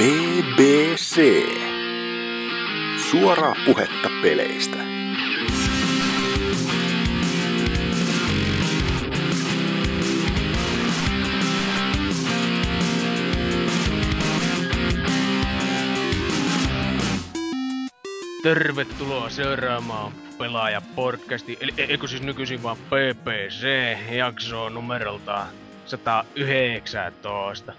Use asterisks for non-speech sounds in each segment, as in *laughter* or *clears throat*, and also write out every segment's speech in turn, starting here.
BBC. Suoraa puhetta peleistä. Tervetuloa seuraamaan pelaaja podcasti, eli eikö siis nykyisin vaan PPC, jakso numerolta 119.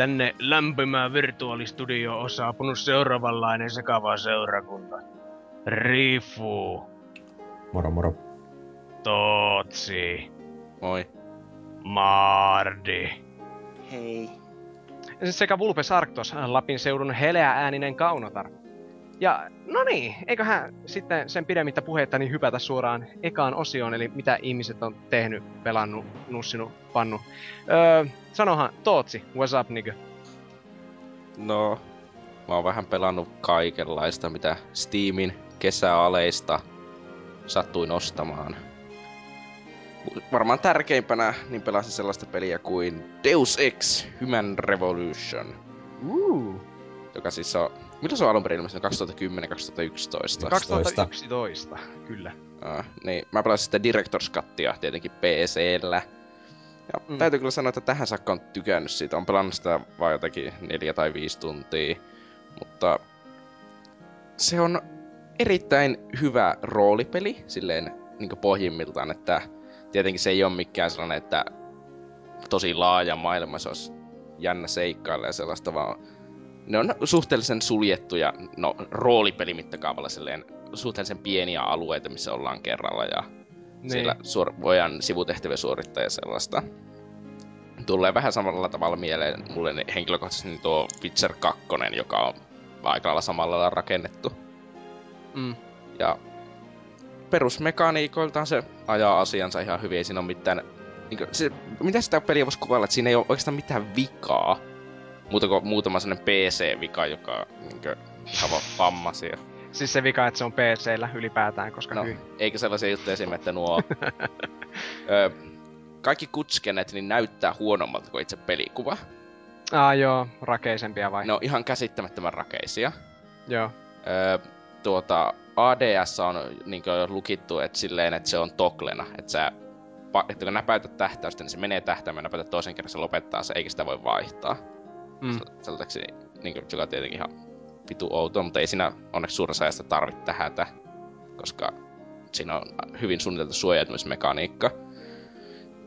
Tänne lämpimään virtuaalistudioon on saapunut seuraavanlainen sekava seurakunta. Rifu, Moro moro. Tootsi, Moi. Mardi Hei. sekä Vulpes Arctos, Lapin seudun heleä ääninen kaunotar. Ja no niin, eiköhän sitten sen pidemmittä puhetta niin hypätä suoraan ekaan osioon, eli mitä ihmiset on tehnyt, pelannut, nussinut, pannu. Öö, sanohan, Tootsi, what's up nigga? No, mä oon vähän pelannut kaikenlaista, mitä Steamin kesäaleista sattuin ostamaan. Varmaan tärkeimpänä niin pelasin sellaista peliä kuin Deus Ex Human Revolution, Uh, joka siis on... Mitä se on alun perin ilmestynyt? 2010-2011? 2011, kyllä. Uh, niin, mä pelasin sitten Director's Cuttia tietenkin PCllä. Ja mm. täytyy kyllä sanoa, että tähän saakka on tykännyt siitä. On pelannut sitä vain jotakin neljä tai viisi tuntia. Mutta se on erittäin hyvä roolipeli, silleen niin pohjimmiltaan, että tietenkin se ei ole mikään sellainen, että tosi laaja maailma, se olisi jännä seikkailla ja sellaista, vaan ne on suhteellisen suljettuja, no roolipelimittakaavalla silleen suhteellisen pieniä alueita, missä ollaan kerralla ja niin. siellä suor- voidaan sivutehtäviä suorittaa ja sellaista. Tulee vähän samalla tavalla mieleen mulle henkilökohtaisesti tuo Witcher 2, joka on aika lailla samalla lailla rakennettu. Mm. Ja perusmekaniikoiltaan se ajaa asiansa ihan hyvin, ei siinä ole mitään... Niin kuin, se, mitä sitä peliä voisi kuvailla, että siinä ei ole oikeastaan mitään vikaa. Muuta kuin muutama sellainen PC-vika, joka niin kuin, ihan vaan vammaisia. Siis se vika, että se on PCllä ylipäätään, koska No, hyi. eikä sellaisia juttuja esimerkiksi, että nuo... *laughs* ö, kaikki kutskenet niin näyttää huonommalta kuin itse pelikuva. Ah joo, rakeisempia vai? Ne on ihan käsittämättömän rakeisia. Joo. Ö, tuota, ADS on niin lukittu että silleen, että se on toklena. Että sä, että kun näpäytät tähtäystä, niin se menee tähtäimeen, näpäytät toisen kerran, se lopettaa se, eikä sitä voi vaihtaa. Mm. Sellaiseksi, niin kuin, joka on tietenkin ihan vitu outoa, mutta ei siinä onneksi suuressa ajasta tarvitse tähätä, koska siinä on hyvin suunniteltu suojautumismekaniikka.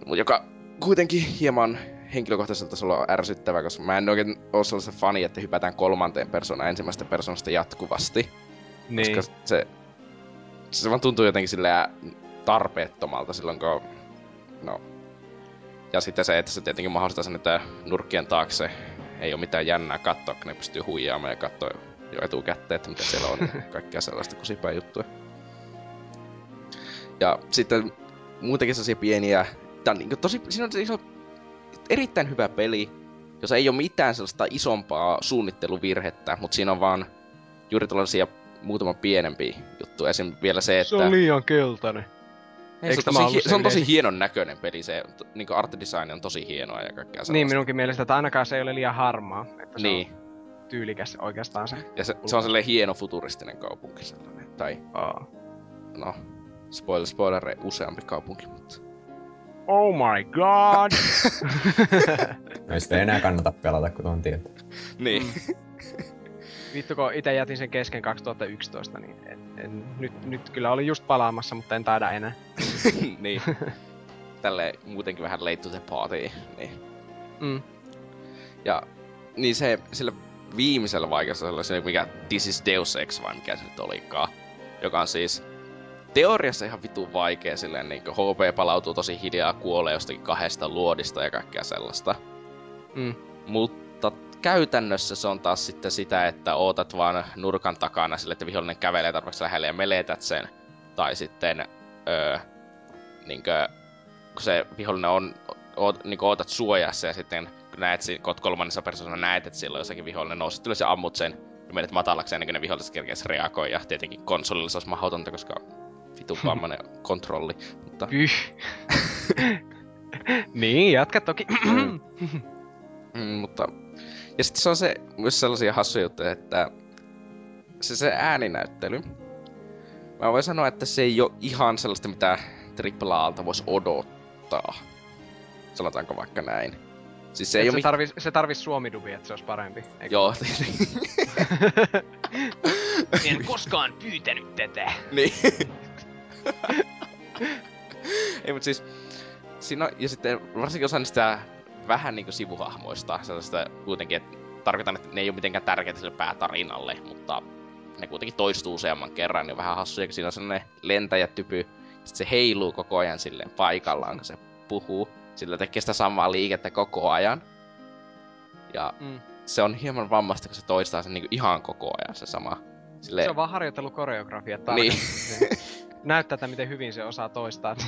Joka kuitenkin hieman henkilökohtaisella tasolla on ärsyttävä, koska mä en oikein ole sellaista fani, että hypätään kolmanteen persoonaan ensimmäistä persoonasta jatkuvasti. Niin. Koska se, se vaan tuntuu jotenkin silleen tarpeettomalta silloin, kun... No. Ja sitten se, että se tietenkin mahdollistaa sen, että nurkkien taakse ei ole mitään jännää katsoa, kun ne pystyy huijaamaan ja katsoa jo etukäteen, että mitä siellä on ja *laughs* kaikkea sellaista kusipää juttuja. Ja sitten muutenkin sellaisia pieniä... Tää on niin tosi... Siinä on, siinä on erittäin hyvä peli, jos ei ole mitään sellaista isompaa suunnitteluvirhettä, mutta siinä on vaan juuri tällaisia muutama pienempi juttu. Esim. vielä se, että... Se on liian keltainen. Ei, Eikö se, on tosi, hie- se on tosi hienon näköinen peli, se niin art design on tosi hienoa ja kaikkea sellaista. Niin minunkin mielestä, että ainakaan se ei ole liian harmaa. Että se Niin, on tyylikäs oikeastaan se. ja se, se on sellainen hieno futuristinen kaupunki sellainen. Tai, Oh. no, spoiler, spoiler, useampi kaupunki, mutta... oh my god! *laughs* No ei sitä enää kannata pelata, kun tuon tietää. Niin. Mm. *laughs* Vittu kun itse jätin sen kesken 2011, niin en, en, nyt, nyt kyllä oli just palaamassa, mutta en taida enää. *laughs* niin. Tälle muutenkin vähän late to the party. Niin. Mm. Ja niin se sillä viimeisellä vaikeudella se, mikä This is Deus Ex vai mikä se nyt olikaan. Joka on siis teoriassa ihan vitun vaikea silleen niin HP palautuu tosi hiljaa, kuolee jostakin kahdesta luodista ja kaikkea sellaista. Mm. Mutta käytännössä se on taas sitten sitä, että ootat vaan nurkan takana sille, että vihollinen kävelee tarpeeksi lähelle ja meletät sen. Tai sitten, öö, niinkö, kun se vihollinen on, oot, niin ootat suojassa ja sitten kun näet, kun oot kolmannessa persoonassa näet, että silloin jossakin vihollinen nouset ylös ja ammut sen ja menet matalaksi ennen kuin ne viholliset kerkeäs reagoi. Ja tietenkin konsolilla se olisi mahdotonta, koska vitun *laughs* vammainen kontrolli. Mutta *laughs* niin, jatka toki. Mm, *clears throat* mutta Ja sitten se on se, myös sellaisia hassuja juttuja, että se, se ääninäyttely, mä voin sanoa, että se ei ole ihan sellaista, mitä AAA-alta voisi odottaa. Sanotaanko vaikka näin. Siis se, ei se, ole tarvis, se tarvis suomidubi, että se olisi parempi. Eikö? Joo, *laughs* en koskaan pyytänyt tätä. *laughs* niin. *laughs* ei, mutta siis... Siinä on, ja sitten varsinkin osa niistä vähän niinku sivuhahmoista, sellaista kuitenkin, että tarkoitan, että ne ei ole mitenkään tärkeitä sille päätarinalle, mutta ne kuitenkin toistuu useamman kerran, niin vähän hassuja, kun siinä on sellainen lentäjätypy, sitten se heiluu koko ajan silleen paikallaan, kun se puhuu. Sillä tekee sitä samaa liikettä koko ajan. Ja Mm. se on hieman vammasta, kun se toistaa sen niin ihan koko ajan se sama. Silleen, Se on vaan harjoitellut koreografiat Niin. *laughs* Näyttää, että miten hyvin se osaa toistaa. *laughs*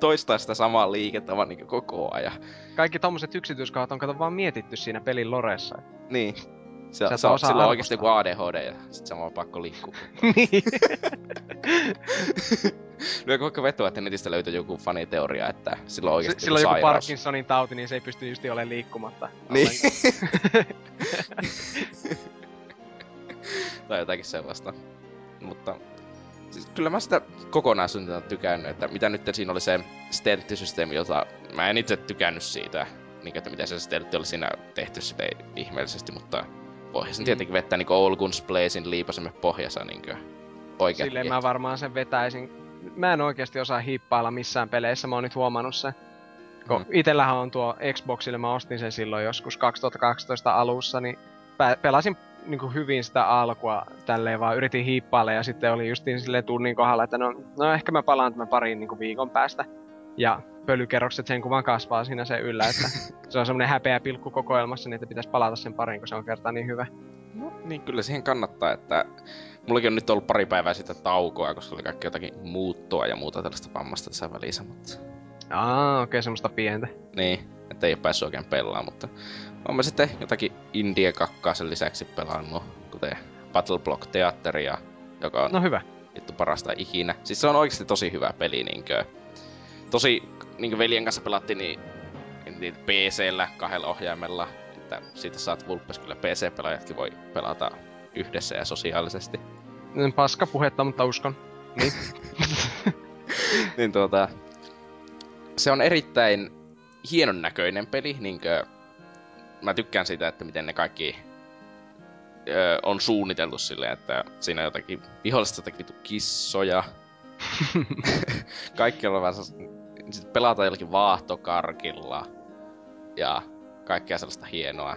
Toistaa sitä samaa liikettä vaan niin koko ajan. Kaikki tommoset yksityiskohdat on kato vaan mietitty siinä pelin loressa. Niin. Se, Sä et se on, sillä on oikeasti joku. ADHD ja sit se on pakko liikkua. *laughs* niin. *laughs* Lyökö vaikka vetoa, että netistä löytyy joku faniteoria, että sillä on oikeasti Sillä on joku sairaus. Parkinsonin tauti, niin se ei pysty just olemaan liikkumatta. Niin. tai jotakin sellaista. Mutta siis kyllä mä sitä kokonaisuutena tykännyt, että mitä nyt siinä oli se stealth-systeemi, jota mä en itse tykännyt siitä, niin että miten se stealth oli siinä tehty silleen ihmeellisesti, mutta voihan sen Mm. tietenkin vettää niin Old Guns Blazin liipasemme pohjassa niin oikein. Silleen mä varmaan sen vetäisin. Mä en oikeasti osaa hiippailla missään peleissä, mä oon nyt huomannut sen. Kun Mm. itellähän on tuo Xboxille, mä ostin sen silloin joskus 2012 alussa, niin pä- pelasin niin hyvin sitä alkua tälleen vaan yritin hiippailla ja sitten oli justiin silleen tunnin kohdalla, että no, no ehkä mä palaan tämän parin niin viikon päästä. Ja pölykerrokset sen kuvan kasvaa siinä se yllä, että *laughs* se on semmonen häpeä pilkku kokoelmassa, niin että pitäisi palata sen pariin, kun se on kerta niin hyvä. No, niin kyllä siihen kannattaa, että mullakin on nyt ollut pari päivää sitten taukoa, koska oli kaikki jotakin muuttoa ja muuta tällaista vammasta tässä välissä, mutta Aa, okei, okay, semmoista pientä. Niin, että ei ole päässyt oikein pelaamaan, mutta olen mä sitten jotakin indie kakkaa sen lisäksi pelannut, kuten Battle Block Teatteria, joka on No hyvä. vittu parasta ikinä. Siis se on oikeasti tosi hyvä peli, niinkö. Tosi, niinkö veljen kanssa pelattiin, niin, niin PC-llä kahdella ohjaimella, että siitä saat Vulpes kyllä PC-pelaajatkin voi pelata yhdessä ja sosiaalisesti. Mm, Paska puhetta, mutta uskon. Niin. *laughs* niin tuota, se on erittäin hienon näköinen peli, niinkö mä tykkään siitä, että miten ne kaikki ö, on suunniteltu silleen, että siinä on jotakin viholliset jotakin vittu kissoja. *laughs* kaikki on vähän sellaista- sit pelataan jollakin vaahtokarkilla ja kaikkea sellaista hienoa.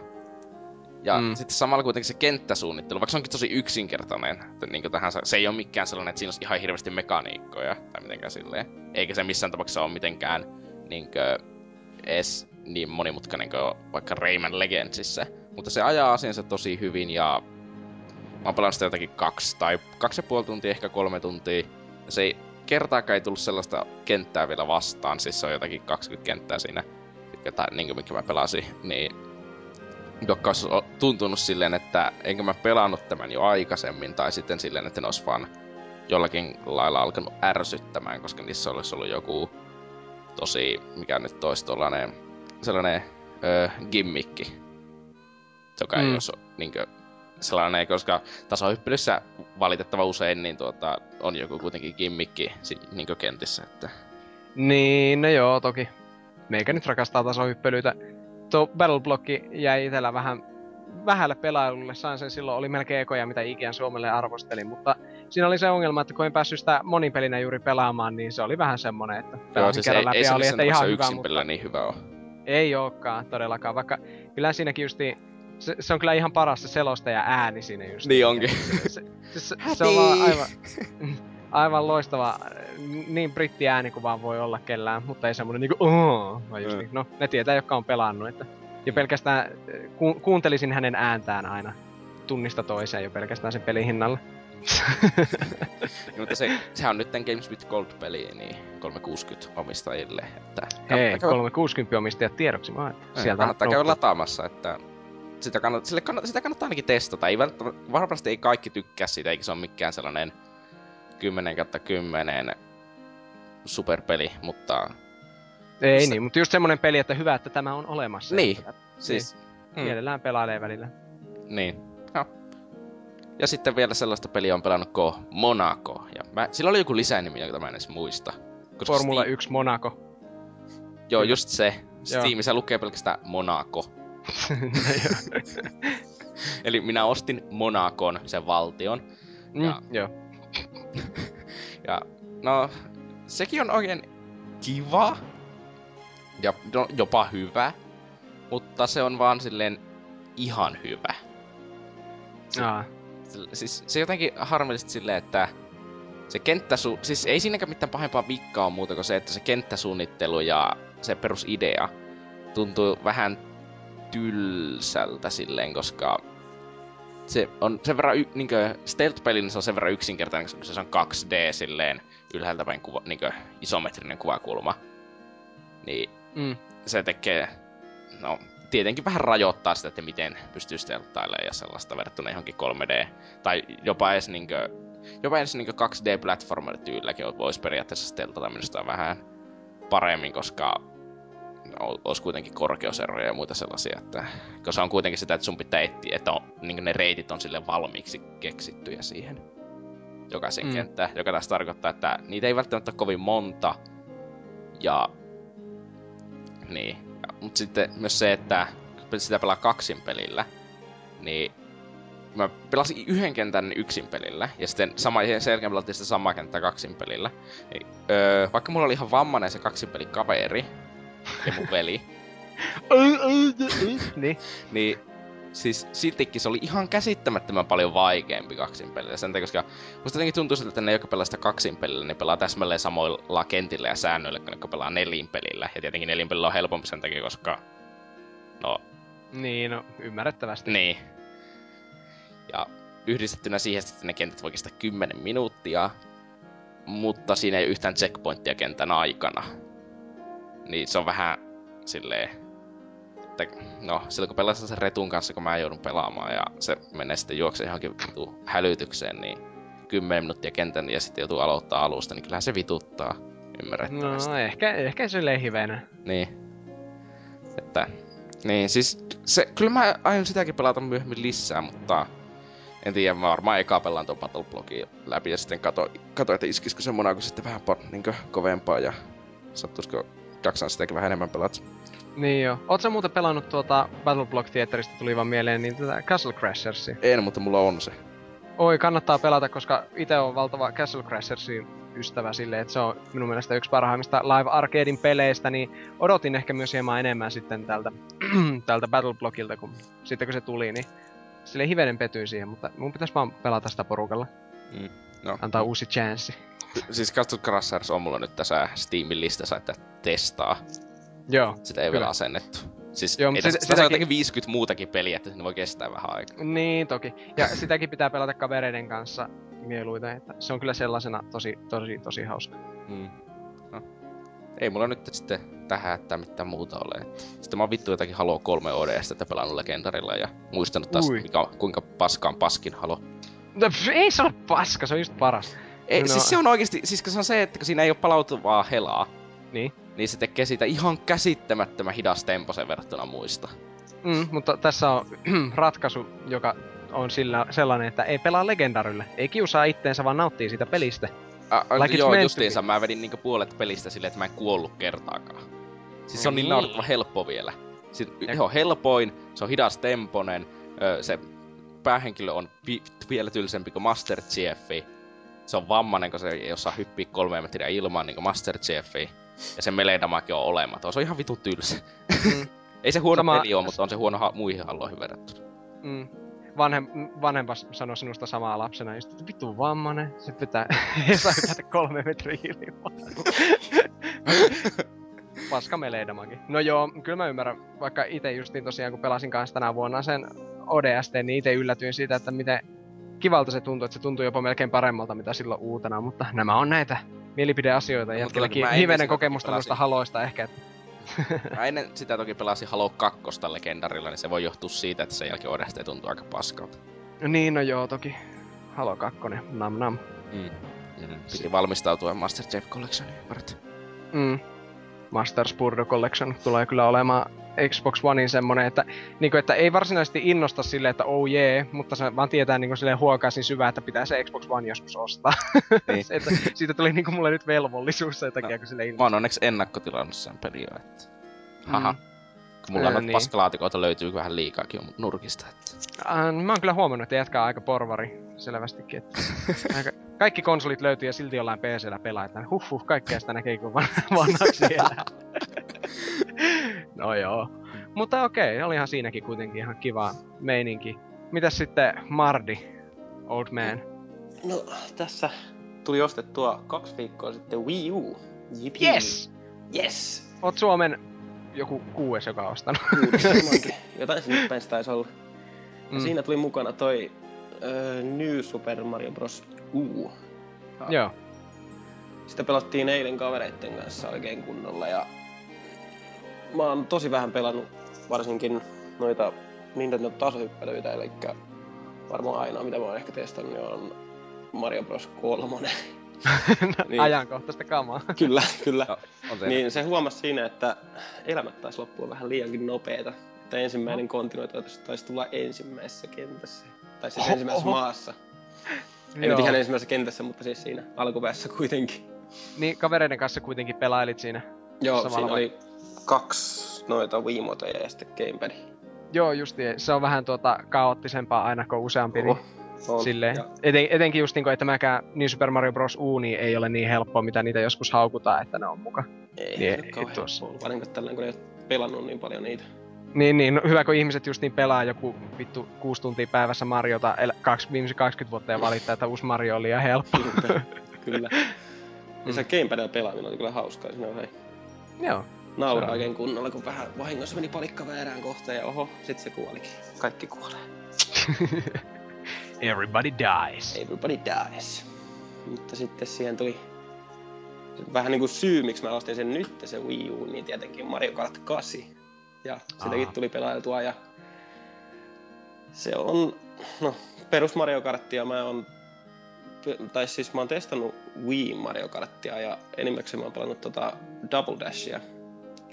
Ja Mm. sitten samalla kuitenkin se kenttäsuunnittelu, vaikka se onkin tosi yksinkertainen, että niin tähän, se ei ole mikään sellainen, että siinä olisi ihan hirveästi mekaniikkoja tai mitenkään silleen. Eikä se missään tapauksessa ole mitenkään niinkö edes niin monimutkainen kuin vaikka Rayman Legendsissä. Mutta se ajaa asiansa tosi hyvin ja mä oon pelannut sitä jotakin kaksi tai kaksi ja puoli tuntia, ehkä kolme tuntia. Ja se ei kertaakaan ei tullut sellaista kenttää vielä vastaan, siis se on jotakin 20 kenttää siinä, tai niin kuin minkä mä pelasin, niin joka olisi o- tuntunut silleen, että enkö mä pelannut tämän jo aikaisemmin, tai sitten silleen, että ne olisi vaan jollakin lailla alkanut ärsyttämään, koska niissä olisi ollut joku tosi, mikä nyt toisi tuollainen, sellainen öö, gimmikki, joka mm. ei olisi niinkö, sellainen, koska tasohyppelyssä valitettava usein niin tuota, on joku kuitenkin gimmikki niinkö kentissä, että Niin, no joo, toki. Meikä nyt rakastaa tasohyppelyitä. Tuo Battleblocki jäi itellä vähän vähälle pelailulle. Sain sen silloin, oli melkein ekoja, mitä ikään Suomelle arvostelin, mutta siinä oli se ongelma, että kun en päässyt sitä monipelinä juuri pelaamaan, niin se oli vähän semmonen, että pelasin siis kerran ei, läpi ei ja se oli, että ihan hyvä, yksin mutta niin hyvä ole. Ei ookaan todellakaan, vaikka kyllä siinäkin justi, se, se on kyllä ihan paras se selostaja ääni siinä just. Niin onkin. Se, se, se, se on vaan aivan, aivan loistava, niin britti ääni kuin vaan voi olla kellään, mutta ei semmonen niinku vaan just Mm. niin, no ne tietää, jotka on pelannut, että jo pelkästään eh, ku, kuuntelisin hänen ääntään aina tunnista toiseen jo pelkästään sen pelin hinnalla. Niin, mutta se, sehän on nyt tämän Games with Gold-peli, niin 360 omistajille. Että Hei, kannattaa käydä- 360 omistajat tiedoksi vaan, Niin, sieltä kannattaa käydä lataamassa, että sitä kannattaa, sille kannattaa, sitä kannattaa ainakin testata. Ei välttämättä, varmasti ei kaikki tykkää siitä, eikä se ole mikään sellainen 10 kautta 10 superpeli, mutta Ei Missä- niin, mutta just semmonen peli, että hyvä, että tämä on olemassa. Niin. Että Siis, Mm. Mielellään pelailee välillä. Niin. Ja sitten vielä sellaista peliä on pelannut kuin Monaco. Ja mä, sillä oli joku lisänimi, jota mä en edes muista. Koska Formula Steam- 1 Monaco. Joo, just se. Steamissa lukee pelkästään Monaco. *laughs* Eli minä ostin Monacon, sen valtion. Mm, Ja- joo. *laughs* Ja no, sekin on oikein kiva. Ja no, jopa hyvä. Mutta se on vaan silleen ihan hyvä. Aa. Siis se jotenkin harmillisesti silleen, että se kenttäsu... Siis ei siinäkään mitään pahempaa vikkaa on muuta kuin se, että se kenttäsuunnittelu ja se perusidea tuntuu vähän tylsältä silleen, koska se on sen verran, y- niinkö, stealth-pelin se on sen verran yksinkertainen, koska se on 2D silleen ylhäältä päin kuva, niinkö, isometrinen kuvakulma. Niin Mm. se tekee, no tietenkin vähän rajoittaa sitä, että miten pystyy stelttailemaan ja sellaista verrattuna johonkin 3D. Tai jopa edes niinkö, jopa edes niinkö 2D platformer tyylläkin voisi periaatteessa steltata minusta vähän paremmin, koska olisi kuitenkin korkeuseroja ja muita sellaisia, että koska se on kuitenkin sitä, että sun pitää etsiä, että on, niin ne reitit on sille valmiiksi keksittyjä siihen jokaisen mm. kenttään, joka taas tarkoittaa, että niitä ei välttämättä ole kovin monta, ja niin, mutta sitten myös se, että kun sitä pelaa kaksin pelillä, niin mä pelasin yhden kentän yksin pelillä, ja sitten sama, sen jälkeen pelattiin sitä samaa kenttää kaksin pelillä. Niin, öö, vaikka mulla oli ihan vammainen se kaksin pelin kaveri, ja mun veli, *laughs* niin. niin siis siltikin se oli ihan käsittämättömän paljon vaikeampi kaksin pelillä. Sen takia, koska musta jotenkin tuntuu siltä, että ne, jotka pelaa sitä kaksin pelillä, ne pelaa täsmälleen samoilla kentillä ja säännöillä, kun ne jotka pelaa nelin pelillä. Ja tietenkin nelin pelillä on helpompi sen takia, koska no Niin, no ymmärrettävästi. niin. Ja yhdistettynä siihen, että ne kentät voi kestää 10 minuuttia, mutta siinä ei yhtään checkpointtia kentän aikana. Niin se on vähän silleen, että no, silloin kun pelasin sen retun kanssa, kun mä joudun pelaamaan ja se menee sitten juokseen johonkin vitu hälytykseen, niin 10 minuuttia kentän ja sitten joutuu aloittaa alusta, niin kyllähän se vituttaa ymmärrettävästi. No ehkä, ehkä silleen hivenen. Niin. Että, niin siis, se, kyllä mä aion sitäkin pelata myöhemmin lisää, mutta en tiedä, mä varmaan eka pelaan tuon Battle läpi ja sitten kato, kato että iskisikö se Monaco sitten vähän niin kovempaa ja sattuisiko jaksan sitäkin vähän enemmän pelata. Niin joo. Oot sä muuten pelannut tuota Battle Block Theaterista tuli vaan mieleen, niin tätä Castle Crashersia? En, mutta mulla on se. Oi, kannattaa pelata, koska itse on valtava Castle Crashersin ystävä silleen, että se on minun mielestä yksi parhaimmista Live Arcadein peleistä, niin odotin ehkä myös hieman enemmän sitten tältä, *clears throat* tältä Battle Blockilta, kun sitten kun se tuli, niin sille hivenen petyin siihen, mutta mun pitäisi vaan pelata sitä porukalla. Mm. No, Antaa uusi chanssi. siis Castle Crashers on mulla nyt tässä Steamin listassa, että testaa. Joo. Sitä ei Kyllä. vielä asennettu. Siis Joo, ei tässä, sitä- tässä on sitäkin- jotenkin 50 muutakin peliä, että ne voi kestää vähän aikaa. Niin, toki. Ja *laughs* sitäkin pitää pelata kavereiden kanssa mieluiten, että se on kyllä sellaisena tosi, tosi, tosi hauska. Mm. No. Ei mulla nyt sitten tähän että mitään muuta ole. Sitten mä oon vittu jotakin Halo 3 ODstä, että pelannut legendarilla ja muistanut taas, Ui. mikä, kuinka paskaan paskin Halo. No, ei se ole paska, se on just paras. Ei, No. siis se on oikeesti, siis se on se, että kun siinä ei ole palautuvaa helaa, Niin. niin se tekee siitä ihan käsittämättömän hidas temposen verrattuna muista. Mm, mutta tässä on *clears throat* ratkaisu, joka on sillä, sellainen, että ei pelaa legendarille. Ei kiusaa itteensä, vaan nauttii siitä pelistä. A, a, Like joo, justiinsa, mä vedin niinku puolet pelistä silleen, että mä en kuollut kertaakaan. Siis se on niin Niin. naurettavan helppo vielä. Siis, Ja- helpoin, se on hidas temponen, se päähenkilö on vi- vielä tylsempi kuin Master Chief. Se on vammainen, kun se ei osaa hyppiä kolme metriä ilmaan niin kuin Master Chief. Ja se melee damage on olematon. Se on ihan vitun tylsä. Mm. *laughs* ei se huono Sama- peli ole, mutta on se huono ha- muihin halloihin verrattuna. Mm. Vanhem, vanhempas sanoi sinusta samaa lapsena, just, että vitu vammanen, se pitää, *laughs* ei saa hypätä kolme metriä ilmaan. *laughs* Paska meleidamaki. No joo, kyllä mä ymmärrän, vaikka itse justiin tosiaan kun pelasin kanssa tänä vuonna sen ODST, niin itse yllätyin siitä, että miten kivalta se tuntui, että se tuntui jopa melkein paremmalta mitä silloin uutena, mutta nämä on näitä mielipideasioita, ja ennen hivenen kokemusta pelasin. noista haloista ehkä, että *laughs* Mä ennen sitä toki pelasin Halo 2 legendarilla, niin se voi johtua siitä, että sen jälkeen Odeste tuntuu aika paskalta. no niin, no joo, toki. Halo 2, nam nam. Mm. Mm. Piti valmistautua Master Chief Collectioniin varten. Mm. Masters Burdo Collection tulee kyllä olemaan Xbox Onein semmonen, että, niinku, että ei varsinaisesti innosta sille, että oh jee, yeah, mutta se vaan tietää niinku silleen huokaisin syvää, että pitää se Xbox One joskus ostaa. Niin. *laughs* se, että siitä tuli niinku mulle nyt velvollisuus sen takia, No, kun sille Mä oon onneksi ennakkotilannut sen pelin jo, että... Haha. Mm. Kun mulla Ää, noita niin. paskalaatikoita löytyy vähän liikaakin nurkista, että... Äh, mä oon kyllä huomannut, että jätkä on aika porvari selvästikin, että *laughs* aika, kaikki konsolit löytyy ja silti jollain PCllä pelaa, että huh huh, kaikkea sitä näkee kun van- *laughs* vanhaksi no joo. Mutta okei, olihan siinäkin kuitenkin ihan kiva meininki. Mitäs sitten Mardi, old man? No, tässä tuli ostettua kaksi viikkoa sitten Wii U. Jipi. Yes! Yes! Oot Suomen joku kuues, joka on ostanut. Kuudes. *laughs* Jotain sinne päin se taisi olla. Ja Mm. siinä tuli mukana toi uh, New Super Mario Bros. U. Ja Joo. Sitä pelattiin eilen kavereitten kanssa oikein kunnolla ja mä oon tosi vähän pelannut varsinkin noita Nintendo tasohyppelyitä, eli varmaan ainoa mitä mä oon ehkä testannut niin on Mario Bros. 3. *laughs* Niin. Ajankohtaista kamaa. kyllä, kyllä. No, on se Niin se huomasi siinä, että elämät taisi loppua vähän liiankin nopeeta. Että ensimmäinen kontinuotoitus taisi tulla ensimmäisessä kentässä. Tai siis Oho, ensimmäisessä maassa. Ei nyt ihan ensimmäisessä kentässä, mutta siis siinä alkupäässä kuitenkin. Niin kavereiden kanssa kuitenkin pelailit siinä. Joo, siinä vai- oli kaksi noita Wiimotoja ja sitten gamepad. Joo, justi. Se on vähän tuota kaoottisempaa aina kuin useampi. Oho. On. silleen. Ja, Eten, etenkin just niinku, että mäkään niin Super Mario Bros. U niin ei ole niin helppoa, mitä niitä joskus haukutaan, että ne on muka. ei, Niin, ei kauhean tuossa. tällä kun ei ole pelannut niin paljon niitä. Niin, niin, no, hyvä kun ihmiset just niin pelaa joku vittu kuusi tuntia päivässä Mariota el, kaksi, viimeiset 20 vuotta ja valittaa, että uusi Mario on liian helppo. Kyllä. kyllä. *laughs* Ja se gamepadilla pelaaminen oli kyllä hauskaa. Siinä oli Joo. nauraa oikein kunnolla, kun vähän vahingossa meni palikka väärään kohtaan ja oho, sit se kuolikin. Kaikki kuolee. *laughs* Everybody dies. Everybody dies. Mutta sitten siihen tuli vähän niinku syy, miksi mä ostin sen nyt, se Wii U, niin tietenkin Mario Kart 8. Ja sitäkin Aa. tuli pelailtua ja se on, no, perus Mario Karttia mä oon, tai siis mä oon testannut Wii Mario Karttia ja enimmäkseen mä oon pelannut tota Double Dashia,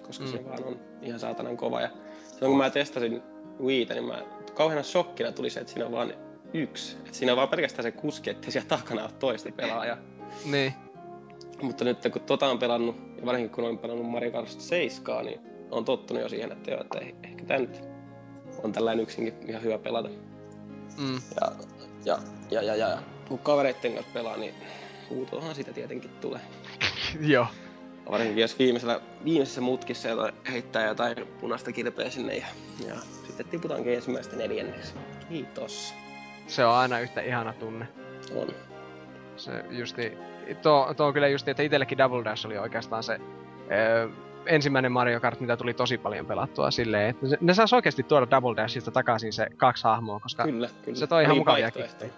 koska Mm. se vaan on ihan saatanan kova. Ja silloin kun mä testasin Wiitä, niin mä kauheana shokkina tuli se, että siinä on vaan yksi. Että siinä on vaan pelkästään se kuski, ettei siellä takana ole toista pelaajaa. Niin. Mutta nyt kun tota on pelannut, ja varsinkin kun olen pelannut Mario Kart 7, niin on tottunut jo siihen, että, joo, että eh- ehkä tämä nyt on tällainen yksinkin ihan hyvä pelata. Mm. Ja, ja, ja, ja, ja kun kavereitten kanssa pelaa, niin huutoahan sitä tietenkin tulee. *laughs* Joo. Varsinkin jos viimeisellä, viimeisessä mutkissa jotain, heittää jotain punaista kilpeä sinne ja, ja sitten tiputaankin ensimmäistä neljänneksi. Kiitos. Se on aina yhtä ihana tunne. On. Se justi, tuo, tuo on kyllä justi, että itsellekin Double Dash oli oikeastaan se öö, ensimmäinen Mario Kart, mitä tuli tosi paljon pelattua silleen, että se, ne sais oikeasti tuoda Double Dashista takaisin se kaksi hahmoa, koska Kyllä, kyllä. se toi ihan mukavia kikkejä.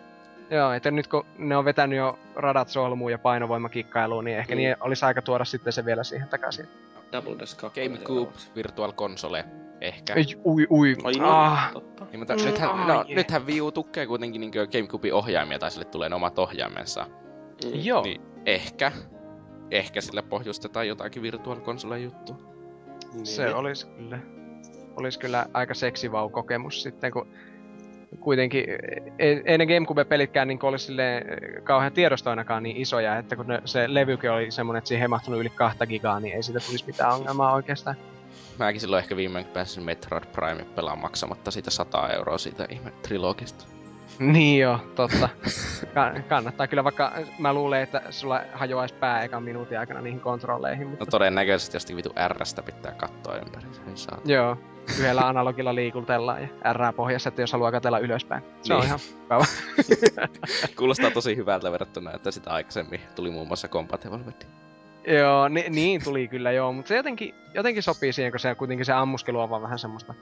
Joo, että nyt kun ne on vetänyt jo radat solmuun ja painovoimakikkailuun, niin ehkä Mm. niin olisi aika tuoda sitten se vielä siihen takaisin. Double Dash 2. GameCube, Virtual Console, ehkä. Ei, ui, ui, Ai niin, ah, totta. Niin, mutta Mm, nythän, ai no, jee. nythän Wii U tukee kuitenkin niin GameCubein ohjaimia, tai sille tulee ne omat ohjaimensa. Mm. joo. Niin ehkä, ehkä sillä pohjustetaan jotakin Virtual Console juttua. Niin. Se olisi kyllä, olisi kyllä aika seksivau-kokemus sitten, kun kuitenkin ei, ei ne Gamecube-pelitkään niin olisi silleen kauhean tiedostoinakaan niin isoja, että kun ne, se levykin oli semmonen, että siihen ei mahtunut yli kahta gigaa, niin ei siitä tulisi mitään ongelmaa oikeastaan. Mäkin silloin ehkä viimein pääsin Metroid Prime pelaan maksamatta siitä 100 euroa siitä ihme trilogista. *laughs* Niin joo, totta. Ka- kannattaa kyllä, vaikka mä luulen, että sulla hajoaisi pää ekan minuutin aikana niihin kontrolleihin, mutta No todennäköisesti jostakin vitu Rstä pitää katsoa ympäri. Joo, yhdellä analogilla liikutellaan ja R pohjassa, että jos haluaa katella ylöspäin. Se on Niin. ihan päivä. *laughs* Kuulostaa tosi hyvältä verrattuna, että sitä aikaisemmin tuli muun muassa Combat Evolved. Joo, ni, niin tuli kyllä joo, mutta se jotenkin, jotenkin sopii siihen, kun se kuitenkin se ammuskelu on vaan vähän semmoista,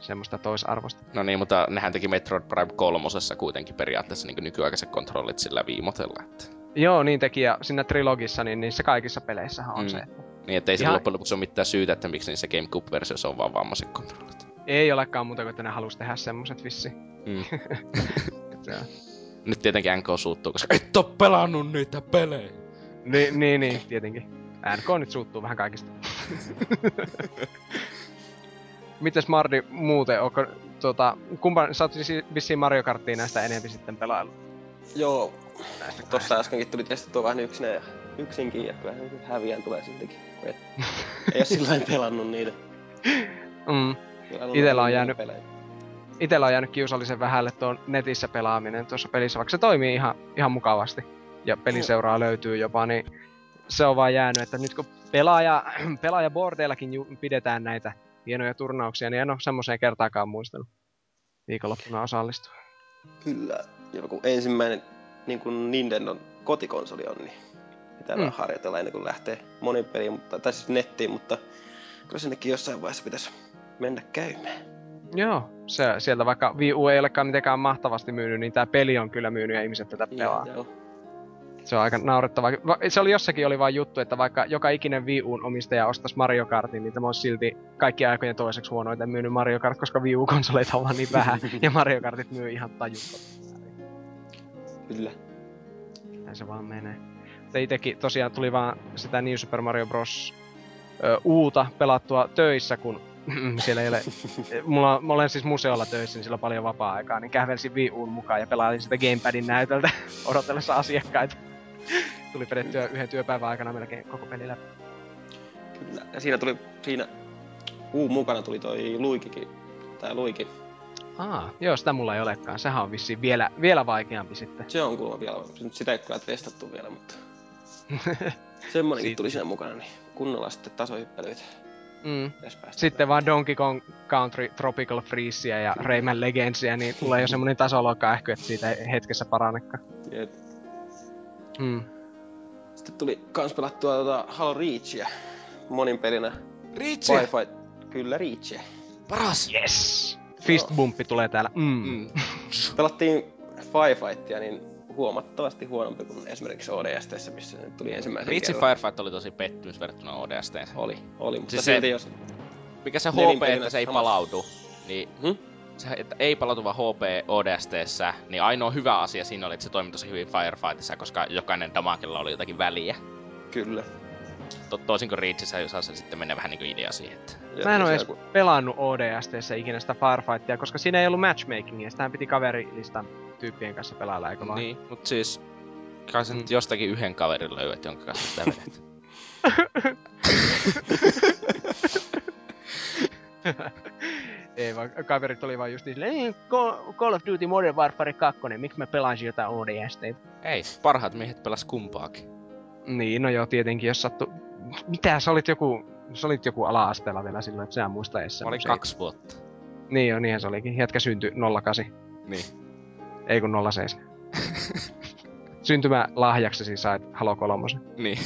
semmoista toisarvosta. No niin, mutta nehän teki Metroid Prime kolmosessa kuitenkin periaatteessa niin nykyaikaiset kontrollit sillä viimotella. Että... Joo, niin teki ja siinä trilogissa, niin niissä kaikissa peleissähän on Mm. se, että Niin, ettei se Ihan- loppujen lopuksi ole mitään syytä, että miksi niissä GameCube-versioissa on vaan vammaiset kontrollit. ei olekaan muuta kuin, että ne halus tehdä semmoset vissi. Mm. *laughs* Nyt tietenkin NK suuttuu, koska et oo pelannut niitä pelejä. Niin, niin, niin, tietenkin. NK nyt suuttuu vähän kaikista. *laughs* Mites Mardi muuten, onko tota, kumpa, sä oot vissiin Mario Karttia näistä enemmän sitten pelailu? Joo, Näistä tossa äskenkin tuli testattua vähän yksinä ja yksinkin, ja kyllä se häviän tulee siltikin. kun Et, *laughs* ei oo sillä pelannut niitä. Mm. Kyllä Itellä on jäänyt- pelejä. Itellä on jäänyt kiusallisen vähälle tuon netissä pelaaminen tuossa pelissä, vaikka se toimii ihan, ihan mukavasti. Ja peliseuraa löytyy jopa, niin se on vaan jäänyt, että nyt kun pelaaja, *clears throat* pelaajabordeellakin ju- pidetään näitä hienoja turnauksia, niin en ole semmoiseen kertaakaan muistanut viikonloppuna osallistua. Kyllä. Ja kun ensimmäinen niin kuin Nintendon kotikonsoli on, niin pitää Mm. vähän harjoitella ennen kuin lähtee monin peliin, mutta, tai siis nettiin, mutta kyllä sinnekin jossain vaiheessa pitäisi mennä käymään. Joo, se, sieltä vaikka Wii U ei olekaan mitenkään mahtavasti myynyt, niin tää peli on kyllä myynyt ja ihmiset tätä pelaa. Joo. Se on aika naurettavaa. Va- Se oli jossakin oli vain juttu, että vaikka joka ikinen Wii Uun omistaja ostaisi Mario Kartin, niin tämä olisi silti kaikki aikojen toiseksi huonoiten myynyt Mario Kart, koska Wii U-konsoleita on vaan niin vähän, *laughs* ja Mario Kartit myy ihan tajuttomasti. Kyllä. Näin se vaan menee. Mutta itekin tosiaan tuli vaan sitä New Super Mario Bros. Ö, uuta pelattua töissä, kun *clears throat* siellä ei ole... Mulla, on- mä olen siis museolla töissä, niin sillä on paljon vapaa-aikaa, niin kävelsin Wii mukaan ja pelailin sitä Gamepadin näytöltä *laughs* odotellessa asiakkaita. Tuli vedettyä yhden työpäivän aikana melkein koko peli läpi. Kyllä. Ja siinä tuli, siinä Uun mukana tuli toi Luikikin, tää Luiki. Aa, joo, sitä mulla ei olekaan. Sehän on vissiin vielä, vielä vaikeampi sitten. Se on kuulemma vielä, nyt sitä ei kyllä testattu vielä, mutta *laughs* semmonenkin Siitä- tuli siinä mukana, niin kunnolla sitten tasohyppelyitä. Mm. Sitten vaan Donkey Kong Country Tropical Freezea ja Rayman Legendsia, niin tulee jo semmonen tasoloikka ehkä, että siitä ei hetkessä parannekaan. Jep. Mm. Sitten tuli kans pelattua tota Halo Reachia monin pelinä. Riitsi! Wi-Fi. Kyllä Reachia. Paras! Yes! Fistbumpi tulee täällä. Mm. Mm. *laughs* Pelattiin Firefightia niin huomattavasti huonompi kuin esimerkiksi ODSTssä, missä se tuli ensimmäisen kerran. Firefight oli tosi pettymys verrattuna ODST. Oli, oli, mutta Siis siis se- silti jos... Mikä se HP, että se ei samassa- palaudu, niin Hm? Se, että ei palautuva HP ODSTssä, niin ainoa hyvä asia siinä oli, että se toimi tosi hyvin Firefightissa, koska jokainen damakella oli jotakin väliä. Kyllä. To, toisin kuin Reachissä saa se sitten menee vähän niinku idea siihen, että Mä en oo se edes pelannut ODSTssä ikinä sitä Firefightia, koska siinä ei ollut matchmakingia. Sitähän piti kaverilistan tyyppien kanssa pelailla, eikö vaan? Niin, mut siis kai sä nyt jostakin yhden kaverin löydät, jonka kanssa sitä vedet. *laughs* *laughs* *laughs* ei vaan, kaverit oli vaan just niin silleen, "Ei, Call of Duty Modern Warfare 2, miksi mä pelaisin jotain ODST? ei, parhaat miehet pelas kumpaakin. Niin, no joo, tietenkin, jos sattu... Mitä, sä olit joku... Sä olit joku ala-asteella vielä silloin, että sä en muista edes Mä olin kaksi vuotta. Niin joo, niinhän se olikin. Jätkä syntyi 08. Niin. Ei kun 07. *laughs* Syntymä lahjaksesi sait Halo 3. Niin. *laughs*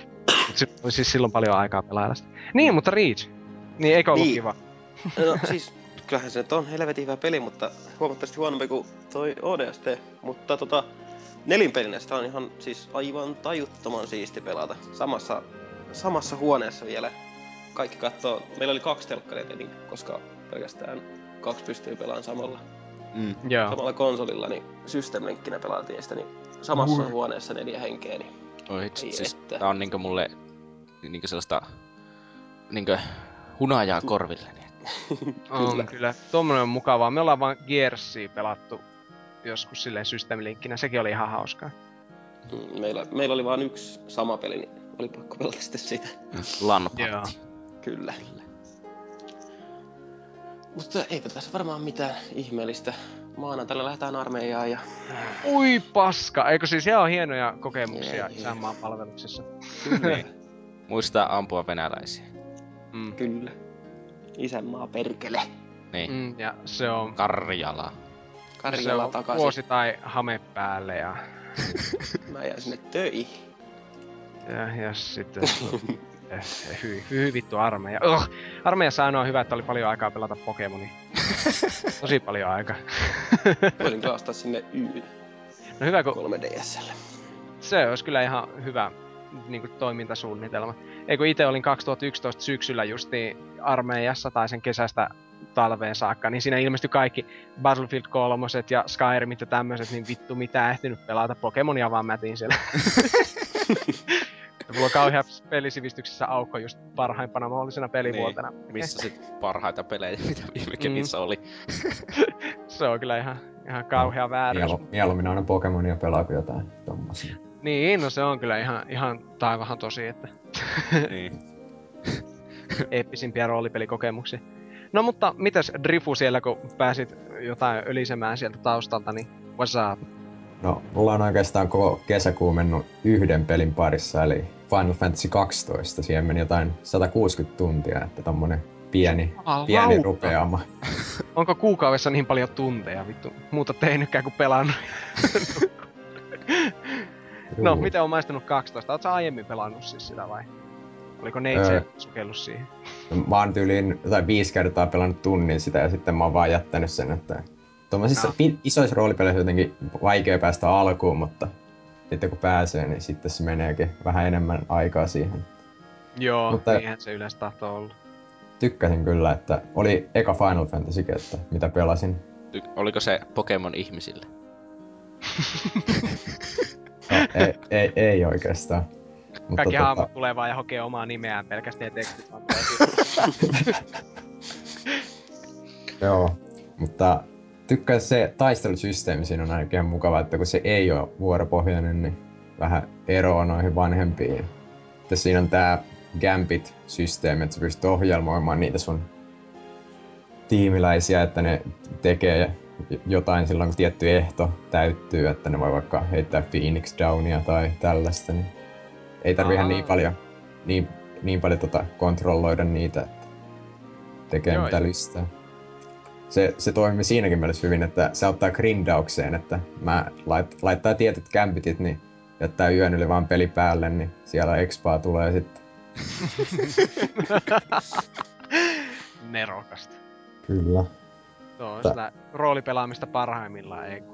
*laughs* Mut oli siis silloin paljon aikaa pelailla sitä. Niin, mutta Reach. Niin, eikö ollut Niin. kiva? No *laughs* siis, kyllähän se nyt on helvetin hyvä peli, mutta huomattavasti huonompi kuin toi ODST. Mutta tota, nelinpelinä sitä on ihan siis aivan tajuttoman siisti pelata. Samassa, samassa huoneessa vielä. Kaikki katsoo. Meillä oli kaksi telkkaria tietenkin, koska pelkästään kaksi pystyy pelaamaan samalla, Mm. Joo. samalla konsolilla, niin systemlinkkinä pelaatiin sitä, niin samassa Ui. huoneessa neljä henkeä, niin Oi, hitsi, Ei siis että. tää on niinku mulle niinku sellaista niinku hunajaa korville. Niin. *laughs* On Kyllä. kyllä. Tuommoinen on mukavaa. Me ollaan vaan Gearsia pelattu joskus silleen systeemilinkkinä. Sekin oli ihan hauskaa. mm, meillä, meillä oli vain yksi sama peli, niin oli pakko pelata sitten sitä. *laughs* Lanpatti. Joo. Kyllä. Mutta eipä tässä varmaan mitään ihmeellistä. Maanantaina lähdetään armeijaan ja Ui paska! Eikö siis ihan hienoja kokemuksia Ei, ei. isänmaan palveluksessa? kyllä, *laughs* Muistaa ampua venäläisiä. Mm. kyllä. Isänmaa perkele. Niin. Mm, ja se on, Karjala. se Karjala on takaisin. vuosi tai hame päälle ja, *laughs* Mä jään sinne töihin. ja, ja sitten *laughs* eh, hy, hy, vittu armeija. Oh, armeijassa ainoa hyvä, että oli paljon aikaa pelata Pokemonia. *laughs* Tosi paljon aikaa. Voisin kyllä ostaa sinne Yn No hyvä, kun 3DSlle. se olisi kyllä ihan hyvä niin kuin, toimintasuunnitelma. Ei kun itse olin 2011 syksyllä justiin armeijassa tai sen kesästä talveen saakka, niin siinä ilmestyi kaikki Battlefield 3 ja Skyrimit ja tämmöiset, niin vittu mitä ehtinyt pelata. Pokemonia vaan mätin siellä. *laughs* Ja mulla on kauhean pelisivistyksessä aukko just parhaimpana mahdollisena pelivuotena. Niin. Missä sit parhaita pelejä, mitä viime kemissä mm. oli. *laughs* se on kyllä ihan, ihan kauhea vääryys. Mielu, mieluummin aina Pokemonia pelaa kuin jotain tommosia. Niin, no se on kyllä ihan, ihan taivahan tosi, että... *laughs* niin. Eeppisimpiä roolipelikokemuksia. No mutta mitäs Drifu siellä, kun pääsit jotain ölisemään sieltä taustalta, niin what's up? No, mulla on oikeastaan koko kesäkuu mennyt yhden pelin parissa, eli Final Fantasy 12. Siihen meni jotain 160 tuntia, että tommonen pieni, oh, pieni lauka. rupeama. *laughs* Onko kuukaudessa niin paljon tunteja, vittu? Muuta tehnytkään kuin pelannut. *laughs* no, miten on maistunut 12? Oletko aiemmin pelannut siis sitä vai? Oliko neitse öö, sukellut siihen? No, mä oon tyyliin jotain viisi kertaa pelannut tunnin sitä ja sitten mä oon vaan jättänyt sen, että Tuommoisissa no. isoissa roolipeleissä jotenkin vaikea päästä alkuun, mutta sitten kun pääsee, niin sitten se meneekin vähän enemmän aikaa siihen. Joo, mutta niinhän se yleensä tahtoo olla. Tykkäsin kyllä, että oli eka Final Fantasy, että mitä pelasin. Ty- oliko se Pokemon ihmisille? no, ei, ei, ei oikeastaan. Mutta Kaikki tota... hahmot tulee vaan ja hokee omaa nimeään pelkästään tekstit *laughs* Joo, mutta tykkään se taistelusysteemi siinä on ainakin ihan mukava, että kun se ei ole vuoropohjainen, niin vähän eroa noihin vanhempiin. Että siinä on tää Gambit-systeemi, että sä pystyt ohjelmoimaan niitä sun tiimiläisiä, että ne tekee jotain silloin, kun tietty ehto täyttyy, että ne voi vaikka heittää Phoenix Downia tai tällaista, niin ei tarvi ihan niin paljon, niin, niin paljon tota kontrolloida niitä, että tekee Joo, mitä listää se, se toimii siinäkin mielessä hyvin, että se ottaa grindaukseen, että mä lait, laittaa tietyt kämpitit, niin jättää yön yli vaan peli päälle, niin siellä expaa tulee sitten. *laughs* Nerokasta. Kyllä. Tuo on sitä roolipelaamista parhaimmillaan, ei *laughs*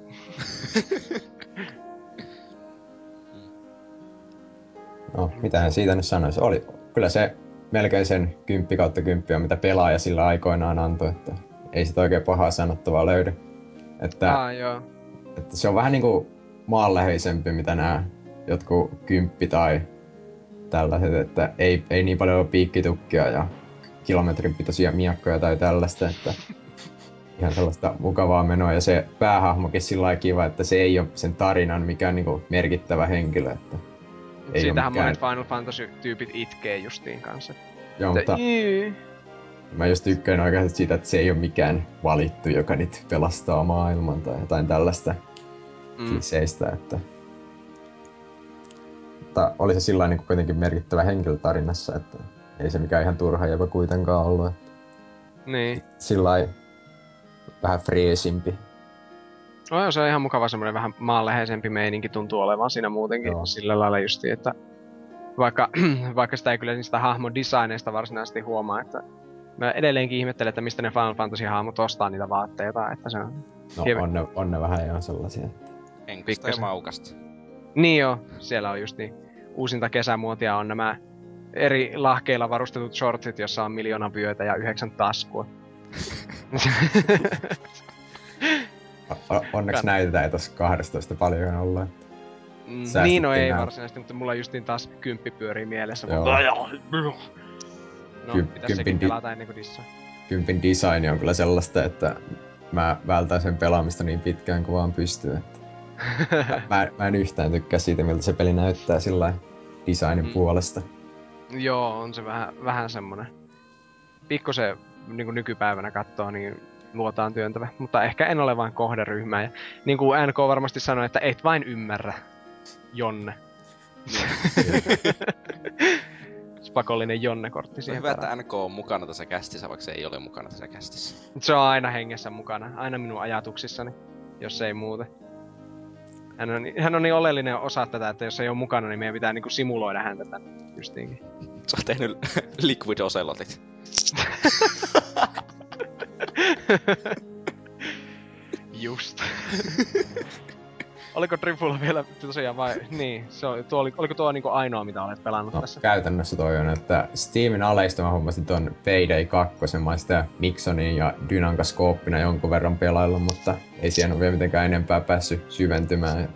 No, mitähän siitä nyt sanoisi. Oli, kyllä se melkein sen kymppi kautta kymppi on, mitä pelaaja sillä aikoinaan antoi, että ei sitä oikein pahaa sanottavaa löydy. Että, ah, joo. että se on vähän niinku maanläheisempi, mitä nämä jotkut kymppi tai tällaiset, että ei, ei niin paljon ole piikkitukkia ja kilometrin pitoisia miakkoja tai tällaista, että ihan sellaista mukavaa menoa. Ja se päähahmokin sillä kiva, että se ei ole sen tarinan mikään niinku merkittävä henkilö. Että ei Siitähän mikään... monet Final Fantasy-tyypit itkee justiin kanssa. Joo, mutta Mä just tykkään oikeasti siitä, että se ei ole mikään valittu, joka nyt pelastaa maailman tai jotain tällaista mm. kliseistä, että... Mutta oli se sillä niin kuitenkin merkittävä henkilö tarinassa, että ei se mikään ihan turha jopa kuitenkaan ollut. Niin. Sillä vähän freesimpi. No se on ihan mukava semmoinen vähän maanläheisempi meininki tuntuu olevan siinä muutenkin Joo. sillä lailla justi, että vaikka, *clears throat* vaikka sitä ei kyllä niistä hahmon designeista varsinaisesti huomaa, että Mä edelleenkin ihmettelen, että mistä ne Final Fantasy-hahmot ostaa niitä vaatteita, että se on... No on ne, on ne vähän ihan sellaisia. Henkistä ja maukasta. Niin joo, siellä on just niin. Uusinta kesämuotia on nämä eri lahkeilla varustetut shortsit, jossa on miljoona vyötä ja yhdeksän taskua. o- onneksi Kann... näitä ei tossa 12 paljon olla. Mm, niin no ei varsinaisesti, mutta mulla justiin taas kymppi pyörii mielessä. Joo. No, Ky- kympin, di- ennen kuin dissaa. kympin design on kyllä sellaista, että mä vältän sen pelaamista niin pitkään kuin vaan pystyy. Että *laughs* mä, mä en yhtään tykkää siitä, miltä se peli näyttää sillä designin mm. puolesta. Joo, on se vähän, vähän semmonen. Pikkusen niin nykypäivänä katsoo, niin luotaan työntävä. Mutta ehkä en ole vain kohderyhmä. Ja niin kuin NK varmasti sanoi, että et vain ymmärrä, Jonne. *laughs* *laughs* pakollinen Jonne-kortti siihen Hyvä, että NK on mukana tässä kästissä, vaikka se ei ole mukana tässä kästissä. Se on aina hengessä mukana, aina minun ajatuksissani, jos ei muuten. Hän on, hän on niin oleellinen osa tätä, että jos ei ole mukana, niin meidän pitää niinku simuloida häntä tänne justiinkin. Sä oot tehnyt *laughs* Liquid Ocelotit. *laughs* Just. *laughs* oliko Trifulla vielä tosiaan vai... *laughs* Niin, se oli, tuo, oli, oliko tuo niinku ainoa, mitä olet pelannut No, tässä? käytännössä toi on, että Steamin aleista mä hommasin ton Payday 2, mä sitä Nixonin ja Dynankaskooppina jonkun verran pelailla, mutta ei siihen ole vielä mitenkään enempää päässyt syventymään.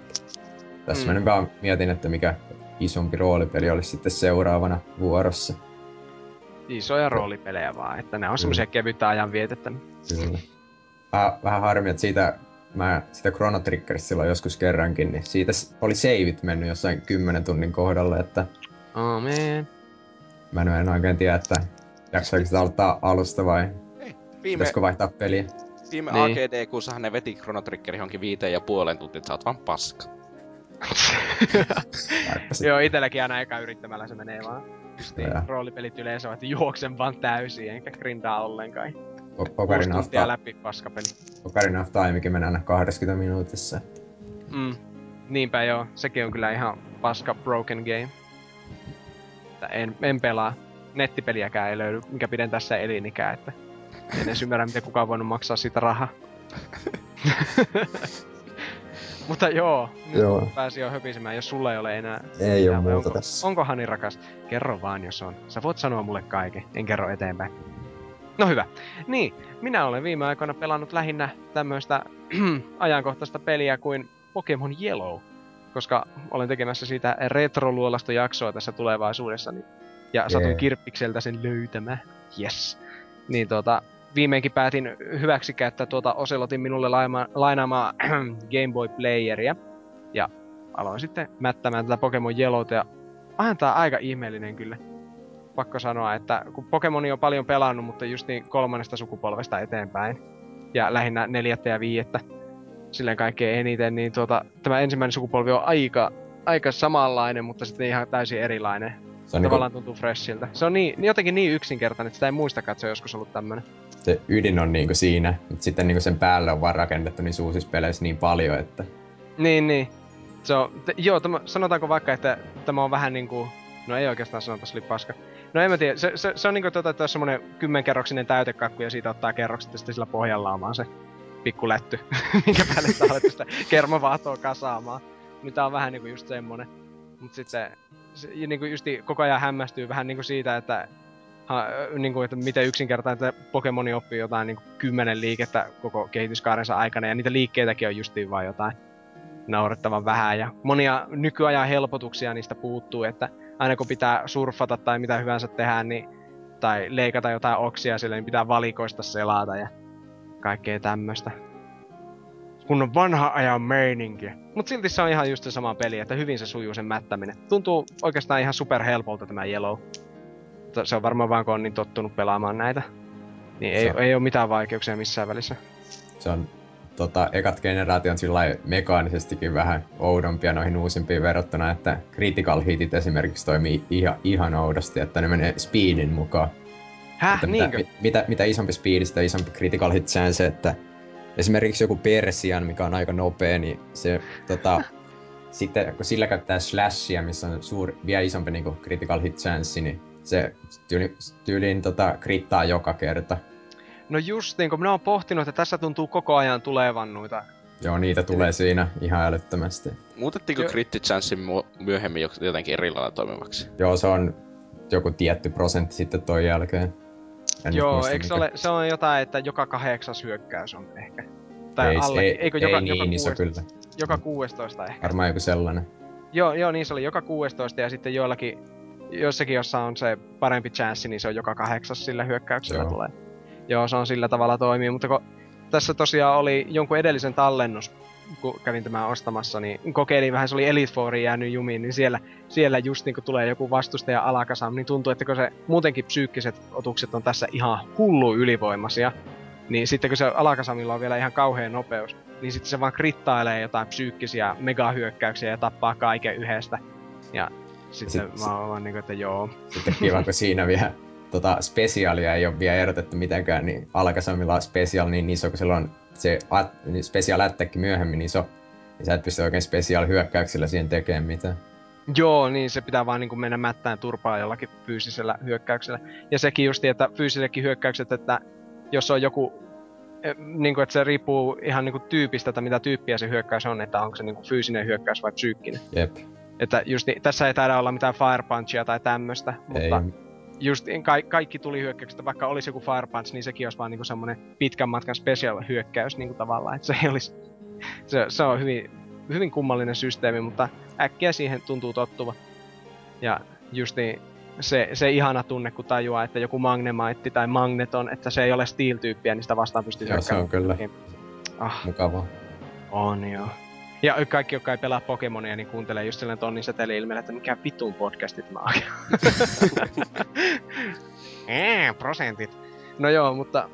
Tässä Mm. mä nyt vaan mietin, että mikä isompi roolipeli olisi sitten seuraavana vuorossa. Isoja roolipelejä vaan, että ne on semmosia kevyttä ajan vietettä. Kyllä. Vähän, vähän harmi, että siitä, mä sitä Chrono Triggerista silloin joskus kerrankin, niin siitä oli seivit mennyt jossain 10 tunnin kohdalle, että Oh man. mä en oikein tiedä, että jaksaako sitä aloittaa alusta vai Viime, pitäisikö vaihtaa peliä. viime Niin. AGD-kuussahan ne veti Chrono Trigger johonkin viiteen ja puolen tuntiin, että sä oot vaan paska. *laughs* Joo, itelläkin aina eka yrittämällä se menee vaan. Justiin Joo. roolipelit yleensä että juoksen vaan täysin, enkä grindaa ollenkaan. Ocarina of, Ta- läpi paskapeli. Ocarina of Timekin menee aina 20 minuutissa. Mm. Niinpä joo, sekin on kyllä ihan paska broken game. Että en, en pelaa. Nettipeliäkään ei löydy, mikä pidentää sitä elinikää, että en edes ymmärrä, miten kukaan voinut maksaa siitä rahaa. *laughs* Mutta joo, nyt Joo. pääsi jo höpisemään, jos sulla ei ole enää... Ei vai muuta onko, tässä. Onko Hani rakas? Kerro vaan, jos on. Sä voit sanoa mulle kaiken, en kerro eteenpäin. No hyvä. Niin, minä olen viime aikoina pelannut lähinnä tämmöistä *clears throat* ajankohtaista peliä kuin Pokemon Yellow, koska olen tekemässä siitä retroluolasta jaksoa tässä tulevaisuudessa, niin, ja satun Jee. kirppikseltä sen löytämään. Yes. Niin tuota, viimeinkin päätin hyväksi käyttää tuota Ocelotin minulle laima, lainaamaa *clears throat* Game Boy Playeria, ja aloin sitten mättämään tätä Pokemon Yellowta, ja tää aika ihmeellinen kyllä. Pakko sanoa, että kun Pokemoni on paljon pelannut, mutta just niin kolmannesta sukupolvesta eteenpäin, ja lähinnä neljättä ja viiettä, silleen kaikkein eniten, niin tuota, tämä ensimmäinen sukupolvi on aika, aika samanlainen, mutta sitten ihan täysin erilainen. Se on niinku, Tavallaan tuntuu freshiltä. Se on niin, jotenkin niin yksinkertainen, että sitä ei se on joskus ollut tämmönen. se ydin on niinku siinä, mutta sitten niinku sen päälle on vaan rakennettu niissä uusissa peleissä niin paljon, että Niin, niin. Se on, te, joo, tämä, sanotaanko vaikka, että tämä on vähän niinku... No ei oikeastaan sanota, se oli paska. No en mä tiedä, se, se, se on niinku tota, että semmonen kymmenkerroksinen täytekakku ja siitä ottaa kerrokset ja sitten sillä pohjalla on vaan se pikku lätty, *laughs* minkä päälle sä alet sitä kermavaahtoa kasaamaan. Niin tää on vähän niinku just semmonen. Mut sitten se, niinku justi koko ajan hämmästyy vähän niinku siitä, että ha, niinku, että miten yksinkertainen että Pokemoni oppii jotain niinku kymmenen liikettä koko kehityskaarensa aikana, ja niitä liikkeitäkin on justiin vaan jotain naurettavan vähän ja monia nykyajan helpotuksia niistä puuttuu, että aina kun pitää surfata tai mitä hyvänsä tehdä, niin, tai leikata jotain oksia sille, niin pitää valikoista selata ja kaikkea tämmöstä. Kun on vanha ajan meininki. Mut silti se on ihan just se sama peli, että hyvin se sujuu sen mättäminen. Tuntuu oikeastaan ihan super helpolta tämä Yellow. Se on varmaan vaan kun on niin tottunut pelaamaan näitä. Niin ei, on- ei ole mitään vaikeuksia missään välissä. se on tota, ekat generaation sillä mekaanisestikin vähän oudompia noihin uusimpiin verrattuna, että critical hitit esimerkiksi toimii ihan, ihan oudosti, että ne menee speedin mukaan. Häh, Että niinkö? mitä, mitä, mitä isompi speedi, sitä isompi critical hit chance, että esimerkiksi joku Persian, mikä on aika nopea, niin se tota, *laughs* sitten kun sillä käyttää slashia, missä on suuri, vielä isompi niin critical hit chance, niin se tyyli, tyyliin tota, krittaa joka kerta. No just niin, kun minä oon pohtinut, että tässä tuntuu koko ajan tulevan noita. Joo, niitä tulee siinä ihan älyttömästi. Muutettiinko. Crit Chancein myöhemmin jotenkin eri lailla toimivaksi? Joo, se on joku tietty prosentti sitten toi jälkeen. En Joo, eikö se ole, se on jotain, että joka kahdeksas hyökkäys on ehkä. Tai ei, alle, ei, eikö ei joka, niin joka, iso kuudes, kyllä. joka 16 ehkä. Varmaan joku sellainen. Joo, joo, niin se oli joka 16 ja sitten joillakin, jossakin jossa on se parempi chanssi, niin se on joka kahdeksas sillä hyökkäyksellä Joo. tulee. Joo, se on sillä tavalla toimii, mutta kun tässä tosiaan oli jonkun edellisen tallennus, kun kävin tämän ostamassa, niin kokeilin vähän, se oli Elite Fouriin jäänyt jumiin, niin siellä, siellä just niin kun tulee joku vastustaja alakasam, niin tuntuu, että kun se muutenkin psyykkiset otukset on tässä ihan hullu ylivoimaisia, niin sitten kun se alakasamilla on vielä ihan kauhean nopeus, niin sitten se vaan krittailee jotain psyykkisiä megahyökkäyksiä ja tappaa kaiken yhdestä. Ja sitten Sit- mä oon vaan niinku, että joo. Sitten kiva, kun siinä vielä tota, spesiaalia ei ole vielä erotettu mitenkään, niin Alakasamilla on special niin iso, kun sillä on se at, niin special attack myöhemmin iso, niin sä et pysty oikein special hyökkäyksellä siihen tekemään mitään. Joo, niin se pitää vaan niinku mennä mättään turpaa jollakin fyysisellä hyökkäyksellä. Ja sekin justi, että fyysisetkin hyökkäykset, että jos on joku eh, niin kuin, että se riippuu ihan niin kuin tyypistä, että mitä tyyppiä se hyökkäys on, että onko se niin kuin fyysinen hyökkäys vai psyykkinen. Jep. Että just niin, tässä ei taida olla mitään fire punchia tai tämmöstä, mutta Ei, just ka- kaikki tuli hyökkäykset, vaikka olisi joku fire punch, niin sekin olisi vaan niin semmoinen pitkän matkan special hyökkäys niin kuin tavallaan, että se ei olisi, se, se on hyvin, hyvin kummallinen systeemi, mutta äkkiä siihen tuntuu tottuva. Ja just niin, se, se ihana tunne, kun tajuaa, että joku Magnemite tai Magneton, että se ei ole Steel-tyyppiä, niin sitä vastaan pystyy Joo, se on kyllä Ah, mukavaa. on joo. Ja kaikki, jotka ei pelaa Pokemonia, niin kuuntelee just sellainen tonnin seteli ilmeellä, että mikä vitun podcastit mä oon. *laughs* Eee, prosentit. No joo, mutta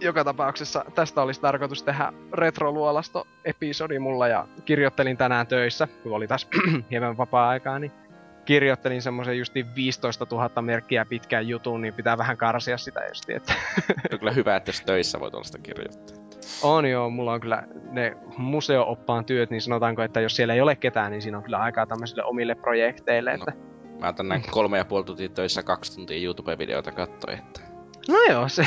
joka tapauksessa tästä olisi tarkoitus tehdä retroluolasto-episodi mulla ja kirjoittelin tänään töissä, kun oli taas *clears throat* hieman vapaa-aikaa, niin kirjoittelin semmoisen justi 15 000 merkkiä pitkään jutun, niin pitää vähän karsia sitä justi, että On kyllä hyvä, että jos töissä voi tuollaista kirjoittaa. On joo, mulla on kyllä ne museo-oppaan työt, niin sanotaanko, että jos siellä ei ole ketään, niin siinä on kyllä aikaa tämmöisille omille projekteille, että... Mä otan näin kolme ja puoli tuntia töissä kaksi tuntia YouTube-videoita kattoi, että... No joo, se...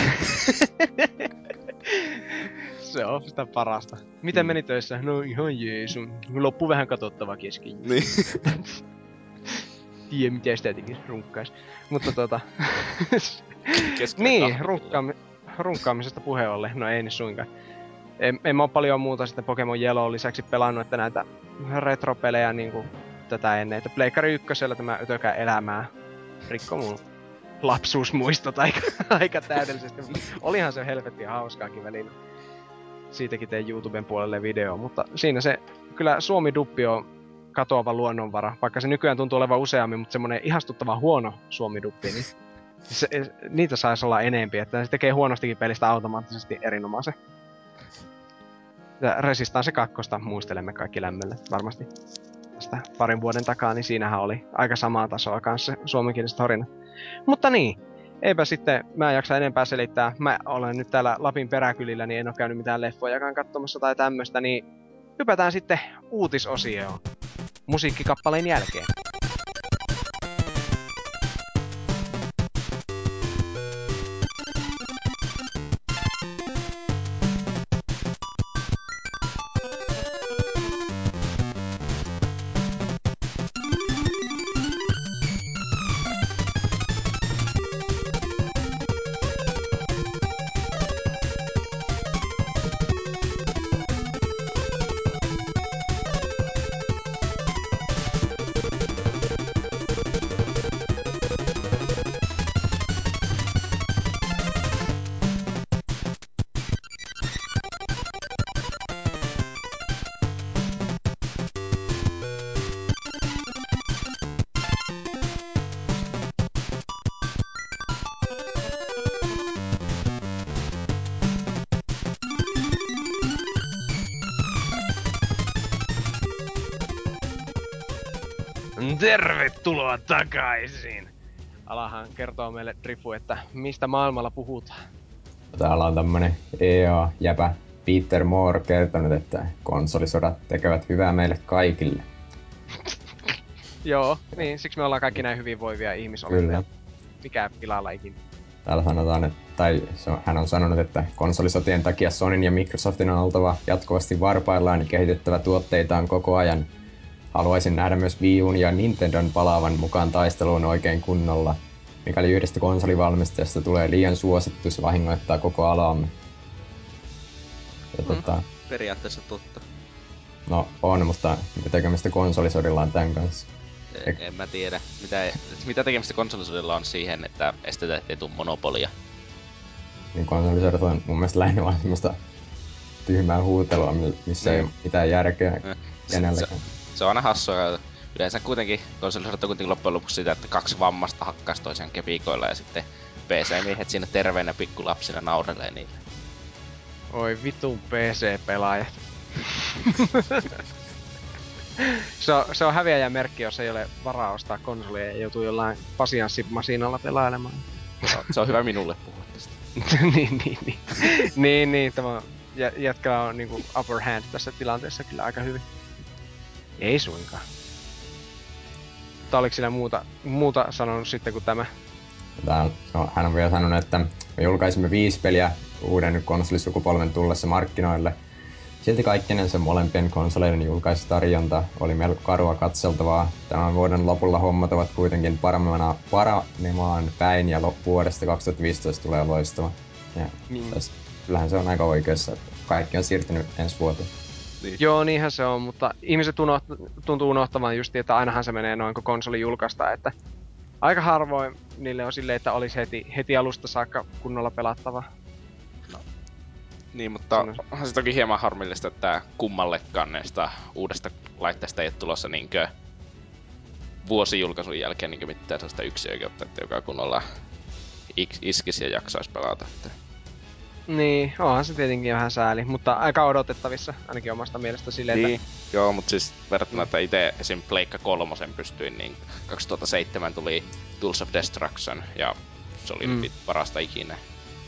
se on sitä parasta. Miten Mm. meni töissä? No ihan jeesu. Loppu vähän katsottava kesken. Niin. *laughs* Tiedä mitä sitä tekis runkkais. Mutta tota... Niin, runkkaami... runkkaamisesta puheen ollen. No ei niin suinkaan. En, en mä oo paljon muuta sitten Pokemon Yellow lisäksi pelannut, että näitä retropelejä niinku tätä ennen. Että Pleikari ykkösellä tämä Ötökä elämää rikko mun lapsuusmuistot aika, *laughs* aika täydellisesti. Olihan se helvetin hauskaakin välillä. Siitäkin tein YouTuben puolelle video, mutta siinä se kyllä Suomi-duppi on katoava luonnonvara. Vaikka se nykyään tuntuu olevan useammin, mutta semmonen ihastuttava huono Suomi-duppi, niin se, niitä saisi olla enempi, että se tekee huonostikin pelistä automaattisesti erinomaisen. Resistance 2 muistelemme kaikki lämmöllä varmasti tästä parin vuoden takaa, niin siinähän oli aika samaa tasoa kanssa se suomenkieliset horinat. Mutta niin, eipä sitten, mä en jaksa enempää selittää. Mä olen nyt täällä Lapin peräkylillä, niin en ole käynyt mitään leffojakaan katsomassa tai tämmöstä, niin hypätään sitten uutisosioon musiikkikappaleen jälkeen. Tervetuloa takaisin! Alahan kertoo meille Drifu, että mistä maailmalla puhutaan. Täällä on tämmönen EA-jäpä Peter Moore kertonut, että konsolisodat tekevät hyvää meille kaikille. *laughs* Joo, niin siksi me ollaan kaikki näin hyvinvoivia ihmisolentoja. Mikä pilalla ikinä. Täällä sanotaan, että, tai hän on sanonut, että konsolisotien takia Sonyn ja Microsoftin on oltava jatkuvasti varpaillaan ja kehitettävä tuotteitaan koko ajan. Haluaisin nähdä myös Wii Uun ja Nintendon palaavan mukaan taisteluun oikein kunnolla. Mikäli yhdestä konsolivalmistajasta tulee liian suosittu, se vahingoittaa koko alaamme. Ja Mm. tota, Periaatteessa totta. no on, mutta mitä tekemistä konsolisodilla on tämän kanssa? En, en mä tiedä. Mitä, mitä tekemistä konsolisodilla on siihen, että estetään ei tuu monopolia. Niin konsolisodat on mun mielestä lähinnä vaan semmoista tyhmää huutelua, mi- missä ei Mm. ole mitään järkeä Se, kenellekään. se on aina hassua. Yleensä kuitenkin konsolisodat on kuitenkin loppujen lopuksi sitä, että kaksi vammasta hakkaisi toisiaan kepikoilla ja sitten PC-miehet siinä terveenä pikkulapsina naurelee niille. Oi vitun PC-pelaajat. *laughs* se, on, se on häviäjä merkki, jos ei ole varaa ostaa konsolia ja joutuu jollain pasianssimasinalla pelailemaan. Se on, se on hyvä minulle puhua tästä. *laughs* niin, niin, niin. niin, niin, tämä jä, jätkällä on niinku upper hand tässä tilanteessa kyllä aika hyvin. Ei suinkaan. Mutta oliko sillä muuta, muuta sanonut sitten kuin tämä? Tää no, hän on vielä sanonut, että me julkaisimme viisi peliä uuden konsolisukupolven tullessa markkinoille. Silti kaikkinen se molempien konsoleiden julkaisutarjonta oli melko karua katseltavaa. Tämän vuoden lopulla hommat ovat kuitenkin paremmana paranemaan päin ja vuodesta 2015 tulee loistava. Ja Niin. tässä, kyllähän se on aika oikeassa, että kaikki on siirtynyt ensi vuoteen. Joo, niinhän se on, mutta ihmiset unoht, tuntuu unohtavan just, että ainahan se menee noin kun konsoli julkaistaan, että aika harvoin niille on silleen, että olisi heti, heti alusta saakka kunnolla pelattava. Niin, mutta onhan se toki hieman harmillista, että kummallekaan näistä uudesta laitteesta ei ole tulossa niinkö vuosi julkaisun jälkeen niinkö mitään sellaista yksi oikeutta, että joka kunnolla iskisi ja jaksaisi pelata. Että Niin, onhan se tietenkin vähän sääli, mutta aika odotettavissa, ainakin omasta mielestä silleen, niin, että joo, mutta siis verrattuna, että itse esim. Pleikka kolmosen pystyin, niin 2007 tuli Tools of Destruction, ja se oli Mm. parasta ikinä.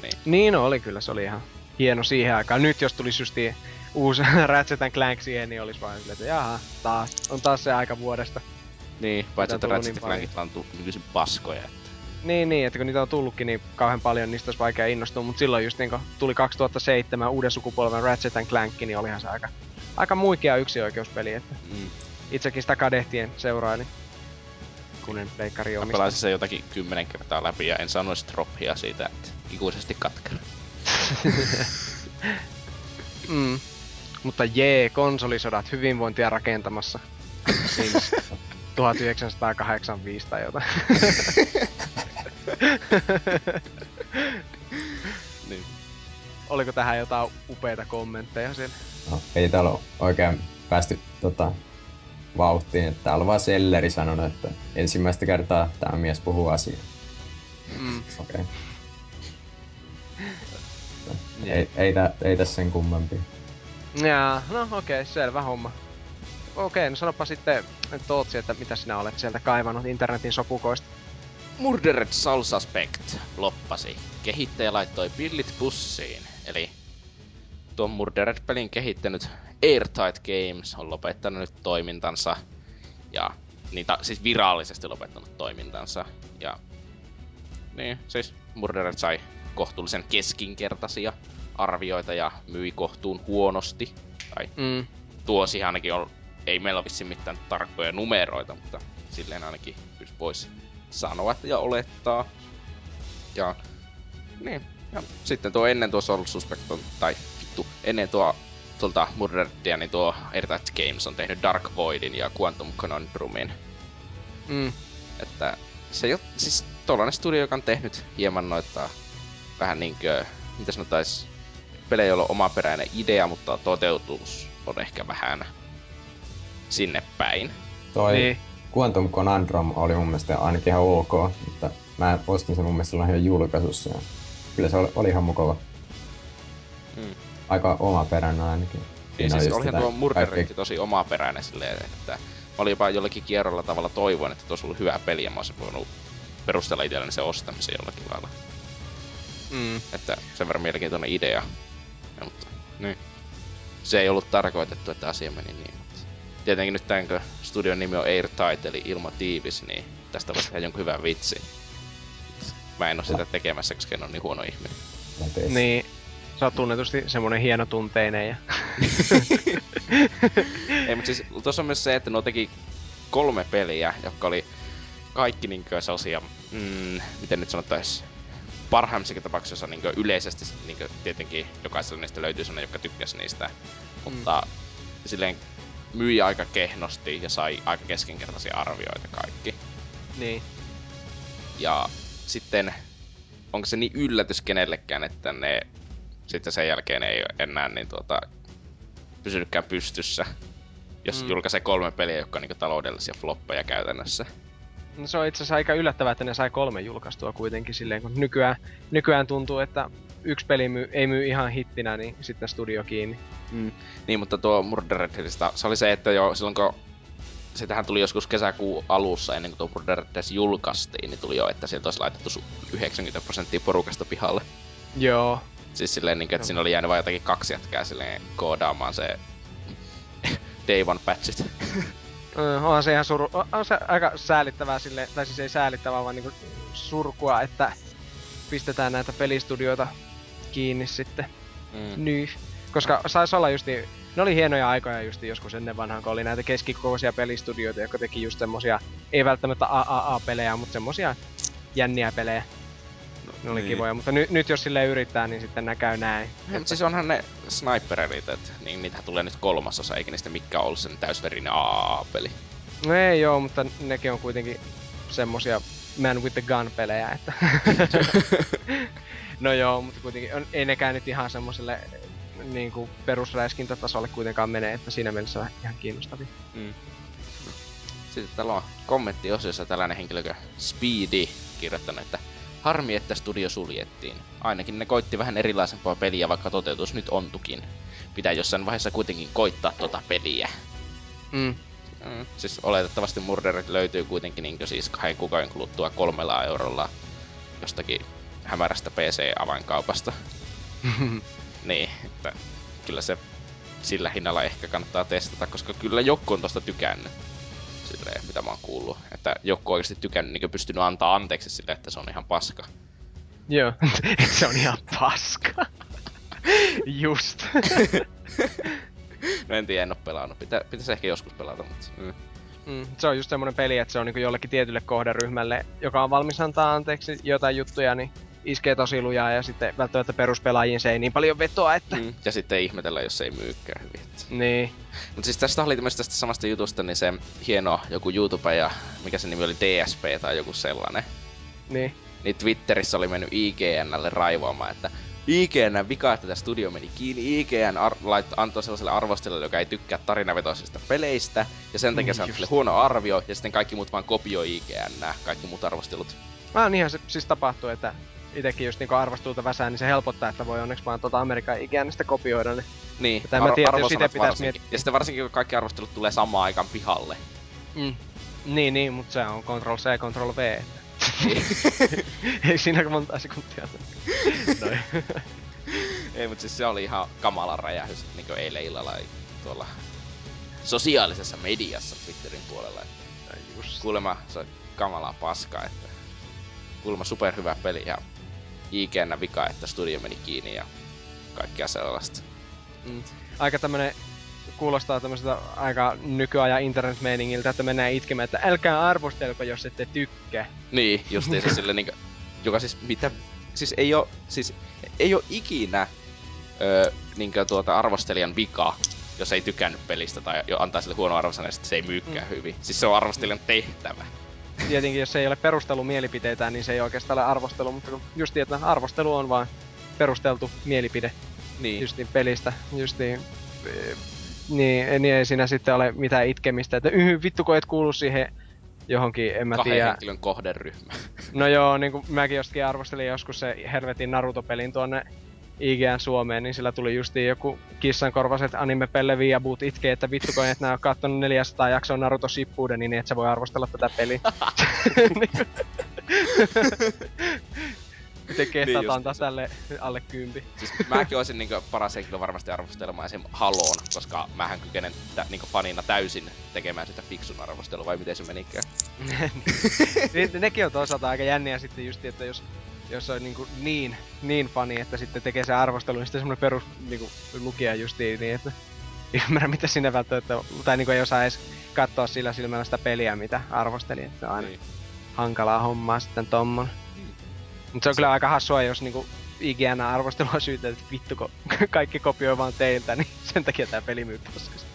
Niin. niin no, oli kyllä, se oli ihan hieno siihen aikaan. Nyt jos tulisi justiin uusi *laughs* Ratchet Clank siihen, niin olisi vaan silleen, että jaha, taas, on taas se aika vuodesta. Niin, paitsi että Ratchet niin Clankit on nykyisin paskoja. Että... Niin, niin, että kun niitä on tullutkin niin kauhean paljon, niistä olisi vaikea innostua, mutta silloin just niin kun tuli 2007 uuden sukupolven Ratchet and Clank, niin olihan se aika, aika muikea yksioikeuspeli, että Mm. itsekin sitä kadehtien seurailin, kun en pleikkari Mä omista. pelasin sen jotakin kymmenen kertaa läpi ja en sanoisi droppia siitä, että ikuisesti katkera. *laughs* Mm. Mutta jee, konsolisodat hyvinvointia rakentamassa. *laughs* Sims 1985 tai jotain. *laughs* Niin. Oliko tähän jotain upeita kommentteja siellä? No, ei täällä ole oikein päästy tota, vauhtiin. Että täällä on vaan Selleri sanonut, että ensimmäistä kertaa tämä mies puhuu asiaa. Mm. Okei. Ei, ei, tä, ei tässä sen kummempi. Jaa, no okei, okay, selvä homma. Okei, no sanopa sitten Tootsi, että mitä sinä olet sieltä kaivannut internetin sopukoista. Murdered Soul Suspect loppasi. Kehittäjä laittoi pillit pussiin. Eli tuon Murdered-pelin kehittänyt Airtight Games on lopettanut nyt toimintansa. Ja niitä siis virallisesti lopettanut toimintansa. Ja niin, siis Murdered sai kohtuullisen keskinkertaisia arvioita ja myi kohtuun huonosti. Tai Mm. tuo ainakin on, ei meillä ole vissiin mitään tarkkoja numeroita, mutta silleen ainakin voisi sanoa että ja olettaa. Ja niin, ja sitten tuo ennen tuo Soul Suspect on, tai vittu, ennen tuo tuolta Murderedia, niin tuo Airtight Games on tehnyt Dark Voidin ja Quantum Conundrumin. Mm. Että se ei ole, siis tollanen studio, joka on tehnyt hieman noita vähän niinkö, mitä sanotais, pelejä, joilla on omaperäinen idea, mutta toteutus on ehkä vähän sinne päin. Toi Niin. Quantum Conundrum oli mun mielestä ainakin ihan ok, mutta mä ostin sen mun mielestä silloin ihan julkaisussa. Ja kyllä se oli, oli ihan mukava. Mm. Aika omaperäinen ainakin. Niin oli siis olihan tuo Murderetti kaikkea- tosi omaperäinen silleen, että mä olin jopa jollakin kierrolla tavalla toivoin, että tuo olisi ollut hyvä peli ja mä olisin voinut perustella itselleni sen ostamisen jollakin lailla. Mm. Että sen verran mielenkiintoinen idea. Ja, mutta, niin. Se ei ollut tarkoitettu, että asia meni niin, tietenkin nyt tämän kun studion nimi on Airtight, eli ilma tiivis, niin tästä voisi tehdä jonkun hyvän vitsi. Mä en oo sitä tekemässä, koska en ole niin huono ihminen. Niin. Sä oot tunnetusti semmonen hienotunteinen ja... *laughs* Ei, mutta siis tuossa on myös se, että ne teki kolme peliä, jotka oli kaikki niinkö sellaisia, mm, miten nyt sanottais, parhaimmissakin tapauksissa niinkö yleisesti niinkö tietenkin jokaisella niistä löytyy sellainen, joka tykkäsi niistä, mutta silleen myi aika kehnosti ja sai aika keskinkertaisia arvioita kaikki. Niin. Ja sitten, onko se niin yllätys kenellekään, että ne sitten sen jälkeen ei enää niin tuota, pysynytkään pystyssä, jos Mm. julkaisee kolme peliä, jotka on niin taloudellisia floppeja käytännössä. No se on itse asiassa aika yllättävää, että ne sai kolme julkaistua kuitenkin silleen, kun nykyään, nykyään tuntuu, että yksi peli myy, ei myy ihan hittinä, niin sitten studio kiinni. Mm. Niin, mutta tuo Murderedista, se oli se, että jo silloin kun sitähän tuli joskus kesäkuun alussa ennen kuin tuo Murdered edes julkaistiin, niin tuli jo, että sieltä olisi laitettu su- 90 prosenttia porukasta pihalle. Joo. Siis silleen, niin kuin, että siinä oli jäänyt vain jotakin kaksi jätkää silleen koodaamaan se *laughs* Day One patchit. *laughs* Ö, onhan se ihan suru, on- on se aika säälittävää sille, tai siis ei säälittävää, vaan niinku surkua, että pistetään näitä pelistudioita kiinni sitten. Mm. Nyt. Koska saisi olla justi, ne oli hienoja aikoja justi joskus ennen vanhaan, kun oli näitä keskikokoisia pelistudioita, jotka teki just semmosia, ei välttämättä AAA-pelejä, mutta semmosia jänniä pelejä. Ne oli niin. kivoja, mutta ny, nyt jos sille yrittää, niin sitten nää käy näin. Mutta siis onhan ne snipererit, että niin niitä tulee nyt kolmasosa, eikä niistä mikään ollut sen täysverinen AAA-peli. No ei joo, mutta nekin on kuitenkin semmosia Man with the Gun-pelejä, että... *laughs* *laughs* no joo, mutta kuitenkin on, ei nekään nyt ihan semmoselle niinku perusräiskintätasolle kuitenkaan mene, että siinä mielessä on ihan kiinnostavia. Mm. Sitten täällä on kommenttiosiossa tällainen henkilö kuin Speedy kirjoittanut, että harmi, että studio suljettiin. Ainakin ne koitti vähän erilaisempaa peliä, vaikka toteutus nyt ontukin. Pitää jossain vaiheessa kuitenkin koittaa tota peliä. Mm. Mm. Siis oletettavasti Murderit löytyy kuitenkin niin siis kahden kuukauden kuluttua kolmella eurolla jostakin hämärästä PC-avainkaupasta. *laughs* niin, että kyllä se sillä hinnalla ehkä kannattaa testata, koska kyllä joku on tosta tykännyt. Silleen, mitä mä oon kuullut. Että joku oikeasti tykännyt, niin pystynyt antaa anteeksi sille, että se on ihan paska. Joo, *laughs* se on ihan paska. *laughs* Just. No en tiedä, en oo pelannut. Pitä, pitäisi ehkä joskus pelata, mutta... Mm. Mm, se on just semmonen peli, että se on niinku jollekin tietylle kohderyhmälle, joka on valmis antaa anteeksi jotain juttuja, niin iskee tosi lujaa ja sitten välttämättä peruspelaajiin se ei niin paljon vetoa, että... Mm. Ja sitten ihmetellä, jos se ei myykään hyvin. Että. Niin. Mutta siis tästä oli myös tästä samasta jutusta, niin se hieno joku YouTube ja mikä se nimi oli DSP tai joku sellainen. Niin. Niin Twitterissä oli mennyt IGNlle raivoamaan, että IGN vika, että tämä studio meni kiinni. IGN ar- lait, antoi sellaiselle arvostelijalle, joka ei tykkää tarinavetoisista peleistä. Ja sen takia Niin se antoi huono arvio. Ja sitten kaikki muut vaan kopioi IGN, kaikki muut arvostelut. Ah, niinhän se siis tapahtuu, että itekin just niinku arvostuulta väsää, niin se helpottaa, että voi onneksi vaan tota Amerikan IGNstä kopioida, niin Niin, en mä tiedä, jos varsinkin. miettiä. Ja sitten varsinkin, kun kaikki arvostelut tulee samaan aikaan pihalle. Mm. Niin, niin, mutta se on Ctrl C, Ctrl V. että- *laughs* Ei siinä monta sekuntia. *laughs* Noin. Ei, mutta siis se oli ihan kamala räjähdys, niin kuin eilen illalla tuolla sosiaalisessa mediassa Twitterin puolella. Että Just. kuulemma se on kamalaa paskaa, että kuulemma superhyvä peli ja IGN vika, että studio meni kiinni ja kaikkea sellaista. Mm. Aika tämmönen kuulostaa tämmöiseltä aika nykyajan internet-meiningiltä, että mennään itkemään, että älkää arvostelko, jos ette tykkää. Niin, justiinsa sille niinku, joka siis mitä, siis ei oo, siis ei oo ikinä öö, niinkö tuota arvostelijan vika, jos ei tykännyt pelistä tai jo antaa sille huono arvosanan, ja sitten se ei myykään mm. hyvin. Siis se on arvostelijan tehtävä. Tietenkin, jos se ei ole perustelu mielipiteitä, niin se ei oikeastaan ole arvostelu, mutta kun justiin, että arvostelu on vaan perusteltu mielipide Niin. justiin pelistä, justiin eh, niin, niin ei siinä sitten ole mitään itkemistä, että yh, vittu kun et kuulu siihen johonkin, en mä Kahden tiedä. henkilön kohderyhmä. No joo, niin kuin mäkin jostain arvostelin joskus se helvetin Naruto-pelin tuonne IGN Suomeen, niin sillä tuli justiin joku kissankorvaset anime-pelle viaboot itkee, että vittu kun et nää on kattonut 400 jaksoa Naruto Shippuden, niin et sä voi arvostella tätä peliä. *laughs* Miten kehtaat Niin antaa tälle alle kympi? Siis mäkin olisin niinku paras henkilö varmasti arvostelemaan esim. Haloon, koska mähän kykenen tä, niinku fanina täysin tekemään sitä fiksun arvostelua, vai miten se menikään? *laughs* Niin, nekin on toisaalta aika jänniä sitten just, että jos, jos on niinku niin, niin fani, että sitten tekee se arvostelu, niin sitten semmoinen perus niinku, lukija justiin niin, että *laughs* ymmärrä mitä sinne välttämättä, tai niinku ei osaa edes katsoa sillä silmällä sitä peliä, mitä arvosteli, että se on aina Niin. hankalaa hommaa sitten tommon. Mutta se on kyllä aika hassua, jos niinku IGN arvostelua syytä, että vittu kun *laughs* kaikki kopioi vaan teiltä, niin *laughs* sen takia tää peli myy paskasti.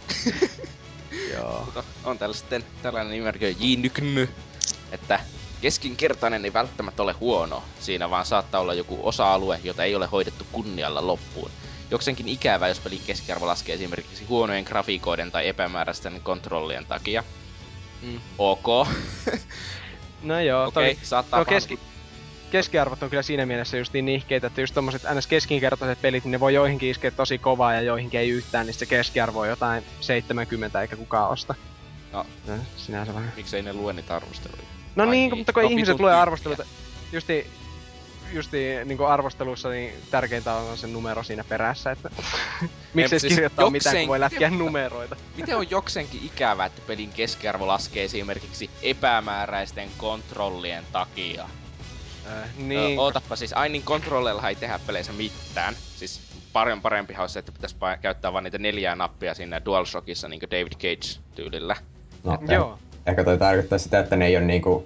Joo. Mutta on täällä sitten tällainen nimerkö J-Nykny, että keskinkertainen ei välttämättä ole huono, siinä vaan saattaa olla joku osa-alue, jota ei ole hoidettu kunnialla loppuun. Jokseenkin ikävää, jos pelin keskiarvo laskee esimerkiksi huonojen grafiikoiden tai epämääräisten kontrollien takia. Mm. Ok. *laughs* No joo, Okei, toi- saattaa no keski, keskiarvot on kyllä siinä mielessä just niin nihkeitä, että just tommoset ns. keskinkertaiset pelit, niin ne voi joihinkin iskeä tosi kovaa ja joihinkin ei yhtään, niin se keskiarvo on jotain 70 eikä kukaan osta. No. no sinänsä vähän. Miksei ne lue niitä arvosteluja? No Ai niin, niin. mutta kun No ihmiset lue arvosteluita, justi, justi niin arvostelussa niin tärkeintä on se numero siinä perässä, että *laughs* miksi siis kirjoittaa mitään, kun voi lätkiä numeroita. *laughs* Miten on jokseenkin ikävää, että pelin keskiarvo laskee esimerkiksi epämääräisten kontrollien takia? Äh, Niin, niin, Ootappa siis, ai niin kontrolleilla ei tehdä peleissä mitään. Siis paljon parempihan olisi se, että pitäisi käyttää vain niitä neljää nappia siinä DualShockissa niin David Cage-tyylillä. No, Joo. Ehkä toi tarkoittaa sitä, että ne ei ole niinku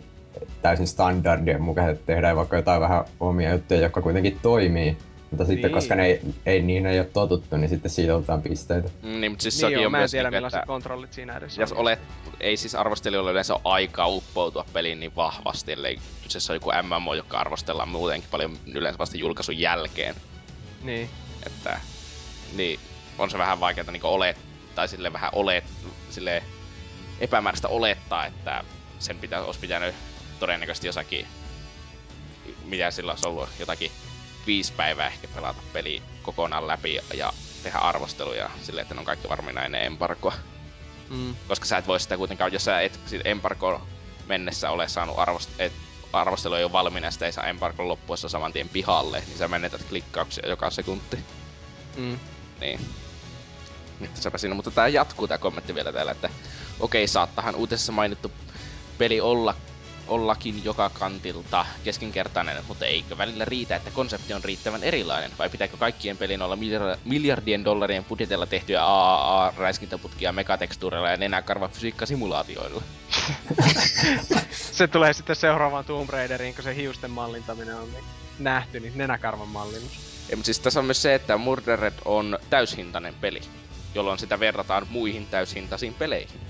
täysin standardien mukaan, että tehdään vaikka jotain vähän omia juttuja, jotka kuitenkin toimii. Mutta sitten Niin. koska ne ei, ei, niin ei ole totuttu, niin sitten siitä otetaan pisteitä. Mm, niin, mutta siis niin sekin joo, on mä en myös tiedä millaiset kontrollit siinä edes jos on. olet, ei siis arvostelijoilla yleensä ole aikaa uppoutua peliin niin vahvasti, ellei kyseessä on joku MMO, joka arvostellaan muutenkin paljon yleensä vasta julkaisun jälkeen. Niin. Että niin, on se vähän vaikeaa niin olet, tai sille vähän olet, sille epämääräistä olettaa, että sen pitää, olisi pitänyt todennäköisesti jossakin, mitä sillä olisi ollut, jotakin viisi päivää ehkä pelata peli kokonaan läpi ja tehdä arvosteluja silleen, että ne on kaikki varmina ennen embargoa. Mm. Koska sä et voi sitä kuitenkaan, jos sä et embargo mennessä ole saanut arvost- et, arvostelu ei ole valmiina sitä ei saa embargon loppuessa saman tien pihalle, niin sä menetät klikkauksia joka sekunti. Mm. Niin. Että sepä siinä, mutta tää jatkuu tää kommentti vielä täällä, että okei, saattahan uutisessa mainittu peli olla ollakin joka kantilta keskinkertainen, mutta eikö välillä riitä, että konsepti on riittävän erilainen? Vai pitääkö kaikkien pelin olla miljar- miljardien dollarien budjetilla tehtyjä AAA-räiskintäputkia megatekstuureilla ja nenäkarva fysiikkasimulaatioilla? *laughs* Se tulee sitten seuraavaan Tomb Raideriin, kun se hiusten mallintaminen on nähty, niin nenäkarvan mallinnus. Ei, mutta siis tässä on myös se, että Murdered on täyshintainen peli, jolloin sitä verrataan muihin täyshintaisiin peleihin.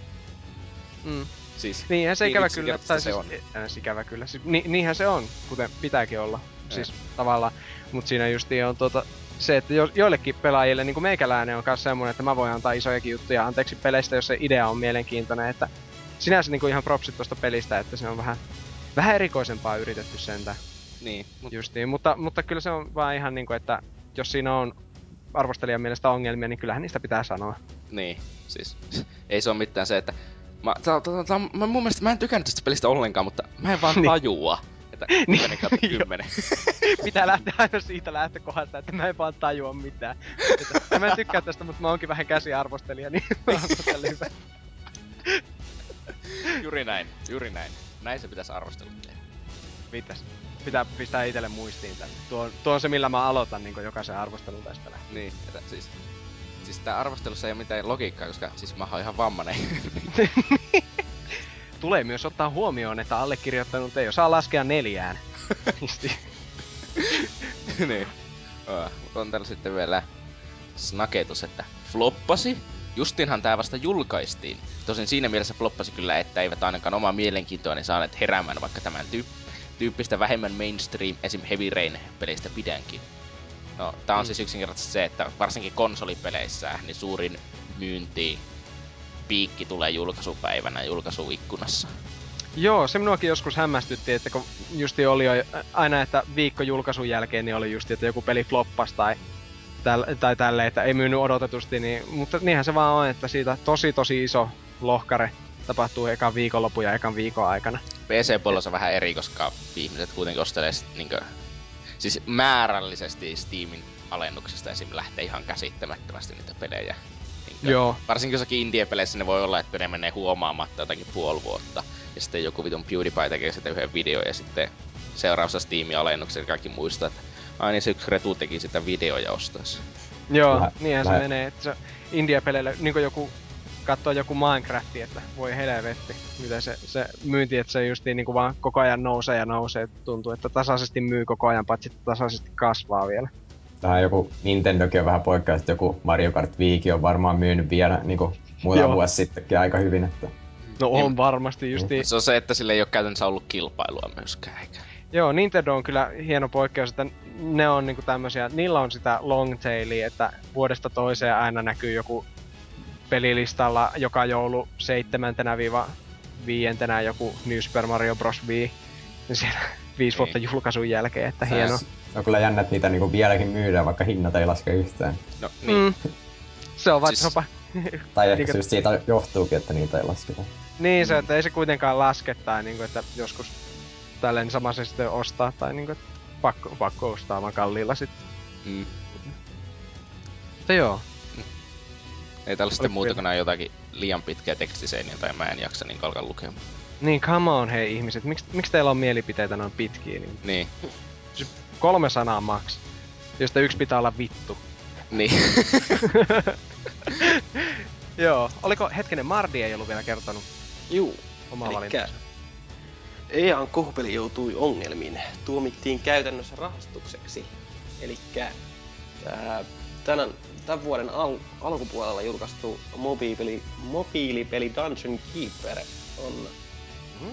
Mm. Siis Niinhän se Niin ikävä kyllä, tai se siis, on. Äh, ikävä kyllä, siis, ni, niinhän se on, kuten pitääkin olla, siis tavallaan, mut siinä justiin on tota, se, että jo, joillekin pelaajille, niin kuin meikäläinen on myös semmoinen, että mä voin antaa isojakin juttuja anteeksi peleistä, jos se idea on mielenkiintoinen, että sinänsä niin kuin ihan propsit tuosta pelistä, että se on vähän, vähän erikoisempaa yritetty sentään niin, mut, justiin, mutta, mutta kyllä se on vaan ihan niinku, että jos siinä on arvostelijan mielestä ongelmia, niin kyllähän niistä pitää sanoa. niin, siis *laughs* ei se ole mitään se, että Mä, tää, tää, tää, mä, mun mielestä mä en tykännyt tästä pelistä ollenkaan, mutta mä en vaan Niin. tajua. Että *laughs* Niin, 10 kautta. 10. *laughs* Pitää lähteä aina siitä lähtökohdasta, että mä en vaan tajua mitään. Että, mä en tykkää tästä, mutta mä oonkin vähän käsiarvostelija, niin mä oon hyvä. *laughs* juuri näin, juuri näin. Näin se pitäisi arvostella. tehdä. Mitäs? Pitää pistää itelle muistiin tän. Tuo, tuo on se, millä mä aloitan niin jokaisen arvostelun tästä lähtien. Niin, että siis... Siis tää arvostelussa ei ole mitään logiikkaa, koska siis mä oon ihan vammanen. *laughs* Tulee myös ottaa huomioon, että allekirjoittanut ei osaa laskea neljään. *laughs* Niin. Oh, on täällä sitten vielä snaketus, että floppasi. Justinhan tää vasta julkaistiin. Tosin siinä mielessä floppasi kyllä, että eivät ainakaan omaa mielenkiintoani saaneet heräämään, vaikka tämän tyyp- tyyppistä vähemmän mainstream esim. Heavy Rain pelistä pidänkin. No, tää on Mm. siis yksinkertaisesti se, että varsinkin konsolipeleissä, niin suurin myynti piikki tulee julkaisupäivänä julkaisuikkunassa. Joo, se minuakin joskus hämmästytti, että kun justi oli jo aina, että viikko julkaisun jälkeen niin oli justi, että joku peli floppas tai, täl, tai tälle, että ei myynyt odotetusti, niin, mutta niinhän se vaan on, että siitä tosi tosi iso lohkare tapahtuu ekan viikonlopun ja ekan viikon aikana. PC-puolella on vähän eri, koska ihmiset kuitenkin ostelee sit niinkö, siis määrällisesti Steamin alennuksista esim. lähtee ihan käsittämättömästi niitä pelejä. Niinkö, Joo. Varsinkin jossakin indie-peleissä ne voi olla, että ne menee huomaamatta jotakin puoli vuotta. Ja sitten joku vitun PewDiePie tekee sitten yhden videon ja sitten seuraavassa Steamin alennuksessa kaikki muistaa, että ai niin se yksi Retu teki sitä videoa ja ostaisi. Joo, Vähän- niinhän se menee, että se indie-peleille, niin kuin joku katsoo joku Minecrafti, että voi helvetti, mitä se, se myynti, että se justiin niin kuin vaan koko ajan nousee ja nousee, että tuntuu, että tasaisesti myy koko ajan, paitsi että tasaisesti kasvaa vielä. Vähän joku Nintendokin on vähän poikkeus, että joku Mario Kart Wii on varmaan myynyt vielä niinku muutama Joo. vuosi sittenkin aika hyvin, että No Niin. on varmasti justiin. Se on se, että sillä ei ole käytännössä ollut kilpailua myöskään. Eikä. Joo, Nintendo on kyllä hieno poikkeus, että ne on niinku tämmösiä, niillä on sitä long tailia, että vuodesta toiseen aina näkyy joku pelilistalla joka joulu seitsemäntenä viiva viientenä joku New Super Mario Bros. Wii. *laughs* Niin siellä viisi Niin. vuotta julkaisun jälkeen, että Sä- hieno. se on kyllä jännä, että niitä niinku vieläkin myydään, vaikka hinnat ei laske yhtään. No niin, Mm. Se on Siis- vaikkapa... Tai ehkä just siitä johtuukin, että niitä ei lasketa. niin se, Mm. että ei se kuitenkaan laske tai niinku, että joskus tälleen sama se sitten ostaa tai niinku, pakko, pakko ostaa vaan kalliilla sitten. mm. Mutta joo. Ei täällä sitten muuta kuin jotakin liian pitkiä tekstiseiniä tai mä en jaksa niin alkaa lukemaan. Niin, come on hei ihmiset, miksi, miksi teillä on mielipiteitä noin pitkiä? Niin Niin. kolme sanaa maks, josta yksi pitää olla vittu. Niin. *laughs* Joo, oliko hetkinen, Mardi ei ollut vielä kertonut Juu. omaa Elikkä valintansa. EAN kohupeli joutui ongelmiin. Tuomittiin käytännössä rahastukseksi. Eli tämän, tämän vuoden al- alkupuolella julkaistu mobiilipeli, mobiilipeli Dungeon Keeper on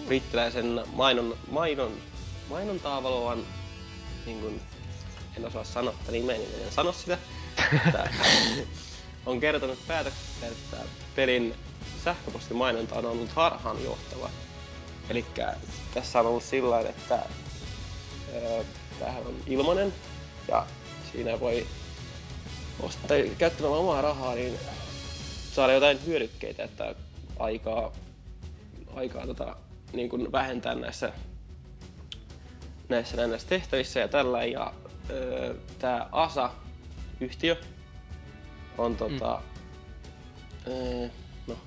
brittiläisen mainon, mainon, mainontaa valovan, niin kuin, en osaa sanoa tätä nimeä, niin en sano sitä, että *laughs* on kertonut päätöksestä, että pelin sähköpostimainonta on ollut harhaanjohtava. Eli tässä on ollut sillä että öö, tämähän on ilmainen ja siinä voi ostaa käyttämällä omaa rahaa, niin saada jotain hyödykkeitä, että aikaa, aikaa tota, niin kuin vähentää näissä, näissä, näissä tehtävissä ja tällä. Ja öö, tämä ASA-yhtiö on tota, öö, no,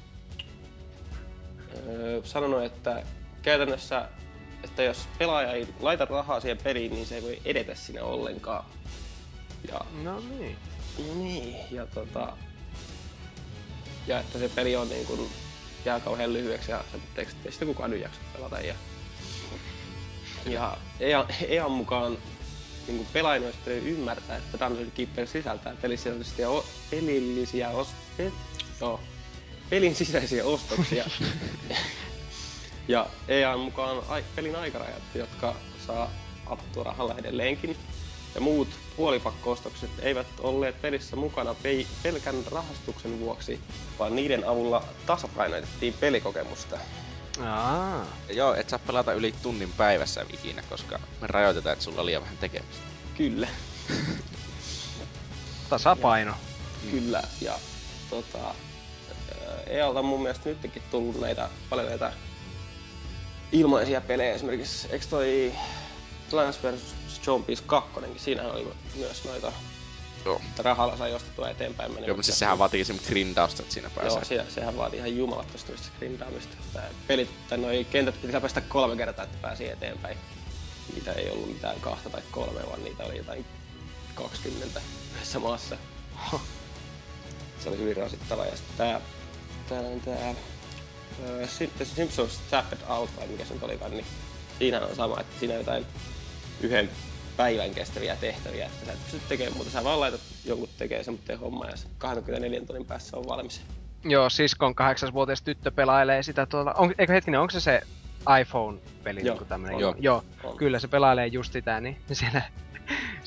öö, sanonut, että käytännössä, että jos pelaaja ei laita rahaa siihen peliin, niin se ei voi edetä siinä ollenkaan. Ja No niin. Niin, ja tota... Ja että se peli on niin kuin, jää kauhean lyhyeksi ja se teksti ei sitä kukaan nyt jaksa pelata. Ja, ja EA, EAN mukaan niin kuin pelaajan olisi pitänyt ymmärtää, että Dungeon Keeper sisältää pelisisällisiä, o, pelillisiä os, pe, joo, pelin sisäisiä ostoksia. *laughs* ja EAN mukaan ai, pelin aikarajat, jotka saa avattua rahalla edelleenkin. Ja muut puolipakko-ostokset eivät olleet pelissä mukana pe- pelkän rahastuksen vuoksi, vaan niiden avulla tasapainotettiin pelikokemusta. Aa. Joo, et saa pelata yli tunnin päivässä ikinä, koska me rajoitetaan, että sulla on liian vähän tekemistä. Kyllä, *laughs* Tasapaino. kyllä. Ja tota, EALta on mun mielestä nytkin tullut näitä, paljon näitä ilmaisia pelejä. Esimerkiksi, eikö toi Plants vs. Zombies 2, siinähän oli myös noita Joo. rahalla sai ostettua eteenpäin Joo, mutta siis sehän vaatii esimerkiksi grindausta, että siinä pääsee. Joo, se, sehän vaatii ihan jumalattomasti grindaamista. Tää pelit, tai noi kentät piti läpäistä kolme kertaa, että pääsi eteenpäin. Niitä ei ollut mitään kahta tai kolme, vaan niitä oli jotain 20 yhdessä maassa. Se oli hyvin rasittava. Ja sitten tää, tää, tää, öö, sitten Simpsons Tapped Out, vai mikä se nyt olikaan, niin siinä on sama, että siinä on jotain yhden päivän kestäviä tehtäviä, että sä et pysty tekemään muuta. Sä vaan laitat jonkun tekee semmoinen homma ja se 24 tunnin päässä on valmis. Joo, siskon kahdeksanvuotias tyttö pelailee sitä tuolla. On, eikö hetkinen, onko se se iPhone-peli Joo, niinku tämmönen? on. Joo. Joo. On. Kyllä se pelailee just sitä, niin siellä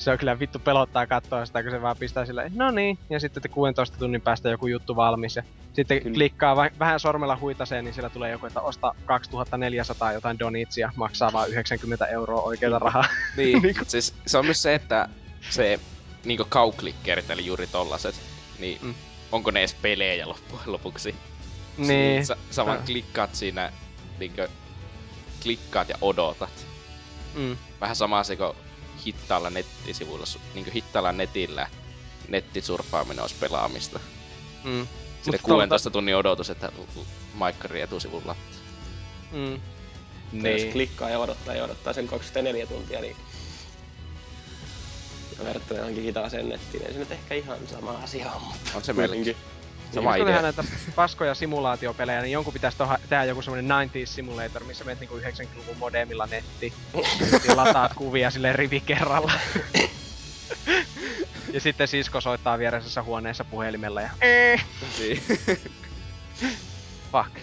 se on kyllä vittu pelottaa katsoa sitä, kun se vaan pistää silleen, no niin, ja sitten te 16 tunnin päästä joku juttu valmis, ja sitten Kyllä. klikkaa va- vähän sormella huitaseen, niin siellä tulee joku, että osta 2400 jotain donitsia, maksaa vaan 90 euroa oikeita rahaa. *laughs* Niin, Niinku- mut siis se on myös se, että se niinku kauklikkerit, eli juuri tollaset, niin Mm. onko ne edes pelejä loppujen lopuksi? niin, Sä, sä vaan klikkaat siinä, niinkö, klikkaat ja odotat. mm, Vähän sama se, kun hittaalla nettisivuilla, su- niinkö hittaalla netillä nettisurffaaminen olisi pelaamista. mm, Sille Mut 16 tunnin odotus, että maikkari etusivulla. mm. Niin. Jos Niin. klikkaa ja odottaa ja odottaa sen 24 tuntia, niin verrattuna johonkin hitaaseen nettiin, niin ei se nyt ehkä ihan sama asia on, mutta On se melkein. Sama Jos idea. tehdään näitä paskoja simulaatiopelejä, niin jonkun pitäisi toha, tehdä joku semmonen 90s simulator, missä menet niinku 90-luvun modemilla netti. ja lataat kuvia sille rivi kerralla. ja sitten sisko soittaa viereisessä huoneessa puhelimella ja eh, Niin. fuck.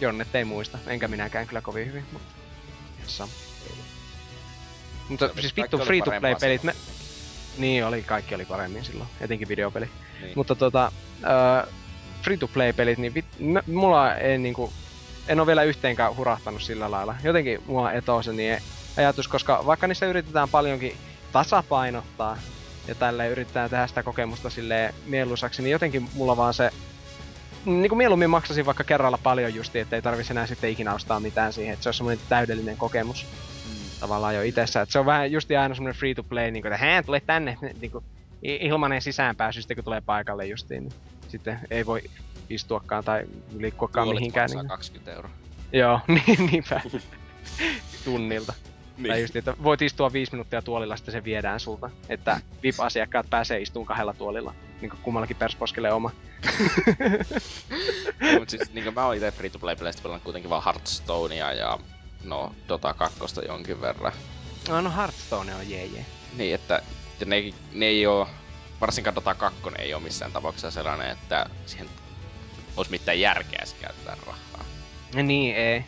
Jonnet ei muista, enkä minäkään kyllä kovin hyvin, mutta sama. Mutta siis vittu oli free-to-play-pelit, ne... parempaa Niin oli, kaikki oli paremmin silloin, etenkin videopeli. Niin. Mutta tota, uh, free-to-play-pelit, niin vit, mulla ei niinku, en ole vielä yhteenkään hurahtanut sillä lailla. Jotenkin mua etoo se niin ajatus, koska vaikka niissä yritetään paljonkin tasapainottaa ja tälle yritetään tehdä sitä kokemusta sille mieluisaksi, niin jotenkin mulla vaan se niin kuin mieluummin maksasin vaikka kerralla paljon justi, ettei tarvitsisi enää sitten ikinä ostaa mitään siihen, että se on semmoinen täydellinen kokemus tavallaan jo itsessä. Että se on vähän justi aina semmoinen free to play, niin kuin, että hää, tule tänne, *laughs* niin kuin, ilmanen sisäänpääsy sitten kun tulee paikalle justiin, niin sitten ei voi istuakaan tai liikkuakaan Tuolit mihinkään. Niin, 20 euroa. Joo, *laughs* niin, niinpä. *laughs* Tunnilta. Niin. Tai just, että voit istua viisi minuuttia tuolilla, sitten se viedään sulta. Että VIP-asiakkaat pääsee istumaan kahdella tuolilla. Niin kuin kummallakin persposkelle oma. *laughs* Ei, mut siis niinku mä oon ite free to play peleistä pelannut kuitenkin vaan Hearthstonea ja no Dota 2 jonkin verran. No, no Hearthstone on jee jee. Niin, että ja ne, ne ei oo, varsinkaan Dota 2 ei oo missään tapauksessa sellainen, että siihen olisi mitään järkeä käyttää rahaa. Niin, ei.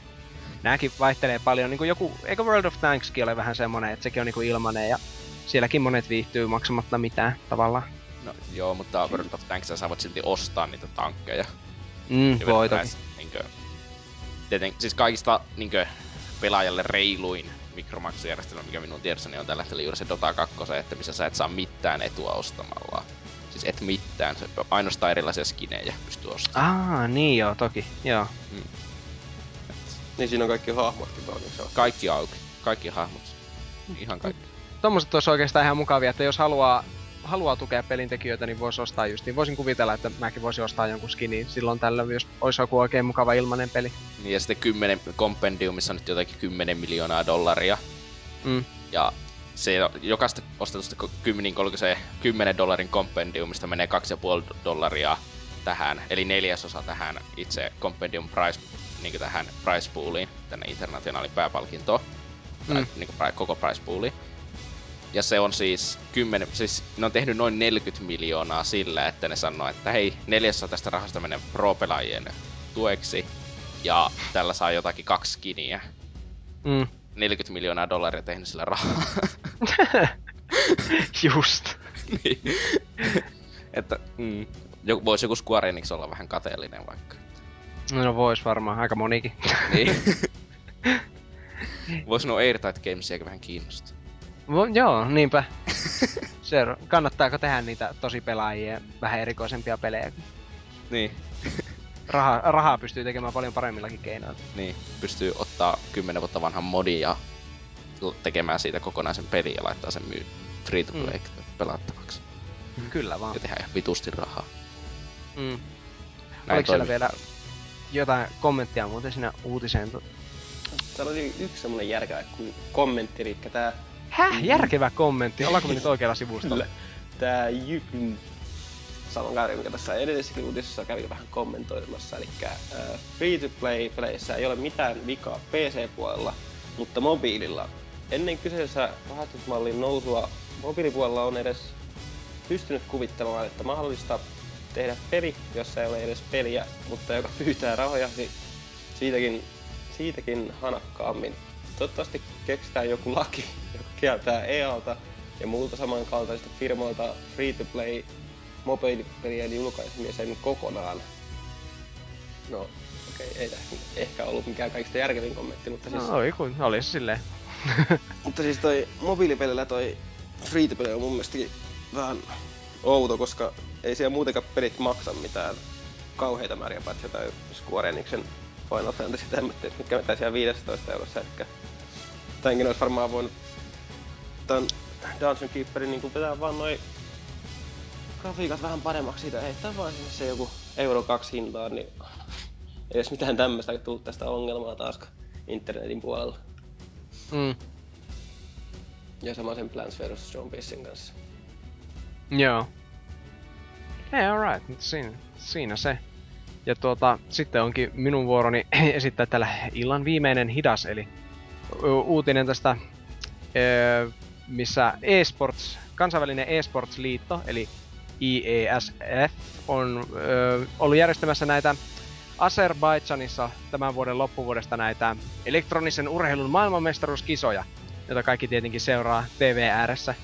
Nääkin vaihtelee paljon. Niin kuin joku, eikö World of Tankskin ole vähän semmonen, että sekin on niinku ilmanen ja sielläkin monet viihtyy maksamatta mitään tavallaan. No joo, mutta World of Tanks sä voit silti ostaa niitä tankkeja. Mm, voi toki. Niinkö, tieten, siis kaikista niinkö, pelaajalle reiluin mikromaksujärjestelmä, mikä minun tiedossani on tällä hetkellä juuri se Dota 2, että missä sä et saa mitään etua ostamalla. Siis et mitään, se ainoastaan erilaisia skinejä pystyy ostamaan. Aa, niin joo, toki. Joo. Niin siinä on kaikki hahmotkin valmiiksi. Kaikki auki, kaikki hahmot. Ihan kaikki. Tommoset olisi oikeastaan ihan mukavia, että jos haluaa, haluaa tukea pelintekijöitä, niin voisi ostaa justiin. Voisin kuvitella, että mäkin voisin ostaa jonkun skinin silloin tällöin, jos olisi joku oikein mukava ilmanen peli. Niin ja sitten 10 kompendiumissa on nyt jotakin 10 miljoonaa dollaria. Mm. Ja se jokaista ostetusta ko- kymmenin, oliko se 10 dollarin kompendiumista menee 2,5 dollaria tähän, eli neljäsosa tähän itse compendium price, niin tähän price pooliin, tänne internationaalin pääpalkintoon, tai Mm. niin koko price pooliin. Ja se on siis 10, siis ne on tehnyt noin 40 miljoonaa sillä, että ne sanoo, että hei, neljäsosa tästä rahasta menee pro-pelaajien tueksi, ja tällä saa jotakin kaksi skiniä. Mm. 40 miljoonaa dollaria tehnyt sillä rahaa. *laughs* Just. niin. että mm, joku, voisi joku Square Enix olla vähän kateellinen vaikka. No vois varmaan, aika monikin. Niin. *laughs* Voisi nuo Airtight Gamesiakin vähän kiinnostaa. Vo, joo, niinpä. *laughs* Se, kannattaako tehdä niitä tosi pelaajia vähän erikoisempia pelejä? Niin, Raha, rahaa pystyy tekemään paljon paremmillakin keinoilla. niin. Pystyy ottaa 10 vuotta vanhan modin ja tekemään siitä kokonaisen pelin ja laittaa sen myy free to play pelattavaksi. Kyllä vaan. Ja tehdä ihan vitusti rahaa. Mm. Näin Oliko siellä vielä jotain kommenttia muuten siinä uutiseen? Täällä oli yksi semmonen järkevä kommentti, eli tää, Häh? Järkevä kommentti. Ollaanko me nyt oikealla sivustolla? tää Jypyn saman kaveri, mikä tässä edellisessäkin uutisessa kävi vähän kommentoimassa. Eli uh, free-to-play-peleissä ei ole mitään vikaa PC-puolella, mutta mobiililla. Ennen kyseessä rahastusmallin nousua mobiilipuolella on edes pystynyt kuvittelemaan, että mahdollista tehdä peli, jossa ei ole edes peliä, mutta joka pyytää rahoja si- siitäkin, siitäkin hanakkaammin. Toivottavasti keksitään joku laki, joka kieltää EALta ja muulta samankaltaisilta firmoilta free-to-play mobiilipelien julkaisemisen kokonaan. No, okei, okay, ei ehkä ollut mikään kaikista järkevin kommentti, mutta siis, No, oli, kun, oli silleen. *laughs* mutta siis toi mobiilipelillä toi free-to-play on mun mielestäkin vähän outo, koska ei siellä muutenkaan pelit maksa mitään kauheita määriä, paitsi jotain Square Enixin Final Fantasy tämmöiset, mitkä vetää siellä 15 eurossa, eli tämänkin olisi varmaan voinut tän Dungeon Keeperin niin vetää vaan noin grafiikat vähän paremmaksi siitä, heittää vaan sinne se joku euro kaksi hintaa, niin ei edes mitään tämmöistä tullut tästä ongelmaa taas internetin puolella. Mm. Ja sama sen Plants vs. Zombiesin kanssa. Joo. Hei, alright, siinä, siinä se. Ja tuota, sitten onkin minun vuoroni *clears throat* esittää tällä illan viimeinen hidas, eli uutinen tästä, öö, missä eSports, kansainvälinen eSports-liitto, eli IESF, on öö, ollut järjestämässä näitä Azerbaidžanissa tämän vuoden loppuvuodesta näitä elektronisen urheilun maailmanmestaruuskisoja, joita kaikki tietenkin seuraa TV ääressä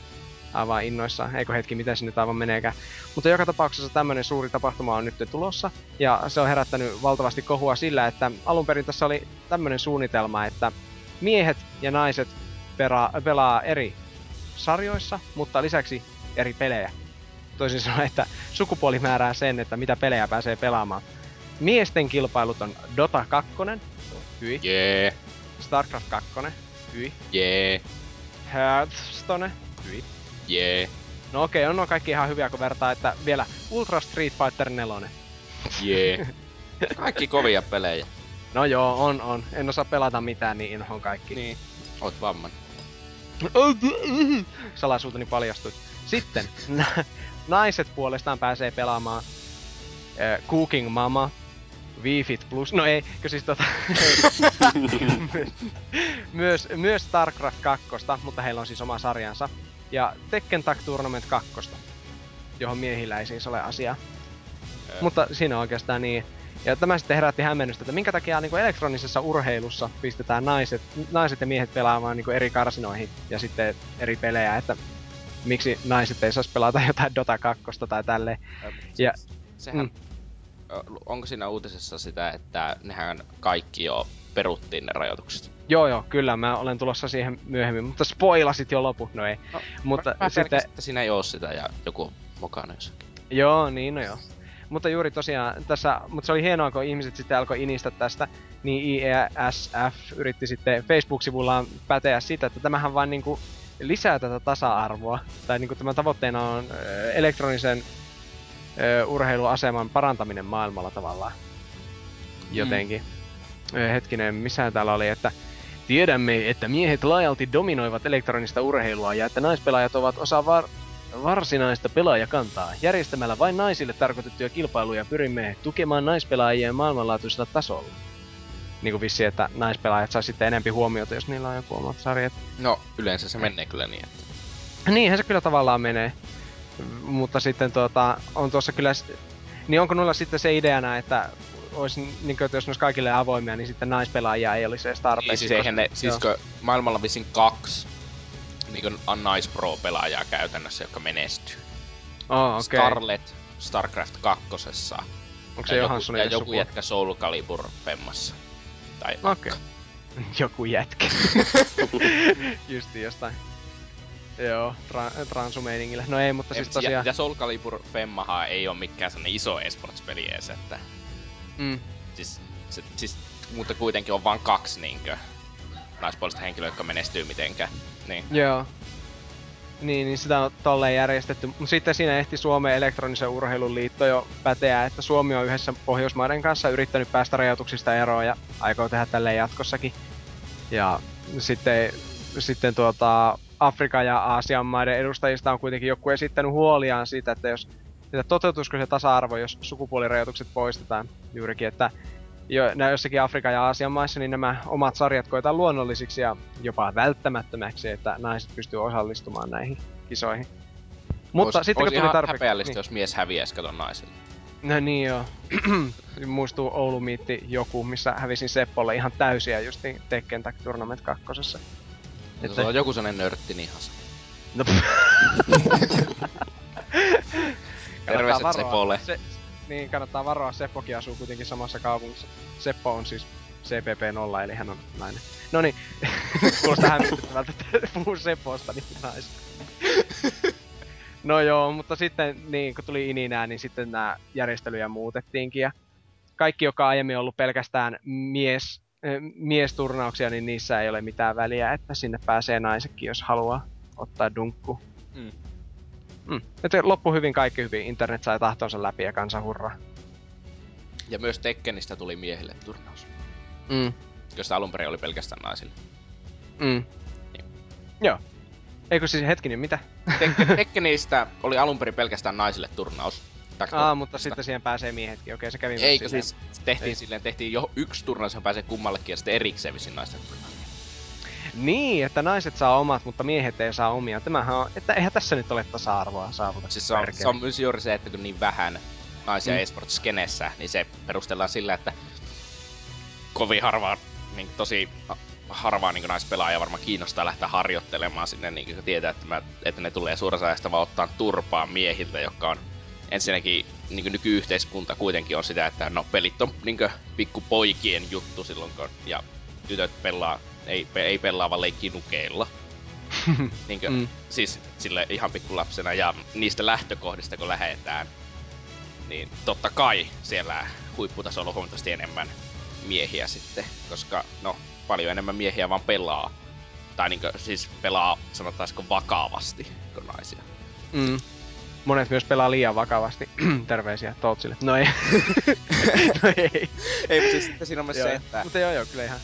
aivan innoissaan. Eikö hetki, miten se nyt aivan meneekään. Mutta joka tapauksessa tämmöinen suuri tapahtuma on nyt tulossa. Ja se on herättänyt valtavasti kohua sillä, että alun perin tässä oli tämmöinen suunnitelma, että miehet ja naiset pelaa, pelaa eri sarjoissa, mutta lisäksi eri pelejä. Toisin sanoen, että sukupuoli määrää sen, että mitä pelejä pääsee pelaamaan. Miesten kilpailut on Dota 2, hyi, Jee, Starcraft 2, hyi, jee, Hearthstone, hyi, jee, No okei, on nuo kaikki ihan hyviä, kun vertaa, että vielä Ultra Street Fighter 4. jee. *laughs* Kaikki kovia pelejä. No joo, on, on. En osaa pelata mitään, niin inhoon kaikki. Niin. Oot vamman. *laughs* Salaisuuteni paljastui. Sitten, na- naiset puolestaan pääsee pelaamaan äh, Cooking Mama, Wii Fit Plus, no ei, kun siis tota, *laughs* myös, myös StarCraft 2, mutta heillä on siis oma sarjansa. Ja Tekken Tag Tournament 2, johon miehillä ei siis ole asiaa. Mutta siinä on oikeastaan niin. Ja tämä sitten herätti hämmennystä, että minkä takia niin elektronisessa urheilussa pistetään naiset, naiset ja miehet pelaamaan niin eri karsinoihin ja sitten eri pelejä, että miksi naiset ei saisi pelata jotain Dota 2 tai tälleen. Ja- Sehän... mm. Onko siinä uutisessa sitä, että nehän kaikki jo peruttiin ne rajoitukset? Joo joo, kyllä mä olen tulossa siihen myöhemmin, mutta spoilasit jo loput, no ei. No, mutta Mä sitten, pelkäsin, että siinä ei oo sitä ja joku mukana jossakin. joo niin no joo. Mutta juuri tosiaan tässä, mutta se oli hienoa, kun ihmiset sitten alkoi inistä tästä, niin IESF yritti sitten Facebook-sivullaan päteä sitä, että tämähän vaan niinku lisää tätä tasa-arvoa. Tai niinku tämän tavoitteena on elektronisen ö, urheiluaseman parantaminen maailmalla tavallaan. Jotenkin. Ö, hetkinen, missä täällä oli, että Tiedämme, että miehet laajalti dominoivat elektronista urheilua ja että naispelaajat ovat osa var- varsinaista pelaajakantaa. Järjestämällä vain naisille tarkoitettuja kilpailuja pyrimme tukemaan naispelaajia maailmanlaajuisella tasolla. Niin kuin vissi, että naispelaajat saa sitten enempi huomiota, jos niillä on joku omat sarjat. No, yleensä se menee kyllä niin, että... Niinhän se kyllä tavallaan menee. Mutta sitten tuota, on tuossa kyllä... Niin onko noilla sitten se ideana, että olisi, niin kuin, että jos ne olisi kaikille avoimia, niin sitten naispelaajia ei olisi edes tarpeeksi. Niin, siis eihän ne, koska- siis maailmalla on vissiin kaksi niin naispro-pelaajaa käytännössä, jotka menestyy. Oh, okei. Scarlet Starcraft 2. Onko se ja Johansson joku, ja joku jätkä Soul Calibur Femmassa. Tai Okei. *laughs* Joku jätkä. *laughs* Justi jostain. Joo, tra- transumeiningillä. No ei, mutta siis ja, tosiaan... ja Soul Calibur Femmahan ei ole mikään sellainen iso esports-peli edes, että Mm, siis, se, siis, mutta kuitenkin on vain kaksi niinkö naispuolista henkilöä, jotka menestyy mitenkään. Niin. joo. Niin, niin sitä on tolleen järjestetty. Mutta sitten siinä ehti Suomen elektronisen urheilun liitto jo päteä, että Suomi on yhdessä Pohjoismaiden kanssa yrittänyt päästä rajoituksista eroon ja aikoo tehdä tälleen jatkossakin. Ja sitten, sitten tuota, Afrikan ja Aasian maiden edustajista on kuitenkin joku esittänyt huoliaan siitä, että jos että toteutuisiko se tasa-arvo, jos sukupuolirajoitukset poistetaan juurikin, että jo, jossakin Afrikan ja Aasian maissa, niin nämä omat sarjat koetaan luonnollisiksi ja jopa välttämättömäksi, että naiset pystyy osallistumaan näihin kisoihin. Mutta Ois- sitten kun tuli tarpeeksi... häpeällistä, Niin, jos mies häviäisi katon naisille. no niin joo. *clears throat* Muistuu Oulu Miitti joku, missä hävisin Seppolle ihan täysiä justiin Tekken Tag Tournament kakkosessa. Että... Että- Se on joku sellainen nörtti niin ihan. No, *laughs* Terveiset. Sepolle. Se, niin, kannattaa varoa. Seppokin asuu kuitenkin samassa kaupungissa. Seppo on siis CPP0, eli hän on nainen. No niin, *laughs* kuulostaa hämmästyttävältä, että puhuu Seposta, niin naista. No joo, mutta sitten niin, kun tuli ininää, niin sitten nämä järjestelyjä muutettiinkin. Ja kaikki, joka on aiemmin ollut pelkästään mies, äh, miesturnauksia, niin niissä ei ole mitään väliä, että sinne pääsee naisetkin, jos haluaa ottaa dunkku. Mm. Että loppu hyvin, kaikki hyvin. Internet sai tahtonsa läpi ja kansa hurraa. Ja myös Tekkenistä tuli miehille turnaus. Mm. Josta alun perin oli pelkästään naisille. Mm. Joo. Eikö siis hetkinen, mitä? Tek- *laughs* Tekkenistä oli alun perin pelkästään naisille turnaus. Aa, mutta sitten siihen pääsee miehetkin. Okei, se kävi Eikö silleen. siis tehtiin Ei. silleen, tehtiin jo yksi turnaus, johon pääsee kummallekin ja sitten erikseen vissiin naisten turnaus. Niin, että naiset saa omat, mutta miehet ei saa omia. Tämähän on, että eihän tässä nyt ole tasa-arvoa saavutettu. Siis se on, perkele. se on myös juuri se, että kun niin vähän naisia Mm. esports-skenessä, niin se perustellaan sillä, että kovin harvaa, niin tosi harvaa niin naispelaajia varmaan kiinnostaa lähteä harjoittelemaan sinne, niin kun tietää, että, mä, että ne tulee suurasajasta vaan ottaa turpaa miehiltä, jotka on ensinnäkin niin nykyyhteiskunta kuitenkin on sitä, että no pelit on niin pikkupoikien juttu silloin, kun, ja tytöt pelaa, ei, ei pelaa vaan leikkii nukeilla. *laughs* niin kuin, Mm. siis sille ihan pikkulapsena ja niistä lähtökohdista kun lähetään, niin totta kai siellä huipputasolla on huomattavasti enemmän miehiä sitten, koska no paljon enemmän miehiä vaan pelaa. Tai niinkö siis pelaa sanotaanko vakavasti kuin naisia. Mm. monet myös pelaa liian vakavasti. *clears throat* Terveisiä Tootsille. No ei. *laughs* no ei. Ei, mutta siis sitten siinä on myös se, että... Mutta joo joo, kyllä ihan.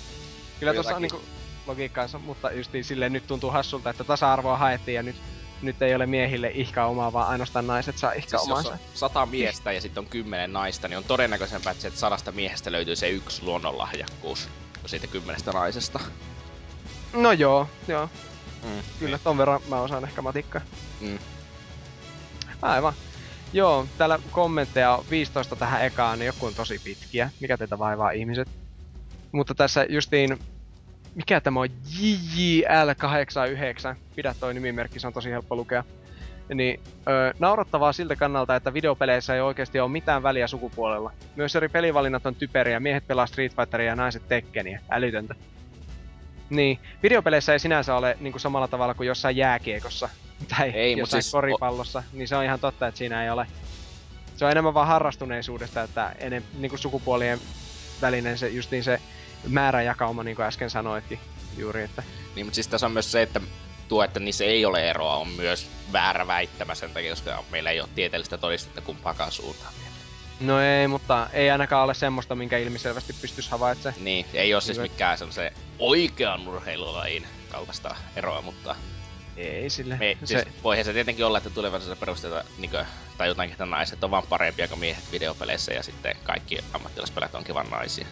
Kyllä tuossa on niinku logiikkaansa, mutta justiin silleen nyt tuntuu hassulta, että tasa-arvoa haettiin ja nyt, nyt ei ole miehille ihka omaa, vaan ainoastaan naiset saa ihka Siis jos omansa. on sata miestä ja sitten on kymmenen naista, niin on todennäköisempää, että sadasta miehestä löytyy se yksi luonnonlahjakkuus kuin siitä kymmenestä naisesta. No joo, joo. Mm. Kyllä, ton verran mä osaan ehkä matikkaa. Mm. Aivan. Joo, täällä kommentteja on 15 tähän ekaan, niin joku on tosi pitkiä. Mikä teitä vaivaa ihmiset? Mutta tässä justiin, mikä tämä on? JJL89. Pidä toi nimimerkki, se on tosi helppo lukea. Niin, ö, naurattavaa siltä kannalta, että videopeleissä ei oikeasti ole mitään väliä sukupuolella. Myös eri pelivalinnat on typeriä, miehet pelaa Street Fighteria ja naiset Tekkeniä. Älytöntä. Niin, videopeleissä ei sinänsä ole niin kuin samalla tavalla kuin jossain jääkiekossa *laughs* tai Ei, jossain siis- koripallossa, niin se on ihan totta, että siinä ei ole. Se on enemmän vaan harrastuneisuudesta, että enem, niin kuin sukupuolien välinen se, justiin se määräjakauma, niin kuin äsken sanoitkin juuri, että Niin, mutta siis tässä on myös se, että tuo, että niissä ei ole eroa, on myös väärä väittämä sen takia, koska meillä ei ole tieteellistä todistetta kumpaakaan suuntaan no ei, mutta ei ainakaan ole semmoista, minkä ilmiselvästi pystyisi havaitsemaan. Niin, ei ole siis Hyvä. mikään semmoisen oikean urheilulajin kaltaista eroa, mutta Ei sille. me, se, siis voihan se tietenkin olla, että tulevaisuudessa perusteella niinkö, tai jotakin, että naiset on vaan parempia kuin miehet videopeleissä ja sitten kaikki ammattilaispelät onkin vaan naisia.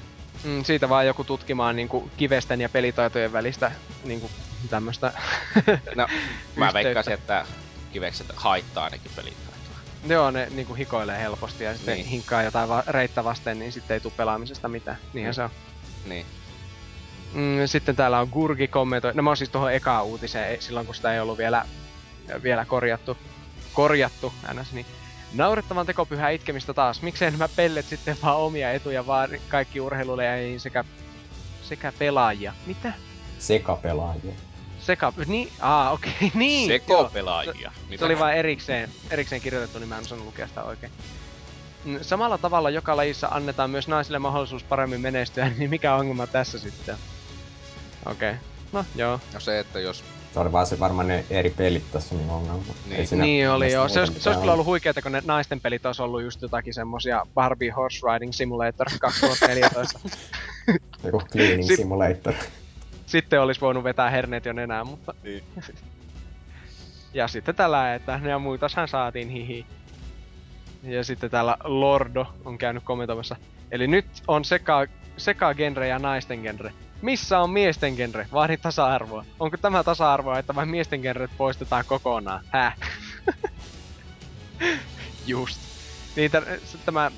Mm, siitä vaan joku tutkimaan niin kuin kivesten ja pelitaitojen välistä niin kuin tämmöistä. *laughs* No, mä Yhteyttä. veikkaisin, että kivekset haittaa ainakin pelitaitoa. Joo, ne niin kuin hikoilee helposti ja sitten Niin. hinkkaa jotain va- reittä vasten, niin sitten ei tule pelaamisesta mitään. Niinhän Mm. se on. Niin. Mm, sitten täällä on Gurgi kommentoi. No mä oon siis tuohon ekaan uutiseen, silloin kun sitä ei ollut vielä, vielä korjattu. Korjattu, ns. Niin. Naurettavan tekopyhää itkemistä taas. Miksei nämä pellet sitten vaan omia etuja, vaan kaikki urheilulajeihin sekä, sekä pelaajia. Mitä? Sekapelaajia. Sekä... Niin, aa okei, okay, *laughs* niin. Sekopelaajia. Se oli vain erikseen, erikseen kirjoitettu, niin mä en osannut lukea sitä oikein. Samalla tavalla joka lajissa annetaan myös naisille mahdollisuus paremmin menestyä, *laughs* niin mikä ongelma tässä sitten? Okei. Okay. No joo. No se, että jos... Se oli vaan se varmaan ne eri pelit tässä niin ongelma. Niin. Niin oli joo. Se olisi, se olisi kyllä ollut huikeeta, kun ne naisten pelit olisi ollut just jotakin semmosia Barbie Horse Riding Simulator *laughs* 2014. Joku cleaning Sit- simulator. sitten olisi voinut vetää herneet jo nenään, mutta... Niin. *laughs* ja sitten tällä, että ne ja muitashan saatiin hihi. Ja sitten täällä Lordo on käynyt kommentoimassa. Eli nyt on seka, seka genre ja naisten genre. Missä on miesten genre? Vaadin tasa-arvoa. Onko tämä tasa-arvoa, että vain miesten genret poistetaan kokonaan? Häh? *laughs* Just. Niin s- tämä,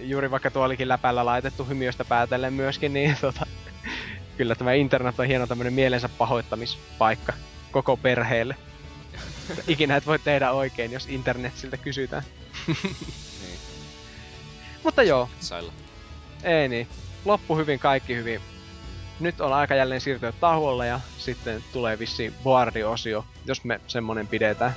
juuri vaikka tuo olikin läpällä laitettu hymiöstä päätellen myöskin, niin *laughs* tota, kyllä tämä internet on hieno tämmönen mielensä pahoittamispaikka koko perheelle. *laughs* Ikinä et voi tehdä oikein, jos internet siltä kysytään. Niin. Mutta joo, Sailla. ei niin. Loppu hyvin, kaikki hyvin. Nyt on aika jälleen siirtyä tauolle ja sitten tulee vissiin boardi-osio, jos me semmonen pidetään.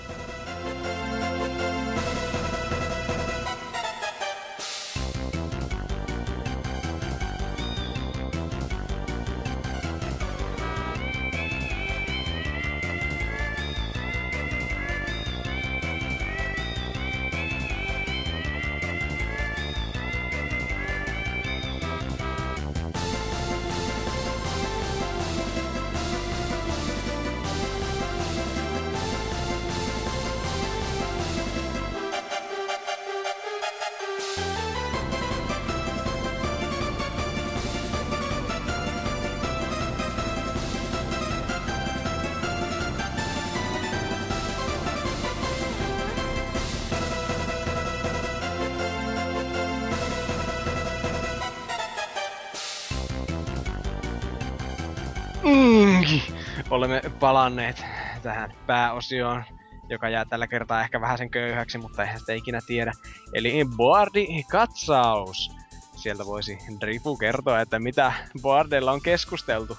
Palanneet tähän pääosioon, joka jää tällä kertaa ehkä vähän sen köyhäksi, mutta eihän sitä ikinä tiedä. Eli Boardi-katsaus. Sieltä voisi Drifu kertoa, että mitä Boardilla on keskusteltu.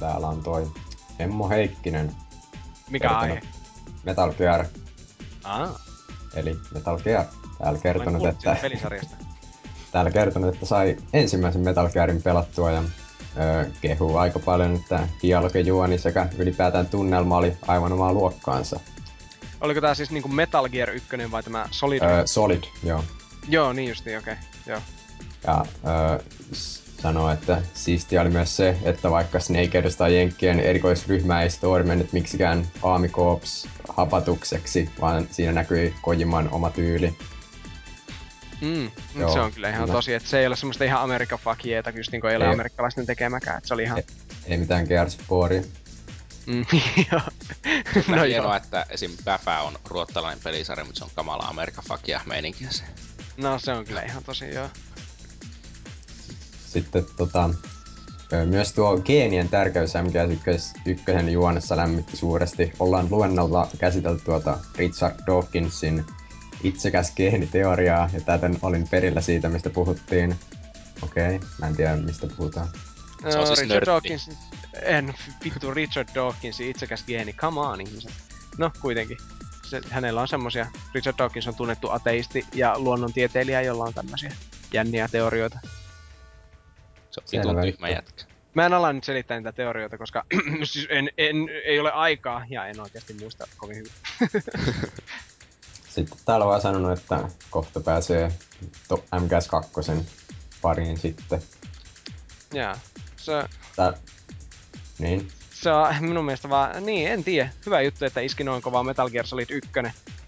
Täällä on toi Emmo Heikkinen, Mikä aihe? Metal Gear, Ah, eli Metal Gear. Täällä kertonut, että, pelisarjasta. *laughs* täällä kertonut, että sai ensimmäisen Metal Gearin pelattua ja kehuu aika paljon, että dialogijuoni sekä ylipäätään tunnelma oli aivan omaa luokkaansa. Oliko tää siis niinku Metal Gear 1 vai tämä Solid? Öö, Solid, joo. Joo, niin justiin, okei. Okay. Joo. Ja öö, sanoo, että siistiä oli myös se, että vaikka Snake edustaa Jenkkien erikoisryhmää, ei story mennyt miksikään Army Corps hapatukseksi, vaan siinä näkyi Kojiman oma tyyli. Mm, mut Joo, se on kyllä ihan kyllä. tosi, että se ei ole semmoista ihan Amerikan fakieta, just niin kuin ei ole Ei. amerikkalaisten tekemäkään, että se oli ihan... Ei. Ei mitään Gears of Waria. Mm, *laughs* joo. No no hienoa, joo. että esim. Bäfä on ruottalainen pelisarja, mutta se on kamala Amerikan fakia meininkiä se. No se on kyllä ihan tosi joo. Sitten tota, myös tuo geenien tärkeys MGS1 juonessa lämmitti suuresti. Ollaan luennolla käsitelty tuota Richard Dawkinsin itsekäs geeniteoriaa, ja täten olin perillä siitä, mistä puhuttiin. Okei, okay, mä en tiedä, mistä puhutaan. Se on siis Richard nörtti. Dawkins, en, vittu Richard Dawkins, itsekäs geeni, come on ihmiset. No, kuitenkin. Se, hänellä on semmosia, Richard Dawkins on tunnettu ateisti ja luonnontieteilijä, jolla on tämmösiä jänniä teorioita. Se on vitun tyhmä jätkä. Mä en ala nyt selittää niitä teorioita, koska *clears throat* siis en, en, ei ole aikaa ja en oikeasti muista kovin hyvin. *laughs* Sitten täällä on vaan sanonut, että kohta pääsee to- MGS2 pariin sitten. Jaa. Se, Tää... Niin, se on minun mielestä vaan, niin en tiedä, hyvä juttu, että iski noin kovaa Metal Gear Solid 1.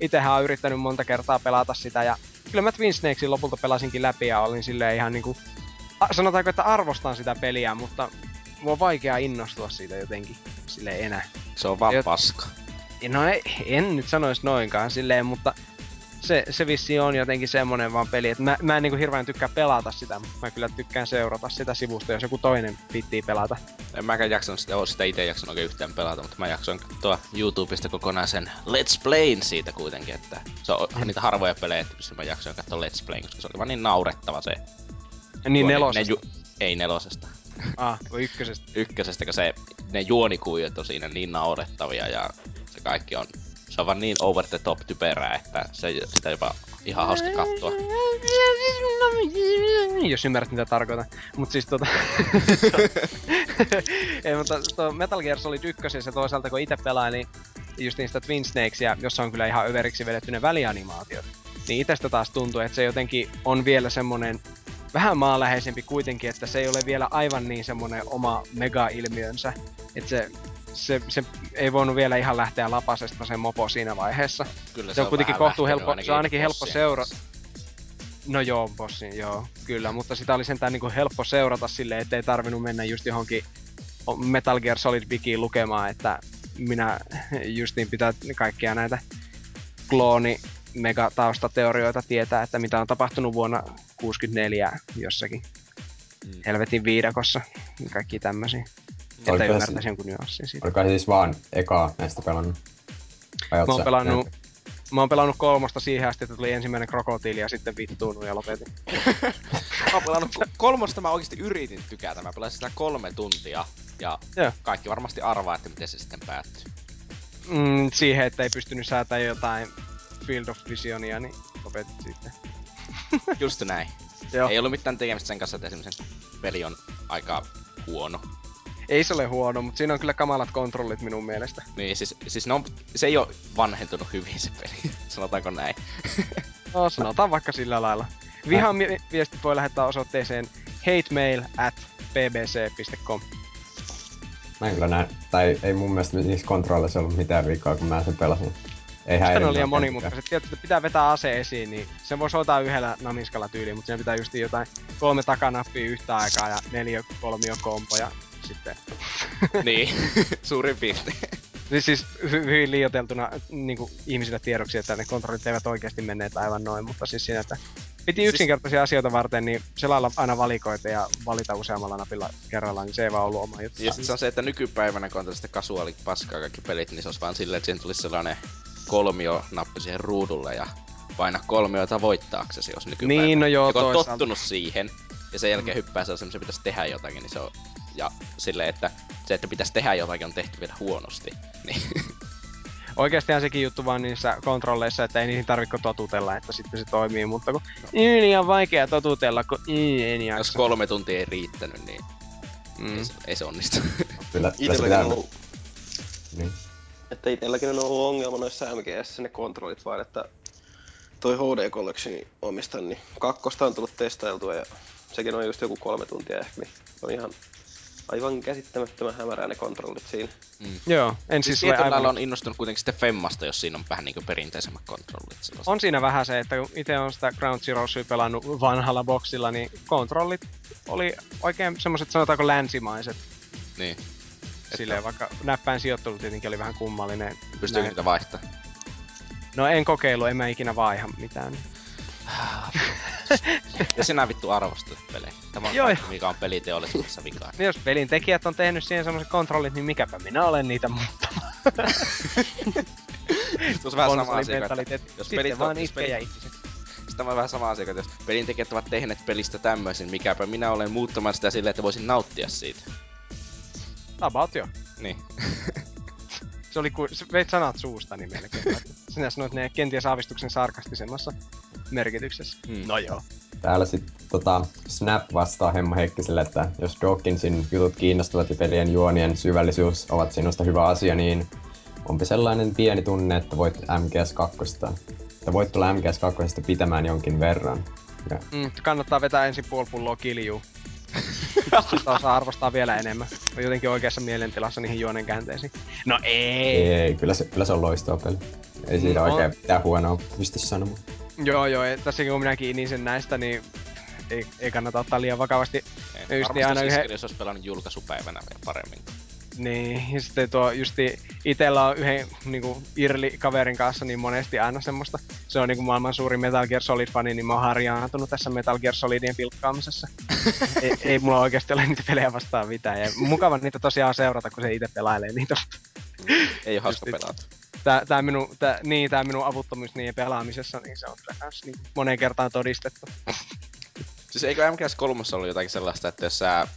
Itehän on yrittänyt monta kertaa pelata sitä ja kyllä mä Twin Snakesin lopulta pelasinkin läpi ja olin silleen ihan niinku, a, sanotaanko, että arvostan sitä peliä, mutta mua on vaikea innostua siitä jotenkin sille enää. Se on vaan Jot- paska. No ei, en nyt sanois noinkaan silleen, mutta se, se vissi on jotenkin semmonen vaan peli, että mä, mä en niinku hirveän tykkää pelata sitä, mutta mä kyllä tykkään seurata sitä sivusta, jos joku toinen pittii pelata. En mäkään jaksanut sitä, sitä itse jaksanut oikein yhtään pelata, mutta mä jaksoin katsoa YouTubesta kokonaisen Let's Playn siitä kuitenkin, että se on niitä harvoja pelejä, missä mä jaksoin katsoa Let's Playn, koska se oli vaan niin naurettava se. Niin juoni- nelosesta. Ne ju- ei nelosesta. Ah, ykkösestä. Ykkösestä, kun se, ne juonikuviot on siinä niin naurettavia ja se kaikki on, se on vaan niin over the top typerää, että se, sitä jopa ihan hauska katsoa. Jos ymmärrät mitä tarkoitan. Mut siis tota... *laughs* Ei, mutta tuo Metal Gear Solid 1 ja toisaalta kun itse pelaa, niin just niistä Twin Snakesia, jossa on kyllä ihan överiksi vedetty ne välianimaatiot. Niin itestä taas tuntuu, että se jotenkin on vielä semmonen vähän maanläheisempi kuitenkin, että se ei ole vielä aivan niin semmonen oma mega-ilmiönsä. Että se, se, se, ei voinut vielä ihan lähteä lapasesta se mopo siinä vaiheessa. Kyllä Se on kuitenkin vähän kohtuu helppo- se on ainakin helppo bossien seura- kanssa. No joo, bossin, joo, kyllä, mutta sitä oli sentään niinku helppo seurata silleen, ettei tarvinnut mennä just johonkin Metal Gear Solid Wikiin lukemaan, että minä justiin pitää kaikkia näitä klooni mega taustateorioita tietää, että mitä on tapahtunut vuonna 64 jossakin Mm. helvetin viidakossa, kaikki tämmösiä. Että Oliko ymmärtäisi jonkun nyanssin siitä. oliko siis vaan ekaa näistä pelannut? Vai oot Mä oon pelannut, mä oon pelannut kolmosta siihen asti, että tuli ensimmäinen krokotiili ja sitten vittuunut ja lopetin. Mä oon pelannut ko- kolmosta mä oikeesti yritin tykätä. Mä pelasin sitä kolme tuntia. Ja Joo. kaikki varmasti arvaa, että miten se sitten päättyy. mm, siihen, että ei pystynyt säätämään jotain Field of Visionia, niin lopetit sitten. Just näin. Joo. Ei ollut mitään tekemistä sen kanssa, että esimerkiksi peli on aika huono. Ei se ole huono, mutta siinä on kyllä kamalat kontrollit minun mielestä. Niin siis, siis ne on, se ei ole vanhentunut hyvin se peli, *laughs* sanotaanko näin. *laughs* No, sanotaan vaikka sillä lailla. Vihan mi- viestit voi lähettää osoitteeseen hatemail at bbc.com. Mä en kyllä näe, tai ei mun mielestä niissä kontrolleissa ollut mitään vikaa, kun mä sen pelasin. Ei häirinnyt on liian monimutkaiset. Tiedätkö, että pitää vetää ase esiin, niin sen voi soittaa yhdellä namiskalla tyyliin, mutta siinä pitää just jotain kolme takanappia yhtä aikaa ja neljä kolmio kompo ja sitten... *laughs* niin, *laughs* suurin piirtein. Niin siis hy- hyvin liioiteltuna niin ihmisille tiedoksi, että ne kontrollit eivät oikeasti menneet aivan noin, mutta siis siinä, että piti Siis- yksinkertaisia asioita varten, niin selailla aina valikoita ja valita useammalla napilla kerrallaan, niin se ei vaan ollut oma juttu. Just se on se, että nykypäivänä kun on tällaista kasuaali paskaa kaikki pelit, niin se olisi vaan silleen, että siihen tulisi sellainen kolmio nappi siihen ruudulle ja paina kolmiota voittaaksesi, jos nykypäivänä. Niin, no joo, Ja kun on toisaalta. tottunut siihen, ja sen jälkeen hyppää sellaisen, se pitäisi tehdä jotakin, niin se on... Ja silleen, että se, että pitäisi tehdä jotakin, on tehty vielä huonosti. Niin. *laughs* Oikeastihan sekin juttu vaan niissä kontrolleissa, että ei niihin tarvitse totutella, että sitten se toimii, mutta kun niin liian vaikea totutella, kun mm, en Jos jaksa. kolme tuntia ei riittänyt, niin Mm. ei, se, ei se onnistu. *laughs* Kyllä, kyllä se Itselläkin pitää... on ollut Niin. Että itselläkin on ollut ongelma noissa MGS ne kontrollit vaan, että toi HD Collectionin omistan, niin kakkosta on tullut testailtua ja sekin on just joku kolme tuntia ehkä, niin on ihan aivan käsittämättömän hämärää ne kontrollit siinä. Joo, en Siis siis aivan... on innostunut kuitenkin sitten Femmasta, jos siinä on vähän niinku perinteisemmät kontrollit. sellaiset. On siinä vähän se, että kun itse on sitä Ground Zeroesia pelannut vanhalla boksilla, niin kontrollit oli oikein semmoiset sanotaanko länsimaiset. Niin. Silleen, vaikka näppäin sijoittelu tietenkin oli vähän kummallinen. Pystyykö niitä vaihtaa? No en kokeilu, en mä ikinä vaiha mitään. *laughs* Ja sinä vittu arvostelet pelejä. Tämä on Joo, kaikki, mikä on peliteollisuudessa vikaa. Niin jos pelin tekijät on tehnyt siihen semmoiset kontrollit, niin mikäpä minä olen niitä muuttamaan. *laughs* Tuossa vähän sama asia, että jos Sitten pelit on- jos pelit-. Sitten on vähän sama asia, että jos pelintekijät ovat tehneet pelistä tämmöisen, mikäpä minä olen muuttamaan sitä silleen, että voisin nauttia siitä. About jo. Niin. *laughs* Se oli kuin, sä veit sanat suustani melkein. Sinä sanoit ne kenties aavistuksen sarkastisemmassa merkityksessä. Mm. No joo. Täällä sitten tota, Snap vastaa Hemmo Heikkiselle, että jos Dawkinsin jutut kiinnostavat ja pelien juonien syvällisyys ovat sinusta hyvä asia, niin onpa sellainen pieni tunne, että voit MGS2. Että voit tulla MGS2 pitämään jonkin verran. Ja Mm, kannattaa vetää ensin puoli pulloa kiljuu. *laughs* Sitä osaa arvostaa vielä enemmän. On jotenkin oikeassa mielentilassa niihin juonen käänteisiin. No ei. ei, kyllä se, kyllä se on loistava peli. Ei siinä No. oikein mitään huonoa pysty sanomaan. Joo joo, tässäkin kun minäkin inin näistä, niin ei, ei kannata ottaa liian vakavasti. Ei, Just Varmasti aina yhden- jos olisi pelannut julkaisupäivänä vielä paremmin. Niin, ja sitten tuo justi itellä on yhden niinku Irli kaverin kanssa niin monesti aina semmoista. Se on niinku maailman suurin Metal Gear Solid-fani, niin mä oon harjaantunut tässä Metal Gear Solidien pilkkaamisessa. *laughs* ei, ei, mulla oikeasti ole niitä pelejä vastaan mitään. Ja mukava niitä tosiaan seurata, kun se itse pelailee niitä. Ei ole hauska pelata. Tää, tää, minun, tää, niin, tää minun avuttomuus niiden pelaamisessa, niin se on kyllä kans niin moneen kertaan todistettu. Siis eikö MGS3 ollut jotakin sellaista, että jos sä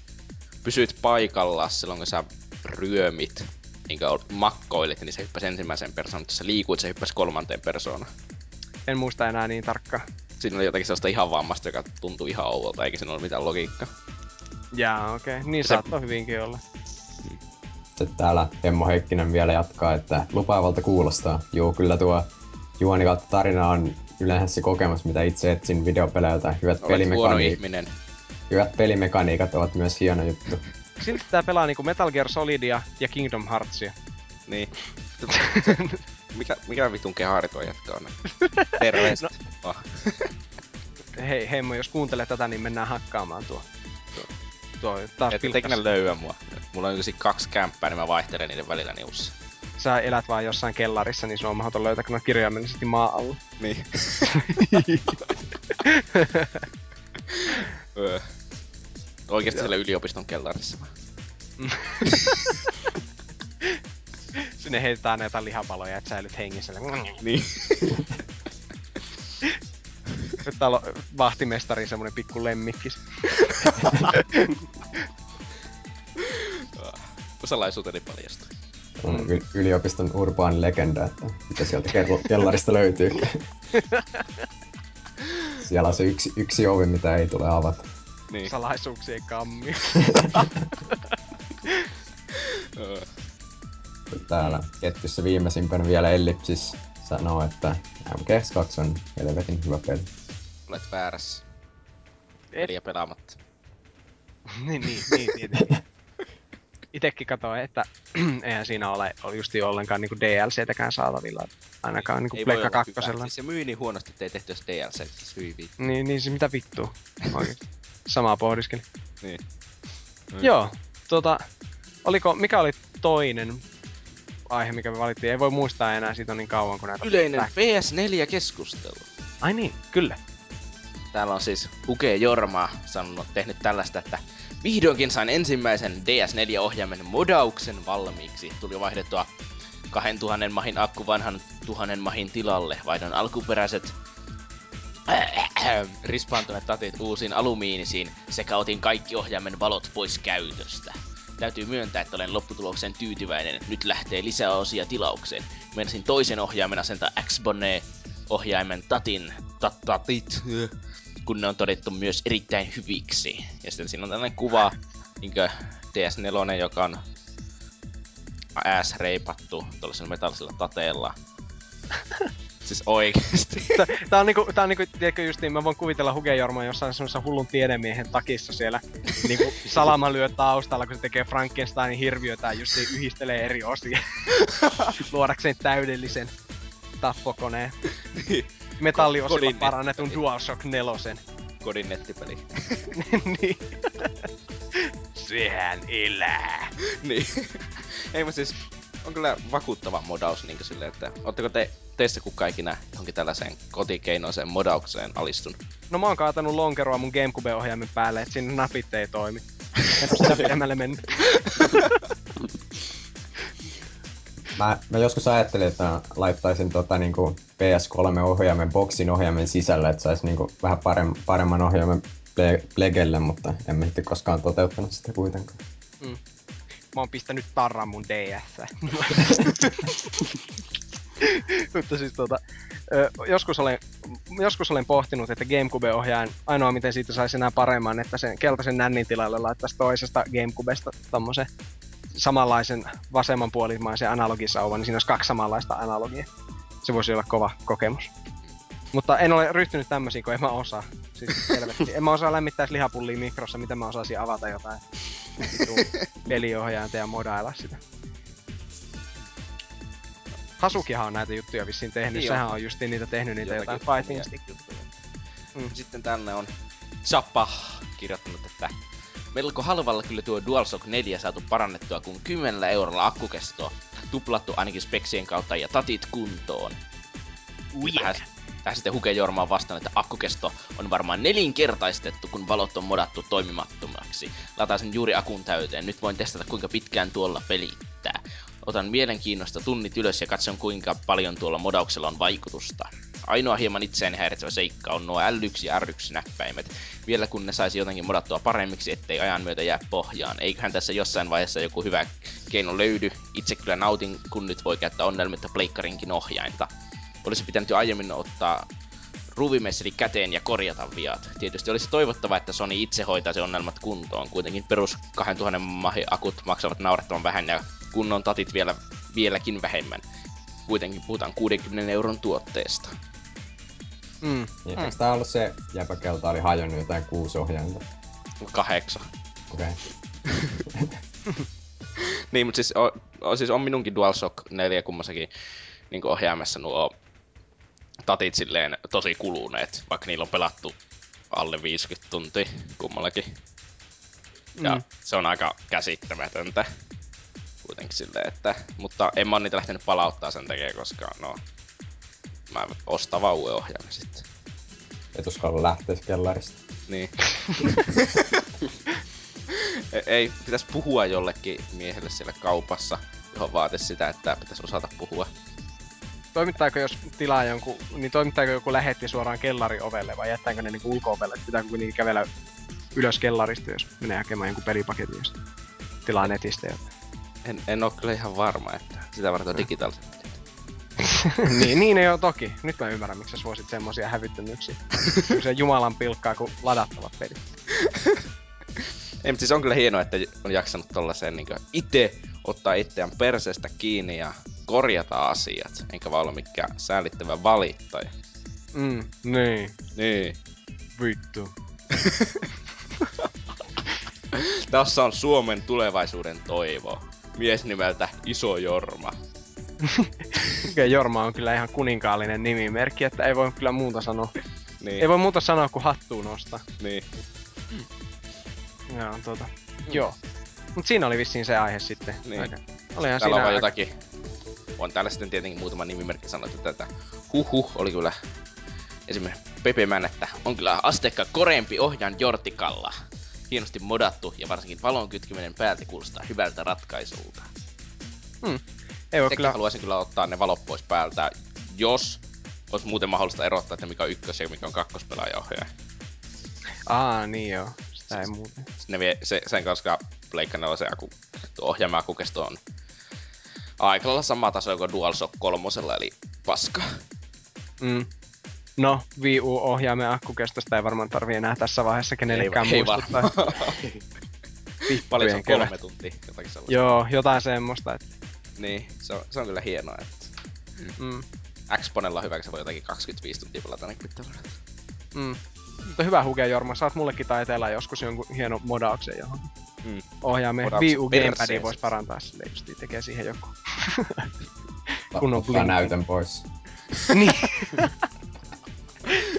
pysyt paikalla silloin, kun sä ryömit, niin makkoilit, niin se hyppäsi ensimmäiseen persoonaan, jos sä liikuit, se hyppäsi kolmanteen persoonaan. En muista enää niin tarkkaan. Siinä oli jotakin sellaista ihan vammasta, joka tuntui ihan ouvolta, eikä siinä ollut mitään logiikkaa. Jaa, okei. Okay. Niin Se- saattoi hyvinkin olla. Sitten täällä Hemmo Heikkinen vielä jatkaa, että lupaavalta kuulostaa. Joo, kyllä tuo juoni kautta tarina on yleensä se kokemus, mitä itse etsin videopeleiltä. Hyvät, Olet ihminen. hyvät pelimekaniikat ovat myös hieno juttu. Silti tää pelaa niinku Metal Gear Solidia ja Kingdom Heartsia. Niin. *laughs* mikä, mikä vitun kehari tuo jätkä on? Terveistä. No. Oh. *laughs* Hei, Heimo, jos kuuntelet tätä, niin mennään hakkaamaan tuo. Tuo, tuo taas Et löyä mua. Mulla on yksi kaksi kämppää, niin mä vaihtelen niiden välillä niussa. Sä elät vaan jossain kellarissa, niin se on mahdoton löytää, kun on kirjaimellisesti maa alla. Niin. *laughs* Oikeesti siellä yliopiston kellarissa. *laughs* Sinne heitetään näitä lihapaloja, että säilyt hengissä. Niin. *laughs* Nyt täällä on vahtimestari semmonen pikku lemmikkis. *laughs* Salaisuuteni paljastui. On yl- yliopiston urbaani legenda, että mitä sieltä kel- kellarista löytyy. Siellä on se yksi, yksi ovi, mitä ei tule avata. Niin. Salaisuuksien kammi. *laughs* Täällä ketjussa viimeisimpänä vielä Ellipsis sanoo, että MGS2 on helvetin hyvä peli. Olet väärässä. Peliä pelaamatta. *laughs* niin, niin, niin, tietenkin. Itekin katsoin, että *clears throat* eihän siinä ole, ole justi ollenkaan niinku DLCtäkään saatavilla. Ainakaan niinku Pleikka kakkosella. Siis se myi niin huonosti, että ei tehty edes DLC. Siis hyi vittu. Niin, niin se mitä vittua. Samaa pohdiskeli. Niin. Joo, tota, oliko, mikä oli toinen aihe, mikä me valittiin? Ei voi muistaa enää, siitä on niin kauan kuin näitä... Yleinen Läh- PS4-keskustelu. Ai niin, kyllä. Täällä on siis Uke Jorma sanonut, tehnyt tällaista, että vihdoinkin sain ensimmäisen DS4-ohjaimen modauksen valmiiksi. Tuli vaihdettua 2000 mahin akku vanhan 1000 mahin tilalle. Vaihdon alkuperäiset rispaantuneet tatit uusiin alumiinisiin sekä otin kaikki ohjaimen valot pois käytöstä. Täytyy myöntää, että olen lopputulokseen tyytyväinen. Nyt lähtee lisää osia tilaukseen. Menisin toisen ohjaimen asentaa Xbone ohjaimen tatin, tat, tatit, kun ne on todettu myös erittäin hyviksi. Ja sitten siinä on tällainen kuva, niinkö DS4, joka on ääs reipattu tuollaisella metallisella tateella. *laughs* siis oikeesti. *laughs* Tää on niinku, tää on niinku, tiedätkö justiin, mä voin kuvitella Huge Jorma jossain semmoisessa hullun tiedemiehen takissa siellä niinku *laughs* salama lyö taustalla, kun se tekee Frankensteinin hirviötä ja justiin yhdistelee eri osia. *laughs* Luodakseen täydellisen tappokoneen. Metalliosilla Kodin parannetun nettipeli. DualShock 4. Kodin nettipeli. niin. Sehän elää. niin. Ei mutta siis, on kyllä vakuuttava modaus niin silleen, että ootteko te, teistä kukaan ikinä johonkin tällaiseen kotikeinoiseen modaukseen alistunut? No mä oon kaatanut lonkeroa mun Gamecube-ohjaimen päälle, et sinne napit ei toimi. *laughs* Oo sitä pidemmälle mennyt. *laughs* Mä, mä joskus ajattelin, että mä laittaisin tota, niinku PS3-ohjaimen boksin ohjaimen sisälle, että sais niinku vähän parem, paremman ohjaimen ple- Plegelle, mutta en mä sitten koskaan toteuttanut sitä kuitenkaan. Mä oon pistänyt tarran mun DS. *laughs* Mutta siis tota, joskus olen, joskus olen pohtinut, että Gamecube-ohjaajan ainoa miten siitä saisi enää paremman, että sen keltaisen nännin tilalle laittaisi toisesta Gamecubesta tommosen samanlaisen vasemmanpuolimaisen analogisauvan, niin siinä olisi kaksi samanlaista analogia. Se voisi olla kova kokemus. Mutta en ole ryhtynyt tämmöisiin, kun en mä osaa. Siis selvästi. En mä osaa lämmittää lihapullia mikrossa, mitä mä osaisin avata jotain peliohjainta ja modailla sitä. Hasukihan on näitä juttuja vissiin tehnyt. Niin Sehän on. on justiin niitä tehnyt, niitä jotain Jotakin fighting omia stick. juttuja. Mm. Sitten tänne on Zappa kirjoittanut, että melko halvalla kyllä tuo DualShock 4 saatu parannettua, kun 10 eurolla akkukesto tuplattu ainakin speksien kautta ja tatit kuntoon. Tähän, tähän sitten Huke Jorma on vastannut, että akkukesto on varmaan nelinkertaistettu, kun valot on modattu toimimattomaksi. Lataisin juuri akun täyteen. Nyt voin testata, kuinka pitkään tuolla pelittää. Otan mielenkiinnosta tunnit ylös ja katson, kuinka paljon tuolla modauksella on vaikutusta. Ainoa hieman itseäni häiritsevä seikka on nuo L1 ja R1 näppäimet. Vielä kun ne saisi jotenkin modattua paremmiksi, ettei ajan myötä jää pohjaan. Eiköhän tässä jossain vaiheessa joku hyvä keino löydy. Itse kyllä nautin, kun nyt voi käyttää onnelmitta pleikkarinkin ohjainta. Olisi pitänyt jo aiemmin ottaa ruuvimesseli käteen ja korjata viat. Tietysti olisi toivottavaa, että Sony itse hoitaisi ongelmat kuntoon. Kuitenkin perus 2000 mahi akut maksavat naurettavan vähän ja kunnon tatit vielä, vieläkin vähemmän. Kuitenkin puhutaan 60 euron tuotteesta. Mm. Niin, eikö tää ollut se jäpä, kelta oli hajonnut jotain kuusi ohjainta? Kahdeksan. Okei. Okay. *laughs* Niin, mutta siis, o, o, siis on minunkin DualShock 4 kummassakin niin ohjaimessa nuo tatit silleen tosi kuluneet, vaikka niillä on pelattu alle 50 tuntia kummallakin. Ja Mm. se on aika käsittämätöntä kuitenkin silleen, että... Mutta en mä niitä lähtenyt palauttaa sen takia, koska no... Mä ostan vaan uuden ohjaimen sitten. Et uskalla lähteä kellarista. Niin. *laughs* E- ei, pitäisi puhua jollekin miehelle siellä kaupassa, johon vaatisi sitä, että pitäisi osata puhua. Toimittaako jos tilaa jonkun, niin toimittaako joku lähetti suoraan kellarin ovelle vai jättääkö ne niinku ulko-ovelle? Pitääkö kuitenkin kävellä ylös kellarista, jos menee hakemaan jonkun pelipaketin, jos tilaa netistä jotain? En, en oo kyllä ihan varma, että sitä varten on digitaaliset *laughs* pelit. niin, niin ei ole toki. Nyt mä ymmärrän, miksi sä suosit semmosia hävyttömyyksiä. se jumalan pilkkaa kuin ladattavat pelit. Ei, mutta siis on kyllä hienoa, että on jaksanut tollaseen niin itse ottaa itseään perseestä kiinni ja korjata asiat, enkä vaan ole mikään säälittävä valittaja. Mm, niin. Niin. Vittu. *laughs* Tässä on Suomen tulevaisuuden toivo. Mies nimeltä Iso Jorma. *laughs* Okei, Jorma on kyllä ihan kuninkaallinen nimimerkki, että ei voi kyllä muuta sanoa. Niin, Ei voi muuta sanoa kuin hattuun nostaa. niin. Joo, tota. Joo. Mut siinä oli vissiin se aihe sitten. Niin. Aika. Olihan Täällä on siinä vaan aika- jotakin... On täällä sitten tietenkin muutama nimimerkki sanottu tätä. Huhhuh oli kyllä esimerkiksi Pepe Männettä. On kyllä asteikka korempi ohjaan Jortikalla. Hienosti modattu ja varsinkin valon kytkeminen päältä kuulostaa hyvältä ratkaisulta. Ei voi kyllä... haluaisin kyllä ottaa ne valot pois päältä, jos olisi muuten mahdollista erottaa, että mikä on ykkös ja mikä on kakkospelaaja ohjaaja. Aa, niin joo. Sitä ei muuten. Ne vie, se, sen koska Pleikka 4 aku, tuo akukesto on aika lailla sama taso kuin DualShock 3, eli paska. Mm. No, Wii U-ohjaimen akkukestosta ei varmaan tarvii enää tässä vaiheessa kenellekään ei, ei muistuttaa. varmaan. Paljon se on Kyllä. kolme tuntia, jotakin sellaista. Joo, jotain semmoista. Että Niin, se on, se on kyllä hienoa, että Mm. Xponella on hyvä, kun se voi jotakin 25 tuntia pelata ainakin pitää. Mm. Mutta hyvä Huge Jorma, saat mullekin taiteella joskus jonkun hienon modauksen johonkin. Mm. Modauksen Wii U perseeseen. voisi parantaa sille justiin, tekee siihen joku. Kun Kun on näytön pois. *laughs* niin. *laughs*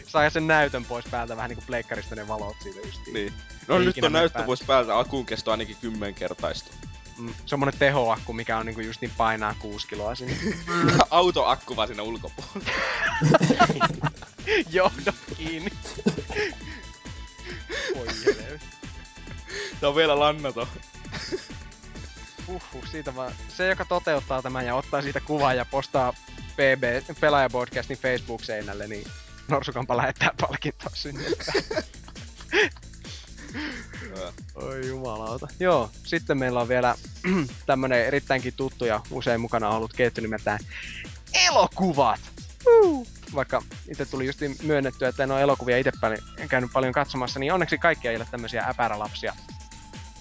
Saa sen näytön pois päältä vähän niinku pleikkarista ne valot siitä justiin. Niin. No Ei nyt on näyttö pois päältä, akun kesto ainakin kymmenkertaistu. Mm, semmonen tehoakku, mikä on niinku just niin painaa 6 kiloa sinne. *laughs* Autoakku vaan siinä ulkopuolella. Johdot kiinni. Voi helvetti. *laughs* Tää on vielä lannaton. *laughs* Huhhuh, siitä vaan. Se, joka toteuttaa tämän ja ottaa siitä kuvan ja postaa PB, Pelaajapodcastin Facebook-seinälle, niin Norsukampa lähettää palkintoa sinne. *laughs* Oi jumalauta. Joo, sitten meillä on vielä *clears throat* tämmönen erittäinkin tuttu ja usein mukana ollut ketju nimeltään elokuvat. Woo! Vaikka itse tuli just myönnettyä, että en ole elokuvia itse käynyt paljon katsomassa, niin onneksi kaikki ei ole tämmöisiä äpärälapsia.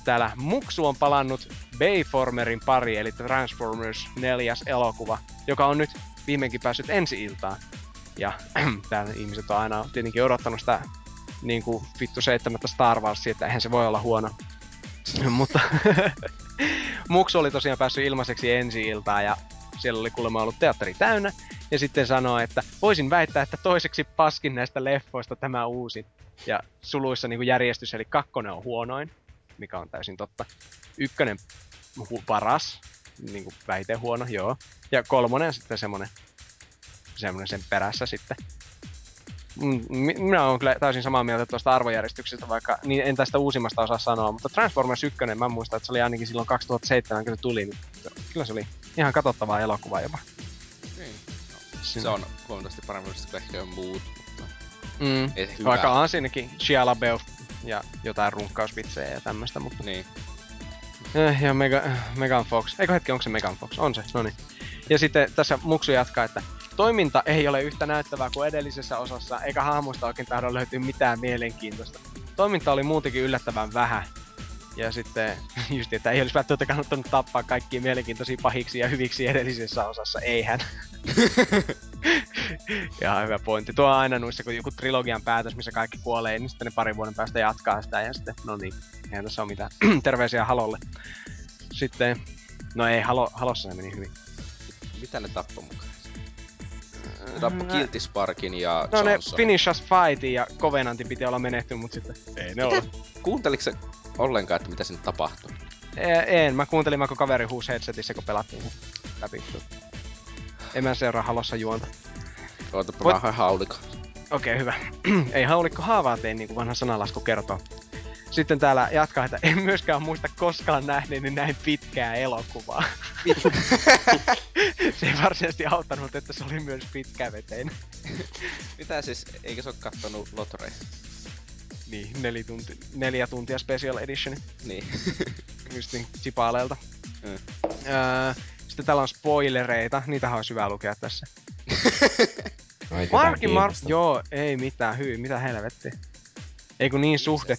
Täällä Muksu on palannut Bayformerin pari, eli Transformers 4. elokuva, joka on nyt viimeinkin päässyt ensi-iltaan. Ja *clears throat* täällä ihmiset on aina tietenkin odottanut sitä niin kuin vittu seitsemättä Star Warsia, että eihän se voi olla huono. *clears throat* Mutta *laughs* Muksu oli tosiaan päässyt ilmaiseksi ensi iltaan ja siellä oli kuulemma ollut teatteri täynnä. Ja sitten sanoi, että voisin väittää, että toiseksi paskin näistä leffoista tämä uusi. Ja suluissa niin kuin järjestys, eli kakkonen on huonoin, mikä on täysin totta. Ykkönen hu- paras, niin kuin väite huono, joo. Ja kolmonen on sitten semmonen, semmonen sen perässä sitten. Mm, mi- Minä olen kyllä täysin samaa mieltä tuosta arvojärjestyksestä, vaikka niin en tästä uusimmasta osaa sanoa, mutta Transformers 1, mä muistan, että se oli ainakin silloin 2007, kun se tuli, niin kyllä se oli ihan katsottavaa elokuvaa jopa. Se on huomattavasti parempi kuin ehkä muut, mutta Mm. ei se hyvä. Vaikka on siinäkin Shia LaBeouf ja jotain runkkausvitsejä ja tämmöistä, mutta... Niin. Eh, ja Mega, Megan Fox. Eikö hetki, onko se Megan Fox? On se, no niin. Ja sitten tässä Muksu jatkaa, että toiminta ei ole yhtä näyttävää kuin edellisessä osassa, eikä hahmoista oikein tahdo löytyä mitään mielenkiintoista. Toiminta oli muutenkin yllättävän vähän. Ja sitten *laughs* just, että ei olisi välttämättä kannattanut tappaa kaikkia mielenkiintoisia pahiksi ja hyviksi edellisessä osassa, eihän. *laughs* ja hyvä pointti. Tuo on aina noissa, kun joku trilogian päätös, missä kaikki kuolee, niin sitten ne parin vuoden päästä jatkaa sitä ja sitten, no niin, eihän tässä ole mitään. *clears throat* Terveisiä Halolle. Sitten, no ei, Halo, Halossa se meni hyvin. Mitä ne tappoi mukaan? Ne tappoi Guilty Sparkin ja No ne Johnsonin. Finish Us Fightin ja Covenantin piti olla menehtynyt, mutta sitten ei ne ole. Kuunteliko se ollenkaan, että mitä sinne tapahtui? E- En, mä kuuntelin, mä kun kaveri huusi headsetissä, kun pelattiin läpi. En mä seuraa Halossa juonta. Ootapa Voit- mä haen haulikon. Okei, hyvä. *clears throat* Ei haulikko haavaa tee, niin kuin vanha sanalasku kertoo. Sitten täällä jatkaa, että en myöskään muista koskaan nähneeni näin pitkää elokuvaa. *laughs* se ei varsinaisesti auttanut, että se oli myös pitkäveteinen. Mitä siis, eikö se oo kattonut Lotreja? Niin, neljä, tunti, neljä tuntia special edition. Niin. *laughs* Just niin. Mm. Öö, sitten täällä on spoilereita, niitä olisi hyvä lukea tässä. *laughs* Markin Mark... Joo, ei mitään, hyi, mitä helvettiä. Ei kun niin suhde.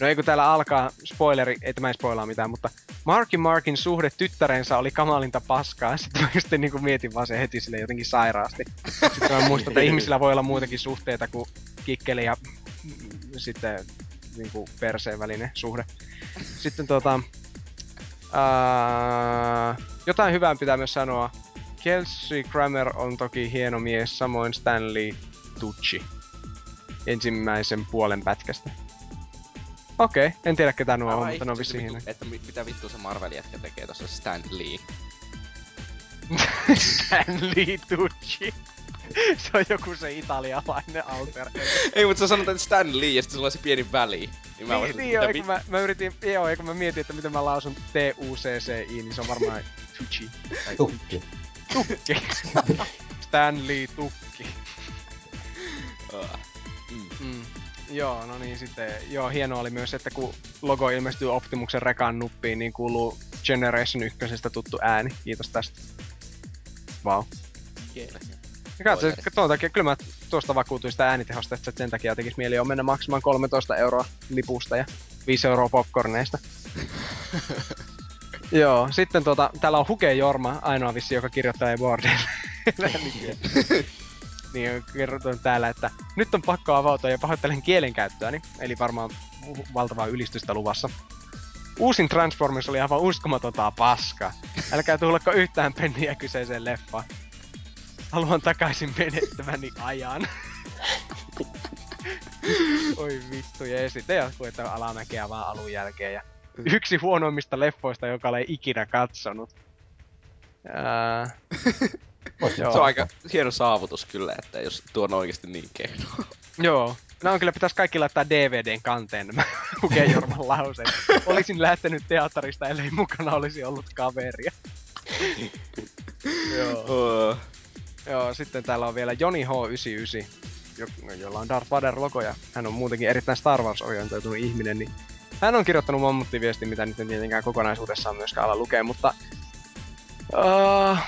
No ei kun täällä alkaa, spoileri, ei tämä ei spoilaa mitään, mutta Markin Markin suhde tyttärensä oli kamalinta paskaa. *laughs* Sitten mä just niinku mietin vaan se heti sille jotenkin sairaasti. Sitten mä muistan, että ihmisillä voi olla muitakin suhteita kuin kikkeli ja sitten niinku perseen välinen suhde. Sitten tota... Ää, jotain hyvää pitää myös sanoa. Kelsey Grammer on toki hieno mies, samoin Stanley Tucci ensimmäisen puolen pätkästä. Okei, okay, en tiedä ketä nuo on, mutta ne on vissiin vittu, että mi- mitä vittu se Marvel jätkä tekee tossa Stan Lee. *laughs* *laughs* Stanley Tucci. Se on joku se italialainen alter. Ei, mutta sä sanot, että Stan Lee ja sitten sulla on se pieni väli. Niin mä niin, niin joo, kun mä, mä yritin, joo, ja kun mä mietin, että miten mä lausun T-U-C-C-I, niin se on varmaan Tucci. Tukki. Tukki. *laughs* Stanley Tukki. vi- Ah. Mm. Mm. Joo, no niin sitten, joo, hienoa oli myös, että kun logo ilmestyy Optimuksen rekan nuppiin, niin kuuluu Generation 1 tuttu ääni. Kiitos tästä. Vau. Ja katso, tuon takia, kyllä mä tuosta vakuutuin sitä äänitehosta, että sen takia tekisi mieli on mennä maksamaan 13 euroa lipusta ja 5 euroa popcorneista. *laughs* Joo, sitten tota, täällä on Huke Jorma, ainoa vissi, joka kirjoittaa Boardille. *laughs* niin kerrotaan täällä, että nyt on pakko avautua ja pahoittelen kielenkäyttöäni, eli varmaan valtavaa ylistystä luvassa. Uusin Transformers oli aivan uskomatonta paskaa. Älkää tullako yhtään penniä kyseiseen leffaan. Haluan takaisin menettäväni ajan. Oi vittu, ja sitten jatkuu, että alamäkeä vaan alun jälkeen. Ja yksi huonoimmista leffoista, joka olen ikinä katsonut. Ää... *laughs* se on aika hieno saavutus kyllä, että jos tuo on oikeasti niin kehno. Joo. No kyllä pitäisi kaikki laittaa DVDn kanteen nämä *laughs* Huke Jorman lauseet. Olisin lähtenyt teatterista, ellei mukana olisi ollut kaveria. *laughs* Joo. Joo, sitten täällä on vielä Joni H99, jo, jolla on Darth Vader-logo ja hän on muutenkin erittäin Star Wars-orientoitunut ihminen, niin hän on kirjoittanut mammuttiviesti, mitä nyt en tietenkään kokonaisuudessaan myöskään ala lukea, mutta... Uh,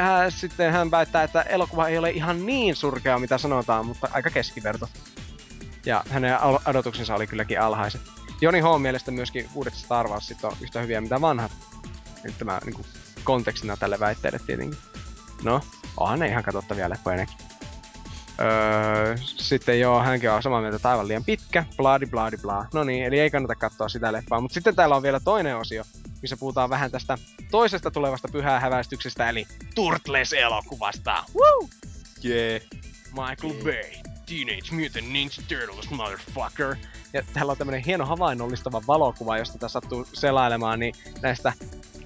hän, sitten hän väittää, että elokuva ei ole ihan niin surkea, mitä sanotaan, mutta aika keskiverto. Ja hänen odotuksensa oli kylläkin alhaiset. Joni H. mielestä myöskin uudet Star Warsit on yhtä hyviä mitä vanhat. Nyt tämä niin kuin, kontekstina tälle väitteelle tietenkin. No, onhan ne ihan katsottavia leppoja nekin. Öö, sitten joo, hänkin on samaa mieltä, että aivan liian pitkä, bladi bladi bla. No niin, eli ei kannata katsoa sitä leffaa. Mutta sitten täällä on vielä toinen osio, missä puhutaan vähän tästä toisesta tulevasta pyhää häväistyksestä, eli Turtles-elokuvasta. Woo! Yeah. Michael yeah. Bay, Teenage Mutant Ninja Turtles, motherfucker. Ja täällä on tämmönen hieno havainnollistava valokuva, josta tässä sattuu selailemaan, niin näistä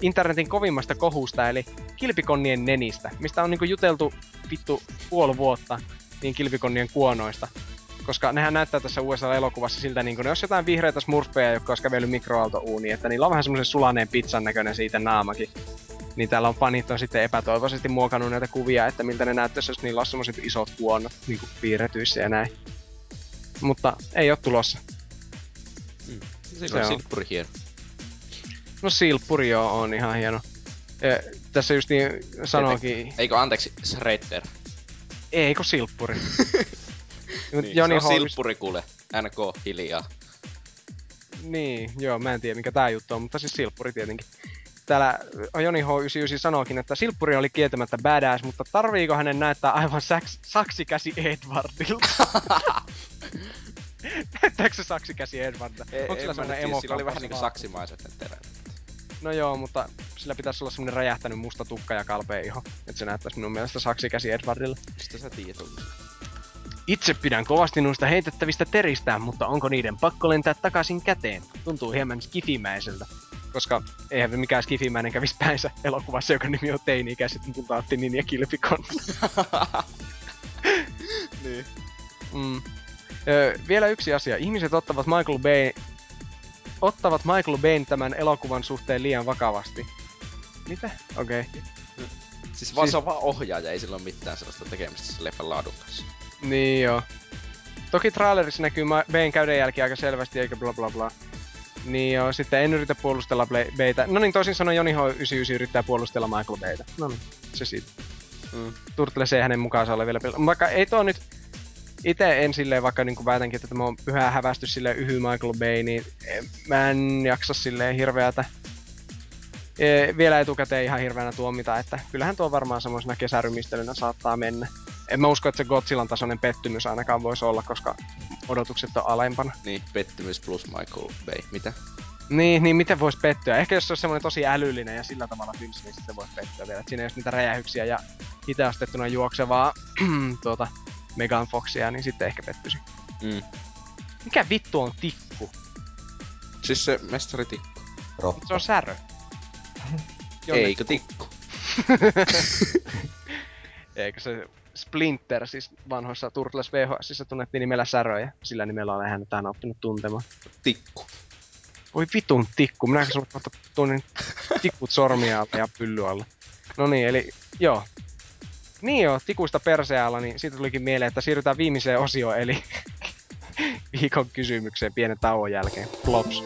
internetin kovimmasta kohusta, eli kilpikonnien nenistä, mistä on niinku juteltu vittu puoli vuotta niin kilpikonnien kuonoista. Koska nehän näyttää tässä USA-elokuvassa siltä, niin kuin ne olisi jotain vihreitä smurfeja, jotka olisi kävellyt mikroaaltouuniin, että niillä on vähän semmoisen sulaneen pizzan näköinen siitä naamakin. Niin täällä on fanit on sitten epätoivoisesti muokannut näitä kuvia, että miltä ne näyttäisi, jos niillä on semmoiset isot kuonnot, niin kuin piirretyissä ja näin. Mutta ei ole tulossa. Mm. Se, se on silppuri hieno. No silppuri joo, on ihan hieno. Ja, tässä just niin sanoinkin... Eikö anteeksi, Shredder? Eikö silppuri? *laughs* niin, Joni se on silppuri kuule. NK hiljaa. Niin, joo, mä en tiedä mikä tää juttu on, mutta siis silppuri tietenkin. Täällä Joni H99 sanookin, että silppuri oli kieltämättä badass, mutta tarviiko hänen näyttää aivan saks, saksikäsi Edwardilta? *laughs* Näyttääkö se saksikäsi Edwardilta? Onko sillä semmonen emo Sillä oli vähän niinku saksimaiset ne terät. No joo, mutta sillä pitäisi olla semmonen räjähtänyt musta tukka ja kalpea iho. Että se näyttäisi minun mielestä saksikäsi Edwardilla. Mistä sä tiedät Itse pidän kovasti noista heitettävistä teristä, mutta onko niiden pakko lentää takaisin käteen? Tuntuu hieman skifimäiseltä. Koska eihän mikään skifimäinen kävisi päinsä elokuvassa, joka nimi on teini-ikäiset mutaattinin ja kilpikon. *laughs* niin. Mm. Öö, vielä yksi asia. Ihmiset ottavat Michael Bay ottavat Michael Bayn tämän elokuvan suhteen liian vakavasti. Mitä? Okei. Okay. Siis vaan siis... se on vaan ohjaaja, ei sillä ole mitään sellaista tekemistä sen leffan laadun kanssa. Niin joo. Toki trailerissa näkyy Bayn käyden jälkeen aika selvästi, eikä bla bla bla. Niin joo, sitten en yritä puolustella Baytä. No niin, toisin sanoen Joni H99 yrittää puolustella Michael Baytä. No niin, se siitä. Mm. Turtles ei hänen mukaansa ole vielä pil- Vaikka ei tuo nyt itse en silleen, vaikka niin väitänkin, että tämä on pyhä hävästy sille yhy Michael Bay, niin mä en jaksa silleen hirveätä e, vielä etukäteen ihan hirveänä tuomita, että kyllähän tuo varmaan semmoisena kesärymistelynä saattaa mennä. En mä usko, että se Godzillan tasoinen pettymys ainakaan voisi olla, koska odotukset on alempana. Niin, pettymys plus Michael Bay. Mitä? Niin, niin miten voisi pettyä? Ehkä jos se olisi semmoinen tosi älyllinen ja sillä tavalla tylsä, niin sitten voisi pettyä vielä. Et siinä ei niitä räjähyksiä ja hitastettuna juoksevaa *clears throat* tuota, Megan Foxia, niin sitten ehkä pettyisin. Mm. Mikä vittu on tikku? Siis se mestaritikku. Rotta. Se on särö. *laughs* Eikö tikku? *laughs* Eikö se Splinter, siis vanhoissa Turtles VHSissa tunnettiin nimellä Särö, ja sillä nimellä olen hänet aina oppinut tuntemaan. Tikku. Voi vitun tikku, minäkö sulle kohta tunnin tikkut sormia ja pylly alle. No niin, eli joo, niin joo, tikuista persealla, niin siitä tulikin mieleen, että siirrytään viimeiseen osioon, eli *laughs* viikon kysymykseen pienen tauon jälkeen. Plops.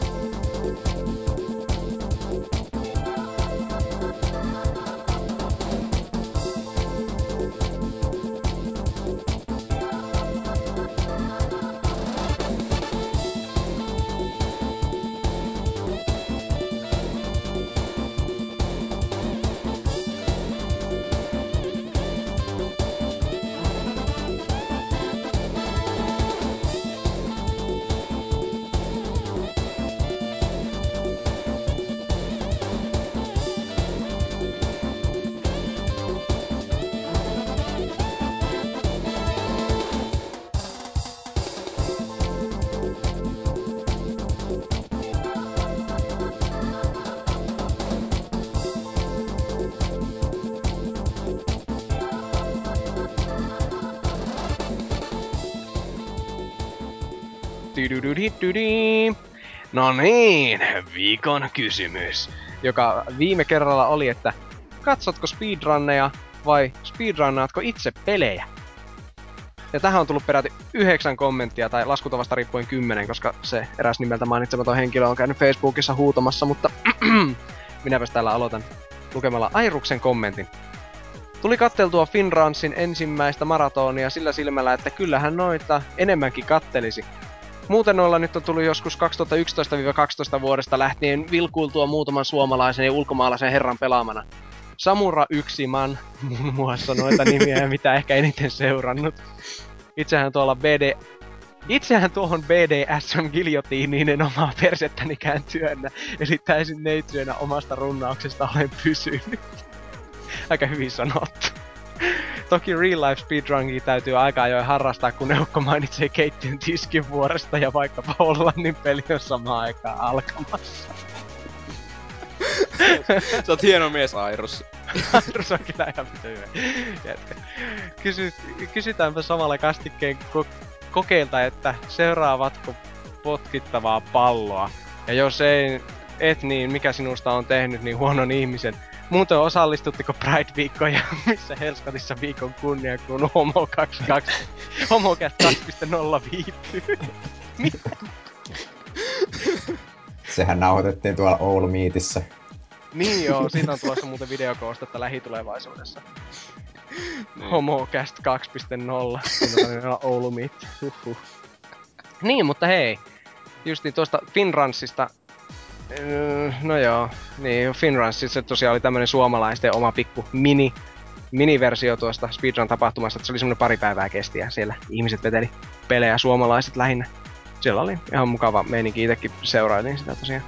No niin, viikon kysymys. Joka viime kerralla oli, että katsotko speedrunneja vai speedrunnaatko itse pelejä? Ja tähän on tullut peräti yhdeksän kommenttia, tai laskutavasta riippuen kymmenen, koska se eräs nimeltä mainitsematon henkilö on käynyt Facebookissa huutamassa, mutta *clears throat* minäpäs täällä aloitan lukemalla Airuksen kommentin. Tuli katteltua Finransin ensimmäistä maratonia sillä silmällä, että kyllähän noita enemmänkin kattelisi. Muuten noilla nyt on tullut joskus 2011-2012 vuodesta lähtien vilkuiltua muutaman suomalaisen ja ulkomaalaisen herran pelaamana. Samura Yksiman, muun muassa noita nimiä, *laughs* mitä ehkä eniten seurannut. Itsehän tuolla BD... Itsehän tuohon BDSM giljotiiniin en omaa persettänikään työnnä, eli täysin neitsyönä omasta runnauksesta olen pysynyt. Aika hyvin sanottu. Toki real life speedrungia täytyy aika ajoin harrastaa, kun Neukko mainitsee keittiön tiskin vuoresta ja vaikkapa Hollannin peli on samaan aikaan alkamassa. Sä oot hieno mies, Airus. *laughs* Airus on kyllä ihan vittu hyvä. Jätkä. Kysy, kysytäänpä samalla kastikkeen ko- kokeilta, että seuraavatko potkittavaa palloa. Ja jos ei, et niin, mikä sinusta on tehnyt niin huonon ihmisen. Muuten osallistutteko Pride-viikkoon ja *laughs* missä Helskatissa viikon kunnia, kun Homo 22, Homocast 2.0 viipyy? Sehän nauhoitettiin tuolla Oulu Meetissä. Niin joo, siitä on tulossa muuten videokoostetta lähitulevaisuudessa. Homocast 2.0. Siinä on Oulu Meet. Niin, mutta hei. Justiin tuosta Finransista. Öö, No joo, niin Finransissa se tosiaan oli tämmönen suomalaisten oma pikku mini miniversio tuosta speedrun-tapahtumasta, että se oli semmonen pari päivää kesti ja siellä ihmiset veteli pelejä, suomalaiset lähinnä. Siellä oli ihan mukava meininki, itekin seurailin sitä tosiaan.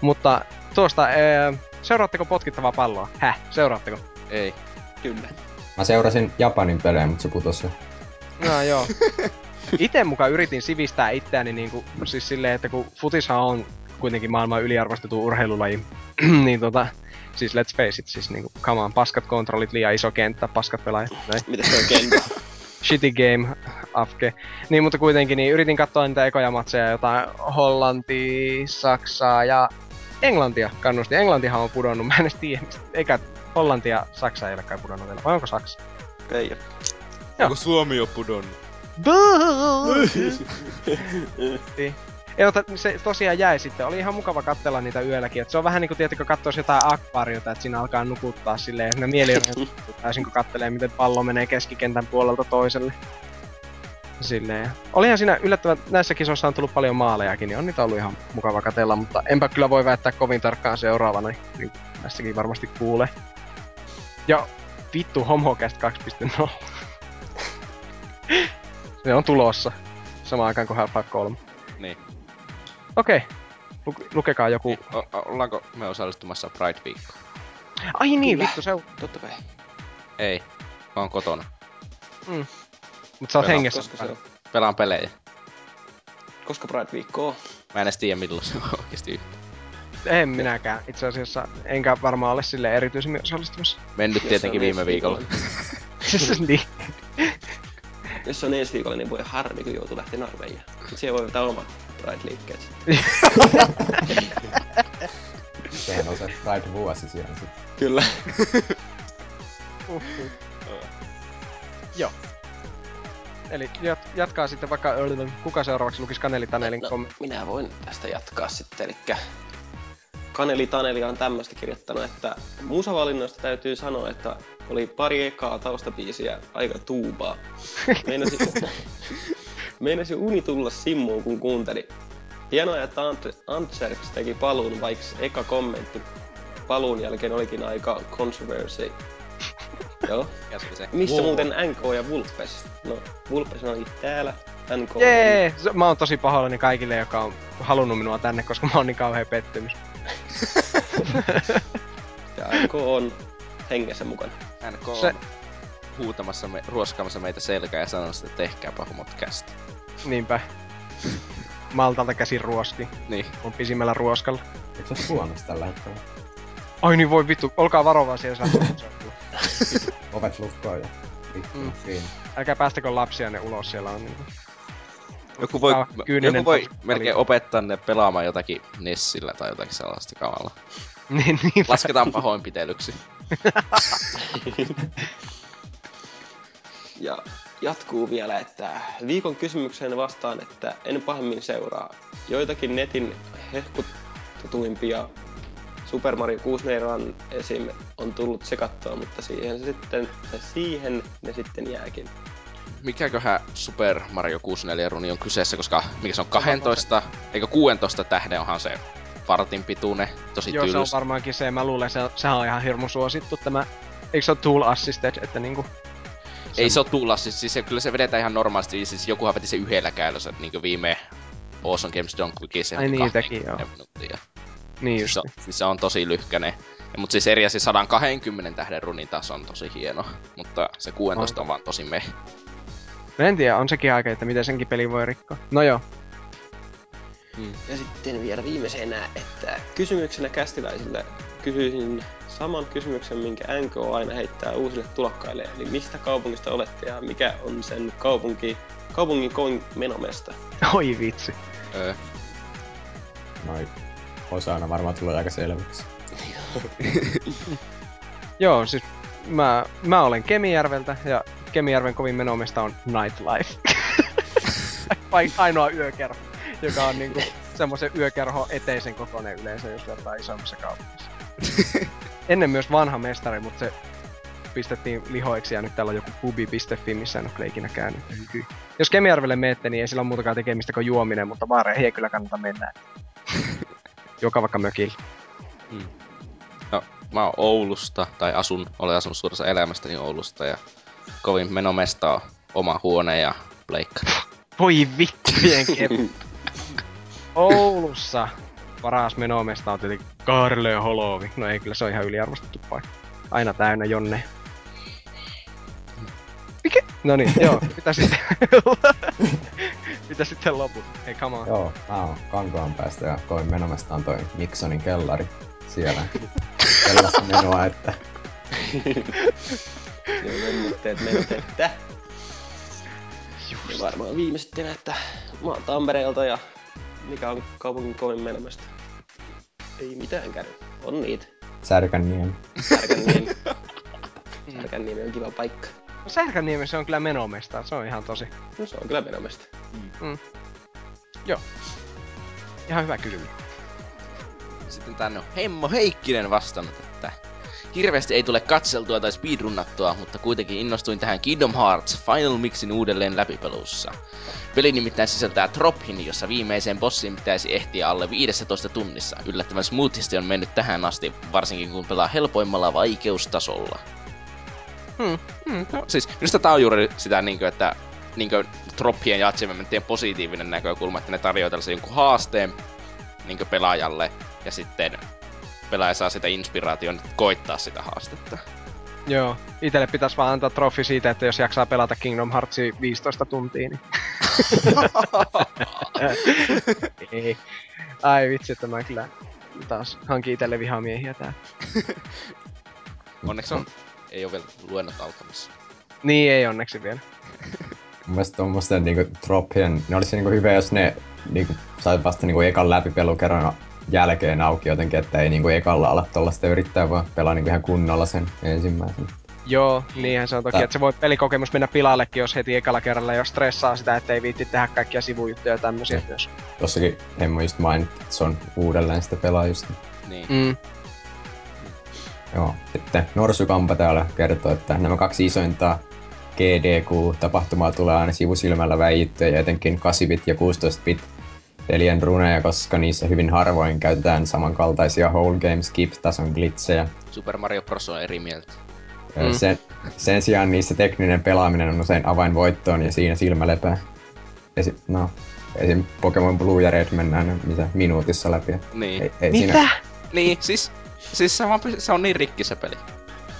Mutta tuosta, ää, seuraatteko potkittavaa palloa? Häh, seuraatteko? Ei. Kyllä. Mä seurasin Japanin pelejä, mutta se putosi jo. No joo. *laughs* Itse mukaan yritin sivistää itseäni niinku, siis silleen, että kun futishan on kuitenkin maailman yliarvostettu urheilulaji, *clears throat* niin tota, siis let's face it, siis niinku, come on, paskat kontrollit, liian iso kenttä, paskat pelaajat, näin. *laughs* Mitä se on kenttä? *laughs* shitty game, afke. Niin, mutta kuitenkin niin yritin katsoa niitä ekoja matseja, jotain Hollantia, Saksaa ja Englantia kannusti. Englantihan on pudonnut, *laughs* mä en edes tiedä, eikä Hollanti ja Saksa ei ole kai pudonnut vielä, vai onko Saksa? Ei oo. Joo. Onko Suomi jo pudonnut? Ei, mutta se tosiaan jäi sitten. Oli ihan mukava katsella niitä yölläkin. Et se on vähän niinku, tiedätkö, katsoisi jotain akvaariota, että siinä alkaa nukuttaa silleen. *laughs* Ja siinä mieli täysin, kun kattelee, miten pallo menee keskikentän puolelta toiselle. Silleen. Olihan siinä yllättävän, näissä kisoissa on tullut paljon maalejakin, niin on niitä ollut ihan mukava katella, mutta enpä kyllä voi väittää kovin tarkkaan seuraavana, niin, näissäkin varmasti kuulee. Ja vittu Homocast 2.0. Se on tulossa. Samaan aikaan kuin Half-Life 3. Niin. Okei. Lu- lukekaa joku. niin. O- ollaanko me osallistumassa Pride-viikkoon? Ai niin, Kyllä. vittu, se on... Totta kai. Ei. Mä oon kotona. Mut sä oot Pelaa, hengessä. Koska se on? Pelaan pelejä. Koska Pride-viikko on? Mä en edes tiedä milloin se on oikeesti. En minäkään. Itse asiassa enkä varmaan ole sille erityisemmin osallistumassa. Mennyt Jos tietenkin on viime ensi viikolla. *laughs* *laughs* niin. Jos se on ensi viikolla, niin voi harmi, kun joutuu lähteä. Sitten siellä voi vetää omat Pride-liikkeet. *laughs* Sehän on se Pride-vuosi siellä sit. Kyllä. Joo. Eli jat- jatkaa sitten vaikka, kuka seuraavaksi lukisi Kaneli Tanelin No, kommentti? minä voin tästä jatkaa sitten, eli Kaneli Taneli on tämmöistä kirjoittanut, että musavalinnoista täytyy sanoa, että oli pari ekaa taustabiisiä aika tuubaa. *laughs* Meinasi, meinasi uni tulla simmuun, kun kuunteli. Hienoa, että Ant- Antserks teki paluun, vaikka eka kommentti paluun jälkeen olikin aika controversy. *laughs* Joo. Se? Missä Wow. muuten NK ja Vulpes? No, Vulpes oli täällä, NK on Jee! Se- Mä oon tosi pahoillani kaikille, joka on halunnut minua tänne, koska mä oon niin kauhean pettymys. *laughs* Ja NK on hengessä mukana. NK on Se- huutamassa, me, ruoskaamassa meitä selkää ja sanomassa, että tehkääpä homot kästi. Niinpä. Maltalta käsin ruoski. Niin. On pisimmällä ruoskalla. Eikö se Suomessa tällä hetkellä? Ai niin voi vittu, olkaa varovaisia, lähtee. *laughs* Ovet lukkoon ja vittu Mm. siinä. Älkää päästäkö lapsia ne ulos, siellä on niinku... Joku voi, joku voi melkein opettaa ne pelaamaan jotakin Nessillä tai jotakin sellaista kamalaa. *laughs* niin, niin. Lasketaan pahoinpitelyksi. *laughs* Ja jatkuu vielä, että viikon kysymykseen vastaan, että en pahemmin seuraa. Joitakin netin hehkutetuimpia Super Mario 64 esim. on tullut sekattua, mutta siihen, se sitten, siihen ne sitten jääkin. Mikäköhän Super Mario 64 runi on kyseessä, koska mikä se on 12, eikö 16 tähden onhan se vartin pituinen, tosi Joo, se on varmaankin se. Mä luulen, se, sehän on ihan hirmu suosittu tämä. Eikö se ole tool assisted, että niinku... Ei se oo tulla, siis, siis se, kyllä se vedetään ihan normaalisti, siis jokuhan veti se yhdellä käytössä, että niin viime Awesome Games Don't Quickies Ai niin, teki, joo. minuuttia. Niin Siis just. se, on, siis se on tosi lyhkäne. Ja, mutta siis eri asia 120 tähden runin taso on tosi hieno. Mutta se 16 on, On. vaan tosi meh. Mä en tiedä, on sekin aika, että miten senkin peli voi rikkoa. No joo. Ja sitten vielä viimeisenä, että kysymyksenä kästiläisille kysyisin saman kysymyksen, minkä NK aina heittää uusille tulokkaille. Eli mistä kaupungista olette ja mikä on sen kaupunki, kaupungin kovin menomesta? Oi vitsi. Öö, Noin osana varmaan tulee aika selväksi. *laughs* Joo, siis mä, mä olen Kemijärveltä ja Kemijärven kovin menomesta on Nightlife. *laughs* Vai ainoa yökerho, joka on niinku semmoisen yökerho eteisen kokoinen yleensä, jos vertaa isommassa kaupungissa. *laughs* Ennen myös vanha mestari, mutta se pistettiin lihoiksi ja nyt täällä on joku pubi.fi, missä en ole ikinä käynyt. Hyhy. Jos Kemijärvelle menette, niin ei sillä ole muutakaan tekemistä kuin juominen, mutta baareihin ei kyllä kannata mennä. *laughs* Joka vaikka mökillä. no, mä oon Oulusta, tai asun, olen asunut suurassa elämästäni Oulusta, ja kovin menomesta on oma huone ja pleikkari. Voi kep. *laughs* Oulussa paras menomesta on tietenkin Karle Holovi. No ei, kyllä se on ihan yliarvostettu paikka. Aina täynnä jonne. Mikä? No niin, joo. Mitä sitten? *laughs* Mitä sitten loput? Hei, come on. Joo, mä oon Kankaan päästä ja koin menomesta on toi Nixonin kellari siellä. Sellaista menoa, että Joo, vemmotteet menot, että... Ja varmaan viimeisten, että mä oon Tampereelta ja mikä on kaupungin kovin menemästä. Ei mitään käy. On niitä. Särkänniemi. Särkänniemi. *laughs* Särkänniemi on kiva paikka. No Särkänniemi se on kyllä menomesta. Se on ihan tosi. No se on kyllä menemästä. Ihan hyvä kysymys. Sitten tänne on Hemmo Heikkinen vastannut, että Hirveästi ei tule katseltua tai speedrunnattua, mutta kuitenkin innostuin tähän Kingdom Hearts Final Mixin uudelleen läpipelussa. Peli nimittäin sisältää Trophin, jossa viimeiseen bossiin pitäisi ehtiä alle 15 tunnissa. Yllättävän smoothisti on mennyt tähän asti, varsinkin kun pelaa helpoimmalla vaikeustasolla. Hmm. Hmm, no, siis minusta tää on juuri sitä, niinkö, että niinkö Trophien ja achievementtien positiivinen näkökulma, että ne tarjoaa tällaisen jonkun haasteen niinkö pelaajalle, ja sitten pelaaja saa sitä inspiraation koittaa sitä haastetta. Joo. Itelle pitäisi vaan antaa trofi siitä, että jos jaksaa pelata Kingdom Heartsia 15 tuntia, niin... *laughs* ei. Ai vitsi, että mä kyllä taas hankin itelle vihamiehiä tää. *laughs* Onneksi on, ei ole vielä luennot alkamassa. Niin, ei onneksi vielä. *laughs* Mun mielestä tommosten niinku troppien, ne olisi niinku hyvä, jos ne niinku sai vasta niinku ekan läpipelukerran jälkeen auki jotenkin, että ei niinku ekalla ala tollaista yrittää, vaan pelaa niinku ihan kunnolla sen ensimmäisen. Joo, niinhän se on toki, Tää- että se voi pelikokemus mennä pilallekin, jos heti ekalla kerralla jo stressaa sitä, että ei viitti tehdä kaikkia sivujuttuja ja tämmösiä Niin. myös. Tossakin Hemmo just mainitsi, että se on uudelleen sitä pelaa just. Niin. Mm. Joo. Sitten Norsukampa täällä kertoo, että nämä kaksi isointa GDQ-tapahtumaa tulee aina sivusilmällä väijittyä ja etenkin 8-bit ja 16-bit pelien runeja, koska niissä hyvin harvoin käytetään samankaltaisia whole game skip-tason glitsejä. Super Mario Bros. on eri mieltä. Mm. Mm. Sen, sen sijaan niissä tekninen pelaaminen on usein avain voittoon ja siinä silmä lepää. Esi- no, esim. Pokemon Blue ja Red mennään mitä, minuutissa läpi. Niin. Ei, ei Mitä? Siinä, Niin, siis, siis se, py- se on niin rikki se peli.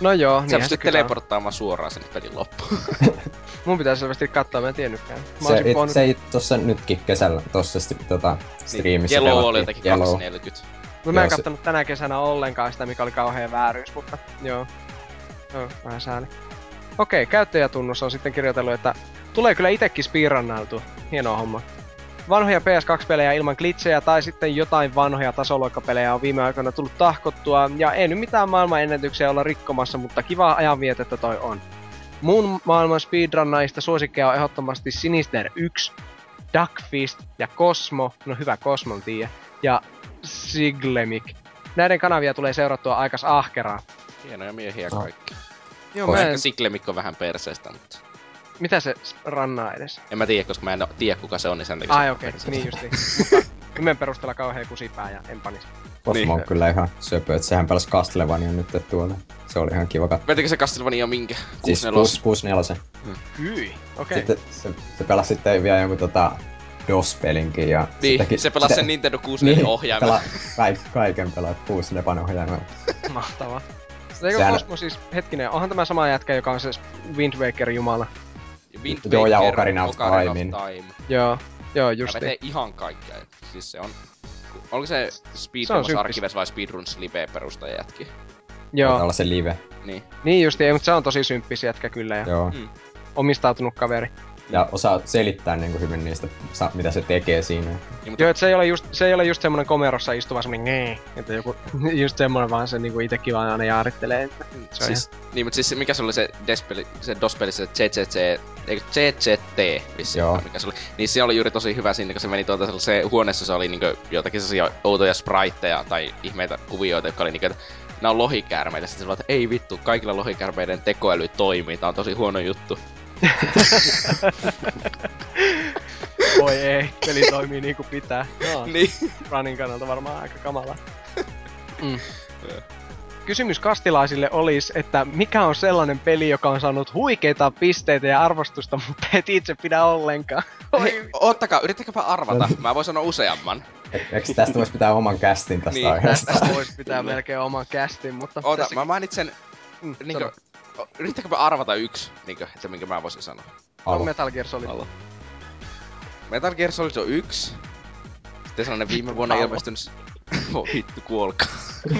No joo, Sä se pystyt on. teleporttaamaan suoraan sinne pelin loppuun. *laughs* Mun pitäisi selvästi katsoa, mä en tiennytkään. Mä se, it, se ei tossa nytkin kesällä tossa sti- tota, striimissä Yellow oli jotenkin Yellow. 240. No mä en Joo, se- kattonut tänä kesänä ollenkaan sitä, mikä oli kauhean vääryys, mutta joo. Joo, vähän sääli. Okei, käyttäjätunnus on sitten kirjoitellut, että tulee kyllä itekin speedrunnailtu. Hieno homma. Vanhoja PS2-pelejä ilman glitchejä tai sitten jotain vanhoja tasoloikkapelejä on viime aikoina tullut tahkottua ja ei nyt mitään maailmanennätyksiä olla rikkomassa, mutta kivaa ajanvietettä toi on. Muun maailman speedrunnaista suosikkeja on ehdottomasti Sinister 1, Duckfist ja Cosmo, no hyvä Cosmon tiiä, ja Siglemik. Näiden kanavia tulee seurattua aikas ahkeraa. Hienoja miehiä No. kaikki. Joo, mä en, Ehkä Siklemikko vähän perseestä, mutta... mitä se rannaa edes? En mä tiedä, koska mä en oo- tiedä kuka se on, niin sen takia Ai okei, okay, niin justiin. Mutta nimen perusteella kauhean kusipää ja en panis. Cosmo Niin. on kyllä ihan söpö, että sehän pelasi Castlevania nyt tuolla. Se oli ihan kiva katsoa. Vetikö se Castlevania minkä? Siis 64? 64. Hyi, okei. Sitten se, se pelasi sitten vielä jonkun tota DOS-pelinkin ja Niin, teki- se pelasi sen Nintendo 64 ohjaimella. pela- kaik, kaiken pelaa Puusnepan ohjaimella. Mahtavaa. Eikö Sehän- Cosmo siis, hetkinen, onhan tämä sama jätkä, joka on se Wind Waker jumala. Wind Joo, ja Waker, Ocarina of Timein. Time. Joo, joo justi. vetee ihan kaikkea. Siis se on... Oliko se symppis. Archives vai Speedruns Live perustaja jätki? Joo, olla se live. Niin. niin justi, ei, mutta se on tosi symppis jätkä kyllä ja Joo. Mm. omistautunut kaveri. Ja osaa selittää niinku hyvin niistä, sa- mitä se tekee siinä. Niin, mutta Joo, et se ei ole just, se ei ole just semmonen komerossa istuva semmonen nee, että joku, *laughs* just semmonen vaan se niinku itekin vaan aina jaarittelee, että se on siis, niin, mutta siis se- mikä se oli se Despeli, se DOS-peli, se CCC, eikö CCT vissi, Joo. mikä se oli. Niin se oli juuri tosi hyvä siinä, kun se meni tuolta se huoneessa, se oli niinku jotakin sellaisia outoja spriteja tai ihmeitä kuvioita, jotka oli niinku, että nämä on lohikäärmeitä. Sitten se oli, että ei vittu, kaikilla lohikäärmeiden tekoäly toimii, tää on tosi huono juttu. *laughs* Voi ei, peli toimii niinku pitää. No, *laughs* niin. running kannalta varmaan aika kamala. Mm. Kysymys kastilaisille olisi, että mikä on sellainen peli, joka on saanut huikeita pisteitä ja arvostusta, *laughs* mutta et itse pidä ollenkaan. Hei, ottakaa, yrittäkääpä arvata. Mä voin sanoa useamman. E- Eikö tästä voisi pitää oman kästin tästä Niin, aiheesta? Tästä voisi pitää melkein oman kästin, mutta... Oota, tässäkin- mä mainitsen, Mm, niinkö, sano. yrittäkääpä arvata yksi, niinkö, että minkä mä voisin sanoa. Alo. Metal Gear Solid. Alo. Metal Gear Solid on yksi. Sitten sellainen viime vuonna Alo. ilmestynyt... *laughs* Voi vittu, kuolkaa. *laughs*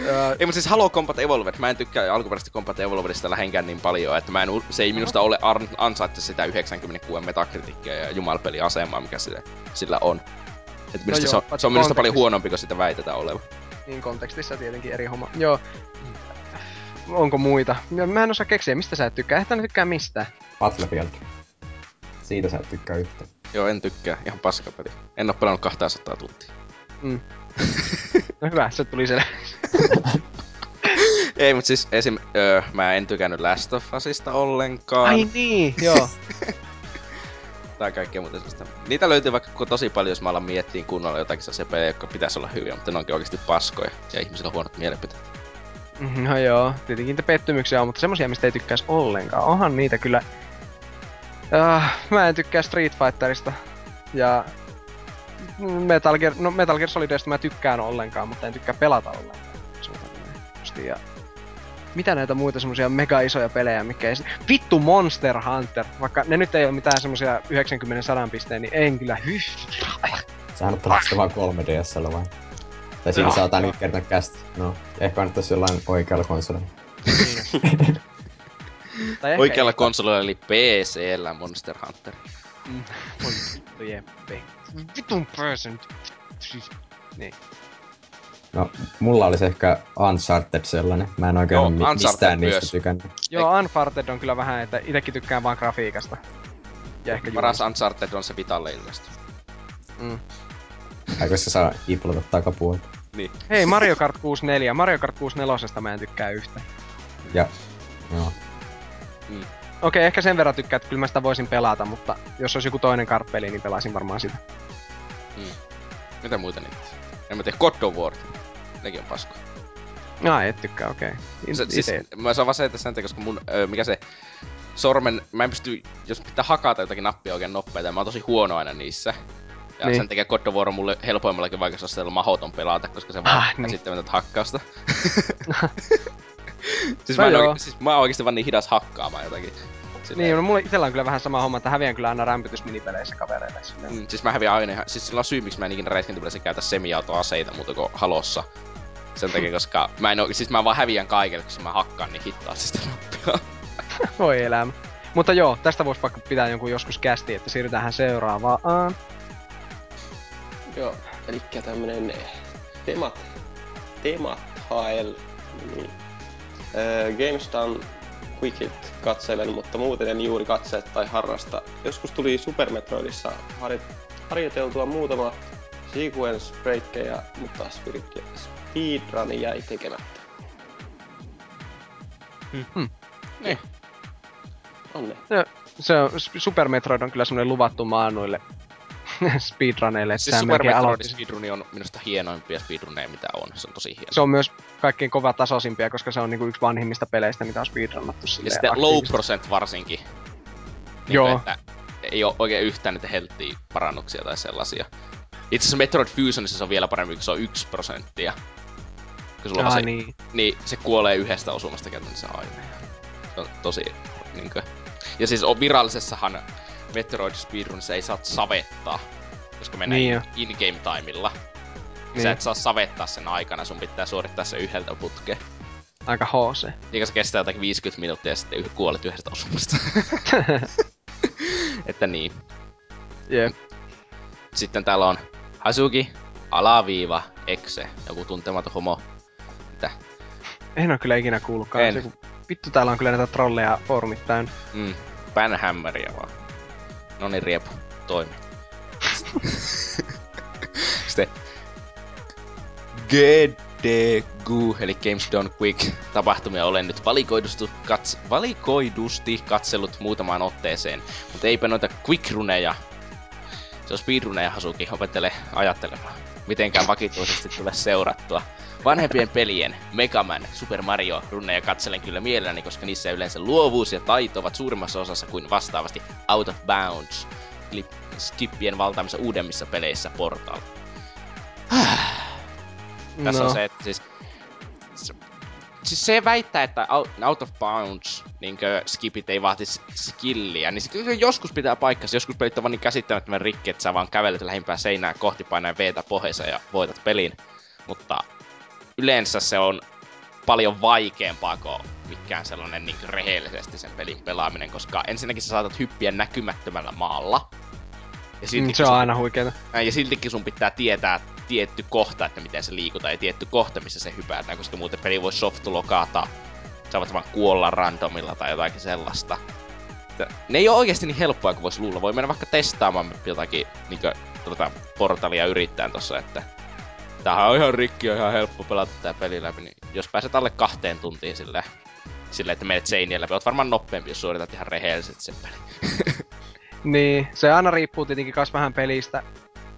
Öö, Ei, mutta siis Halo Combat Evolved. Mä en tykkää alkuperäisestä Combat Evolvedista lähenkään niin paljon, että mä en, se ei minusta ole ar- ansaitse sitä 96 metakritiikkiä ja jumalpeliasemaa, mikä sillä, sillä on. Et minusta joo, se, on, se on minusta paljon huonompi kuin sitä väitetään olevan. niin kontekstissa tietenkin eri homma. Joo. Onko muita? Mä en osaa keksiä, mistä sä et tykkää. Ehkä ne tykkää mistään. Battlefield. Siitä sä et tykkää yhtä. Joo, en tykkää. Ihan paskapeli. En oo pelannut 200 tuntia. *laughs* No hyvä, se tuli selvä. Ei, mutta siis esim... Öö, mä en tykännyt Last of Usista ollenkaan. Ai niin, joo. *laughs* Tai kaikkea muuta sellaista. Niitä löytyy vaikka tosi paljon, jos mä alan miettiin kunnolla jotakin sellaisia pelejä, jotka pitäisi olla hyviä, mutta ne onkin oikeasti paskoja. Ja ihmisillä on huonot mielipiteet. No joo, tietenkin niitä pettymyksiä on, mutta semmosia, mistä ei tykkäisi ollenkaan. Onhan niitä kyllä. Uh, mä en tykkää Street Fighterista. Ja Metal Gear, no Metal Gear Solidista mä tykkään ollenkaan, mutta en tykkää pelata ollenkaan. Ja mitä näitä muita semmosia mega isoja pelejä, mikä ei... Vittu Monster Hunter! Vaikka ne nyt ei ole mitään semmosia 90-100 pisteen, niin en kyllä hyh. Sähän sitä vaan 3DSllä vai? Tai siinä saa niin kertaa kästä. No, ehkä kannattaisi jollain oikealla konsolilla. Tai ehkä Oikealla ei. konsolilla eli PCllä Monster Hunter. Mm, Voi vittu jeppe. Vitun person. Siis, niin. No, mulla olisi ehkä Uncharted sellainen. Mä en oikein Joo, mi- Uncharted mistään niistä myös. tykännyt. Joo, Unfarted on kyllä vähän, että itekin tykkään vaan grafiikasta. Ja ehkä Paras. Uncharted on se Vitalle ilmesty. Mm. Tai koska saa kiplata takapuolta. Niin. Hei, Mario Kart 64. Mario Kart 64 mä en tykkää yhtä. Ja, joo. Okei, ehkä sen verran tykkää, että kyllä mä sitä voisin pelata, mutta jos olisi joku toinen kart-peli, niin pelaisin varmaan sitä. Mitä muita niitä? En mä tiedä, God of War. Nekin on pasko. Ai, et tykkää, okei. Okay. Se, siis, mä saan vaan se, että sen takia, koska mun, ö, mikä se sormen, mä en pysty, jos pitää hakata jotakin nappia oikein nopeita, mä oon tosi huono aina niissä. Ja Niin. niin. sen takia God of War on mulle helpoimmallakin vaikeusasteella mahoton pelata, koska se vaan Ah, niin. käsittämätöntä hakkausta. siis, *laughs* No mä oike, siis mä oon oikeesti vaan niin hidas hakkaamaan jotakin. Silleen- Niin, no mulla itellä on kyllä vähän sama homma, että häviän kyllä aina rämpytysminipeleissä kavereille. silleen. Mm, siis mä häviän aina ihan, siis sillä on syy, miksi mä en ikinä räiskintäpeleissä käytä semiautoaseita muuta kuin halossa. Sen takia, *laughs* koska mä en oo, siis mä vaan häviän kaikille, koska mä hakkaan niin hitaasti sitä nappia. *laughs* Voi elämä. Mutta joo, tästä voisi vaikka pitää jonkun joskus kästi, että siirrytään seuraavaan. Joo, eli tämmönen temat, temat HL, niin öö, GameStan Quickit katselen, mutta muuten en juuri katse tai harrasta. Joskus tuli Super Metroidissa har- harjoiteltua muutama sequence breakkejä, mutta speedrun jäi tekemättä. Hmm. Niin. Onne. Se on, Super Metroid on kyllä semmonen luvattu maa noille *laughs* speedruneille, Siis Super melkein Metroid aloitti. speedruni on minusta hienoimpia speedruneja, mitä on. Se on tosi hieno. Se on myös kaikkein kova tasoisimpia, koska se on niinku yksi vanhimmista peleistä, mitä on speedrunnattu ja sitten low procent varsinkin. Niin Joo. Että ei ole oikein yhtään niitä healthy parannuksia tai sellaisia. Itse asiassa Metroid Fusionissa se on vielä parempi, kun se on yksi prosenttia. Kun sulla Ah, se, niin. niin se kuolee yhdestä osumasta käytännössä aina. Se on tosi niinkö... Ja siis on virallisessahan Metroid Speedrunissa ei saa savettaa, koska menee Niin niin in-game timella. Niin. Sä Niin. et saa savettaa sen aikana, sun pitää suorittaa se yhdeltä putke. Aika HC. Eikä se kestää jotakin 50 minuuttia ja sitten yh- kuolet yhdestä osumasta. *laughs* *laughs* että niin. Jep. Sitten täällä on Hasuki, alaviiva, exe, joku tuntematon homo. Mitä? En oo kyllä ikinä kuullutkaan. En. Se, kun vittu täällä on kyllä näitä trolleja foorumit täynnä. Mm, Banhammeria vaan. No niin, riepu. Toimi. *laughs* Sitten GDGU, eli Games Done Quick. Tapahtumia olen nyt valikoidusti, kats- valikoidusti katsellut muutamaan otteeseen, mutta eipä noita quick-runeja. Se on speedruneja Hasuki, opettele ajattelemaan. Mitenkään vakituisesti tule seurattua. Vanhempien pelien, Mega Man, Super Mario, runneja katselen kyllä mielelläni, koska niissä yleensä luovuus ja taito ovat suurimmassa osassa kuin vastaavasti Out of Bounds, klip- skippien valtaamissa uudemmissa peleissä Portal. Tässä no. on se, että siis... Se, siis se väittää, että out, of bounds niinkö skipit ei vaatisi skilliä, niin se kyllä joskus pitää paikkansa. Joskus pelit on vaan niin käsittämättömän rikki, että sä vaan kävelet lähimpää seinää kohti painaa veetä pohjassa ja voitat pelin. Mutta yleensä se on paljon vaikeampaa kuin mikään sellainen niin rehellisesti sen pelin pelaaminen, koska ensinnäkin sä saatat hyppiä näkymättömällä maalla. Ja Mm, se on aina huikeeta. Ja siltikin sun pitää tietää tietty kohta, että miten se liikutaan ja tietty kohta, missä se hypätään, koska muuten peli voi softulokata. Sä voit vaan kuolla randomilla tai jotakin sellaista. Ne ei ole oikeasti niin helppoa kuin voisi luulla. Voi mennä vaikka testaamaan jotakin niinkö, tuota, portalia yrittää tossa, että tämähän on ihan rikki ja ihan helppo pelata tää peli läpi, niin jos pääset alle kahteen tuntiin sille, sille että menet seinien läpi, oot varmaan nopeampi, jos suoritat ihan rehellisesti sen pelin. *laughs* Niin, se aina riippuu tietenkin kas vähän pelistä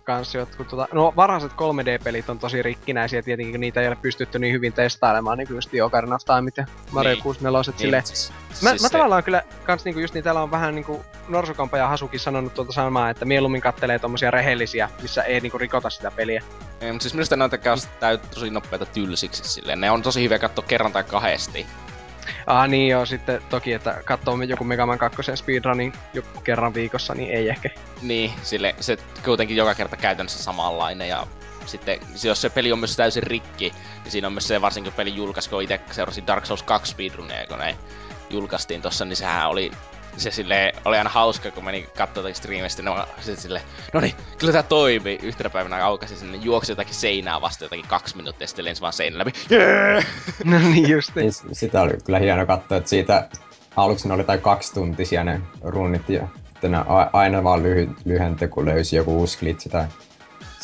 kans jotkut, tota, no varhaiset 3D-pelit on tosi rikkinäisiä tietenkin, kun niitä ei ole pystytty niin hyvin testailemaan, niin kuin just Ocarina of Timeit ja Mario Niin. niin. 64 niin. silleen. siis, Mä, siis mä se- tavallaan kyllä kans niinku just niin täällä on vähän niinku Norsukampa ja Hasukin sanonut tuolta samaa, että mieluummin kattelee tommosia rehellisiä, missä ei niinku rikota sitä peliä. Ei, mutta siis minusta noita käy täy tosi nopeita tylsiksi silleen. Ne on tosi hyviä katsoa kerran tai kahdesti. Ah niin joo, sitten toki, että katsoo joku Mega Man 2 speedrunin joku kerran viikossa, niin ei ehkä. Niin, sille se kuitenkin joka kerta käytännössä samanlainen ja sitten jos se peli on myös täysin rikki, niin siinä on myös se varsinkin kun peli julkaisi, kun itse seurasin Dark Souls 2 speedrunia, kun ne julkaistiin tossa, niin sehän oli se sille oli aina hauska, kun meni kattoo jotakin striimistä, niin mä sitten sille, no niin, kyllä tää toimii. Yhtenä päivänä aukasin sinne, juoksi jotakin seinää vasta jotakin kaksi minuuttia, ja sitten lensi vaan seinän läpi. Jee! *laughs* no niin just niin. Sitä oli kyllä hieno katsoa, että siitä aluksi ne oli tai kaksi tuntisia ne runnit ja aina vaan lyhy, lyhentä, kun löysi joku uusi glitchi tai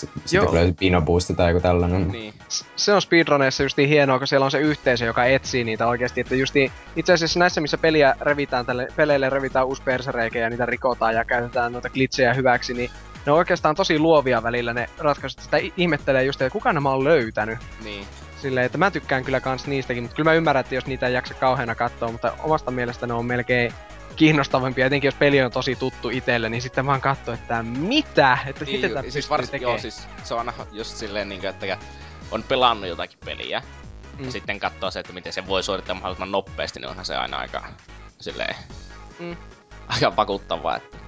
sitten Joo. Pino Boosti tai joku tällainen. Niin. Se on speedruneissa just niin hienoa, kun siellä on se yhteisö, joka etsii niitä oikeasti. Että just niin, itse asiassa näissä, missä peliä revitään tälle, peleille revitään uusi persereikä ja niitä rikotaan ja käytetään noita glitchejä hyväksi, niin ne on oikeastaan tosi luovia välillä ne ratkaisut. Sitä ihmettelee just, että kuka nämä on löytänyt. Niin. Silleen, että mä tykkään kyllä kans niistäkin, mutta kyllä mä ymmärrän, että jos niitä ei jaksa kauheana katsoa, mutta omasta mielestä ne on melkein kiinnostavampia, etenkin jos peli on tosi tuttu itselle, niin sitten vaan katsoo, että mitä? Että Niin, miten tää siis varsin, tekemään? joo, siis se on aina just silleen, niin kuin, että on pelannut jotakin peliä. Mm. ja sitten katsoo se, että miten se voi suorittaa mahdollisimman nopeasti, niin onhan se aina aika silleen, Mm. aika vakuuttavaa, että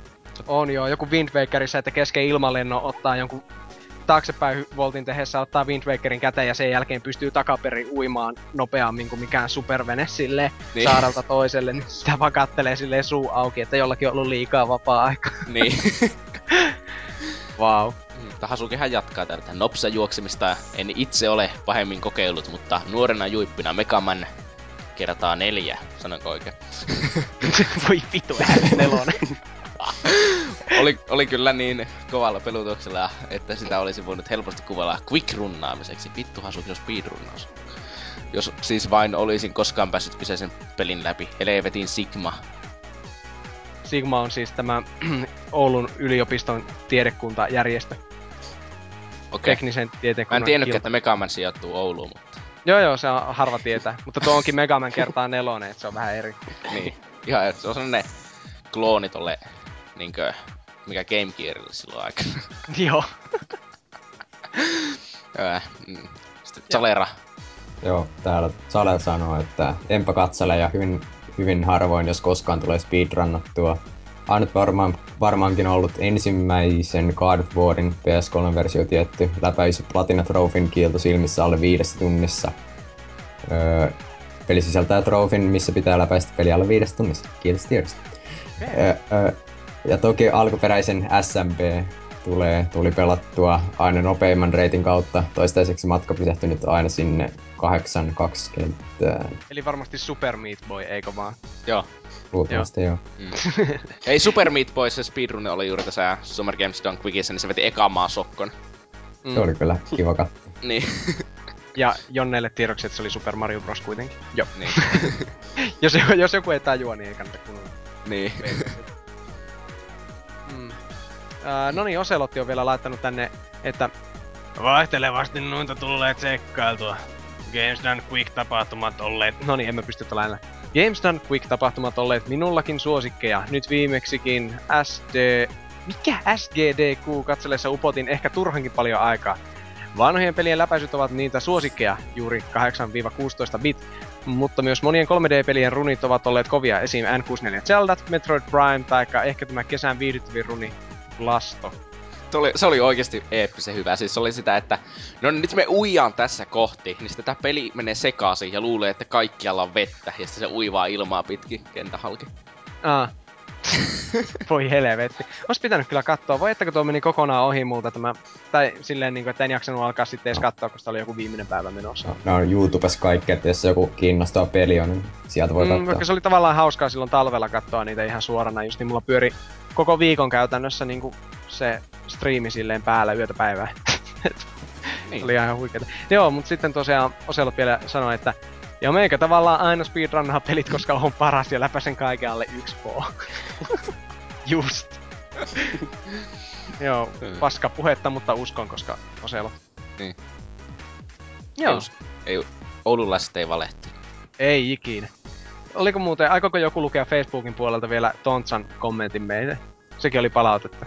On joo, joku Wind Wakerissa, että kesken ilmalennon ottaa jonkun taaksepäin voltin tehdessä ottaa Wind Wakerin käteen ja sen jälkeen pystyy takaperin uimaan nopeammin kuin mikään supervene sille Niin. saarelta toiselle, niin sitä vaan kattelee silleen suu auki, että jollakin on ollut liikaa vapaa-aika. Niin. *laughs* Wow. Mutta Hasukihan jatkaa tältä nopsa juoksemista. En itse ole pahemmin kokeillut, mutta nuorena juippina Megaman kertaa neljä. Sanonko oikein? *laughs* Voi vitu, nelonen. *laughs* oli, oli kyllä niin kovalla pelutuksella, että sitä olisi voinut helposti kuvalla quick-runnaamiseksi. Vittu Hasuki on speedrunnaus. Jos siis vain olisin koskaan päässyt kyseisen pelin läpi. Helvetin Sigma. Sigma on siis tämä *clears throat* Oulun yliopiston tiedekuntajärjestö. Okei. Teknisen Mä tietekunnan en tiennytkään, että Megaman sijoittuu Ouluun, mutta Joo joo, se on harva tietää. Mutta tuo onkin Megaman kertaa nelonen, että se on vähän eri. niin. Ihan, se on sellainen klooni tolle, niinkö, mikä Game Gearille silloin aikana. *laughs* joo. Joo, *laughs* mm. Sitten Zalera. Joo, täällä Sale sanoo, että enpä katsele ja hyvin, hyvin harvoin, jos koskaan tulee speedrunnattua. Ainut varmaan, varmaankin ollut ensimmäisen God of Warin PS3-versio tietty. Läpäisi Platina Trophyn kielto silmissä alle viidessä tunnissa. Öö, peli sisältää trofin, missä pitää läpäistä peli alle viidessä tunnissa. Kiitos tiedosta. Öö, öö, ja toki alkuperäisen SMB tulee, tuli pelattua aina nopeimman reitin kautta. Toistaiseksi matka pysähtynyt aina sinne 8-2 kenttään. Eli varmasti Super Meat Boy, eikö vaan? Joo. Luultavasti joo. *laughs* Ei Super Meat Boy, se speedrun oli juuri tässä Summer Games Done Quickissa, niin se veti ekan maan sokkon. Mm. Se oli kyllä kiva katsoa. *laughs* Niin, *laughs* Ja Jonneille tiedoksi, että se oli Super Mario Bros. kuitenkin. Joo. niin, Jos, jos joku ei tajua, niin ei kannata kunnolla. niin. Äh, no niin, Oselotti on vielä laittanut tänne, että vaihtelevasti noita tulee tsekkailtua. Games Done Quick-tapahtumat olleet... No niin, emme pysty tällä Games Done Quick-tapahtumat olleet minullakin suosikkeja. Nyt viimeksikin SD... Mikä SGDQ katsellessa upotin ehkä turhankin paljon aikaa. Vanhojen pelien läpäisyt ovat niitä suosikkeja, juuri 8-16 bit, mutta myös monien 3D-pelien runit ovat olleet kovia, esim. N64 Zelda, Metroid Prime tai ehkä tämä kesän viihdyttävin runi Blasto. Se oli, se oli oikeasti eeppisen hyvä. Siis se oli sitä, että no nyt me uijaan tässä kohti, niin sitten tämä peli menee sekaisin ja luulee, että kaikkialla on vettä, ja sitten se uivaa ilmaa pitkin kentän halki. Ah. Voi helvetti. Ois pitänyt kyllä katsoa. Voi että kun tuo meni kokonaan ohi multa tämä... Tai silleen niinku, että en jaksanut alkaa sitten edes katsoa, koska oli joku viimeinen päivä menossa. No, on YouTubessa kaikki, että jos joku kiinnostaa peli on, niin sieltä voi Mm, katsoa. vaikka se oli tavallaan hauskaa silloin talvella katsoa niitä ihan suorana, just niin mulla pyöri koko viikon käytännössä niinku se striimi silleen päällä yötä päivää. *laughs* Niin. oli ihan huikeeta. Joo, mutta sitten tosiaan Oselot vielä sanoi, että ja meikä tavallaan aina speedrunnaa pelit, koska on paras ja läpäisen kaiken alle yksi po. *laughs* Just. Joo, Hmm. paska puhetta, mutta uskon, koska Oselot. Niin. Joo, Ei, us- ei, oululaiset ei valehti. ei ikinä. Oliko muuten, aikoiko joku lukea Facebookin puolelta vielä Tontsan kommentin meille? Sekin oli palautetta.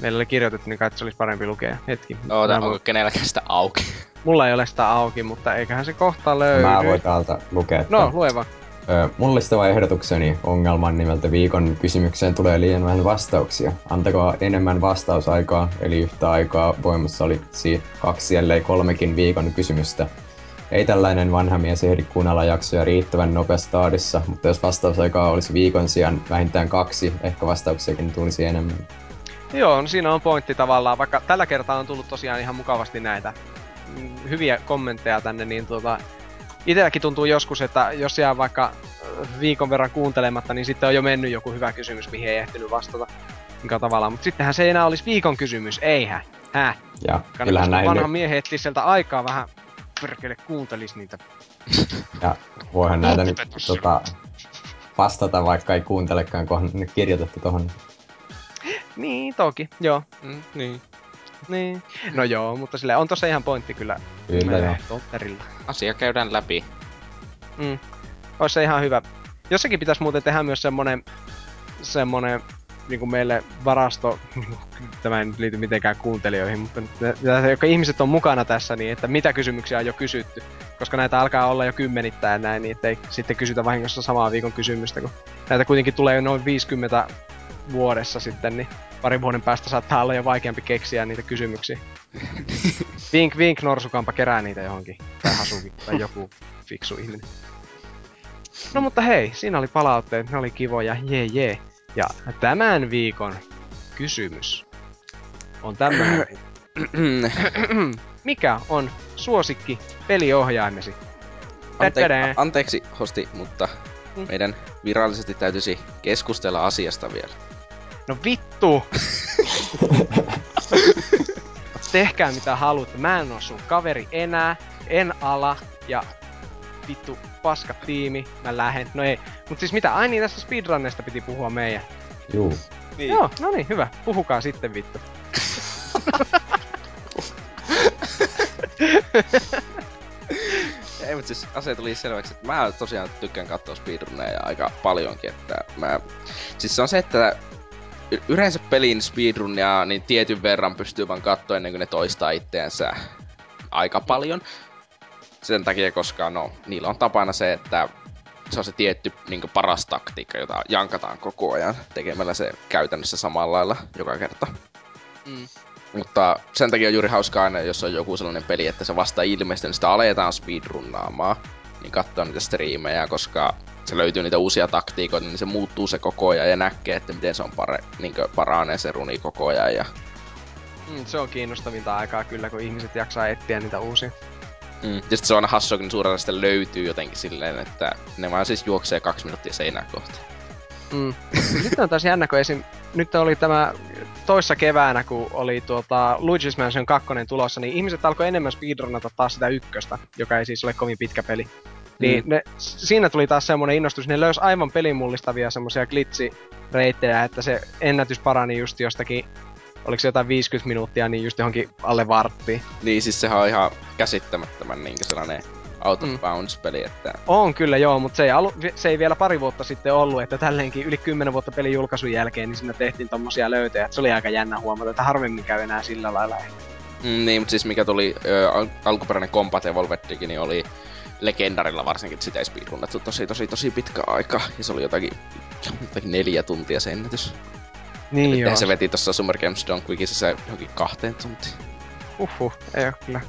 Meillä oli kirjoitettu, niin kai se olisi parempi lukea. Hetki. Oota, onko kenelläkään sitä auki? *laughs* Mulla ei ole sitä auki, mutta eiköhän se kohta löydy. Mä voin täältä lukea. No, että- lue vaan. Mullistava ehdotukseni ongelman nimeltä viikon kysymykseen tulee liian vähän vastauksia. Antakaa enemmän vastausaikaa, eli yhtä aikaa voimassa olisi kaksi ellei kolmekin viikon kysymystä. Ei tällainen vanha mies ehdi kuunnella jaksoja riittävän nopeassa taadissa, mutta jos vastausaikaa olisi viikon sijaan vähintään kaksi, ehkä vastauksiakin tulisi enemmän. Joo, no siinä on pointti tavallaan, vaikka tällä kertaa on tullut tosiaan ihan mukavasti näitä mm, hyviä kommentteja tänne, niin tota, itselläkin tuntuu joskus, että jos jää vaikka äh, viikon verran kuuntelematta, niin sitten on jo mennyt joku hyvä kysymys, mihin ei ehtinyt vastata. Mikä tavallaan, mutta sittenhän se ei enää olisi viikon kysymys, eihän. Häh? Ja näihin vanhan miehen etsiä sieltä aikaa vähän perkele kuuntelis niitä. *laughs* Ja voihan näitä nyt tota, vastata, vaikka ei kuuntelekaan, kun on nyt kirjoitettu tohon. Niin, toki, joo. Mm, niin. Niin. No joo, mutta sille on tossa ihan pointti kyllä. Kyllä joo. Totterilla. Asia käydään läpi. Mm. Ois se ihan hyvä. Jossakin pitäisi muuten tehdä myös semmonen, semmonen niinku meille varasto, *laughs* tämä ei nyt liity mitenkään kuuntelijoihin, mutta jotka ihmiset on mukana tässä, niin että mitä kysymyksiä on jo kysytty. Koska näitä alkaa olla jo kymmenittäin näin, niin ettei sitten kysytä vahingossa samaa viikon kysymystä, kun näitä kuitenkin tulee noin 50 vuodessa sitten, niin parin vuoden päästä saattaa olla jo vaikeampi keksiä niitä kysymyksiä. *laughs* vink vink norsukampa kerää niitä johonkin. Tai hasuki tai joku fiksu ihminen. No mutta hei, siinä oli palautteet, ne oli kivoja, jee jee. Ja tämän viikon kysymys on tämmönen. Mikä on suosikki peliohjaimesi? Ante- anteeksi, hosti, mutta Mm. meidän virallisesti täytyisi keskustella asiasta vielä. No vittu! *laughs* Tehkää mitä haluatte. Mä en oo sun kaveri enää. En ala. Ja vittu paska tiimi. Mä lähden. No ei. Mut siis mitä? Ai niin, tästä speedrunnesta piti puhua meidän. Juu. Niin. Joo, no niin, hyvä. Puhukaa sitten vittu. Ei, mutta siis asia tuli selväksi, että mä tosiaan tykkään katsoa speedrunneja aika paljonkin, että mä... Siis se on se, että y- yleensä pelin speedrunnia niin tietyn verran pystyy vaan katsoa ennen kuin ne toistaa itteensä aika paljon. Sen takia, koska no, niillä on tapana se, että se on se tietty niin paras taktiikka, jota jankataan koko ajan tekemällä se käytännössä samalla lailla joka kerta. Mm. Mutta sen takia on juuri hauskaa aina, jos on joku sellainen peli, että se vasta ilmestyy, niin sitä aletaan speedrunnaamaan. Niin katsoa niitä striimejä, koska se löytyy niitä uusia taktiikoita, niin se muuttuu se koko ajan ja näkee, että miten se on pare, niin paranee se runi koko ajan. Ja, Mm, se on kiinnostavinta aikaa kyllä, kun ihmiset jaksaa etsiä niitä uusia. Mm. ja sit se on aina hassua, kun ne suurella sitten löytyy jotenkin silleen, että ne vaan siis juoksee kaksi minuuttia seinää kohti. Mm. *laughs* Sitten on taas jännä, kun esim... nyt oli tämä toissa keväänä, kun oli tuota Luigi's Mansion 2 tulossa, niin ihmiset alkoi enemmän speedrunnata taas sitä ykköstä, joka ei siis ole kovin pitkä peli. Niin Mm. ne, siinä tuli taas semmonen innostus, ne löysi aivan pelin mullistavia semmosia glitchireittejä, että se ennätys parani just jostakin, oliko se jotain 50 minuuttia, niin just johonkin alle varttiin. Niin siis sehän on ihan käsittämättömän niin sellainen out of Mm. bounds peli, että On kyllä joo, mutta se ei, alu, se ei vielä pari vuotta sitten ollut, että tälleenkin yli 10 vuotta pelin julkaisun jälkeen, niin siinä tehtiin tommosia löytöjä, että se oli aika jännä huomata, että harvemmin käy enää sillä lailla. Mm, niin, mutta siis mikä tuli ö, al- alkuperäinen Combat Evolvedkin, niin oli legendarilla varsinkin, että sitä ei speedrunnattu tosi tosi tosi pitkä aika. Ja se oli jotakin, jotakin neljä tuntia se ennätys. Niin joo, se veti tossa Summer Games Don't Quickissa se johonkin kahteen tuntiin. uhuh, ei oo kyllä.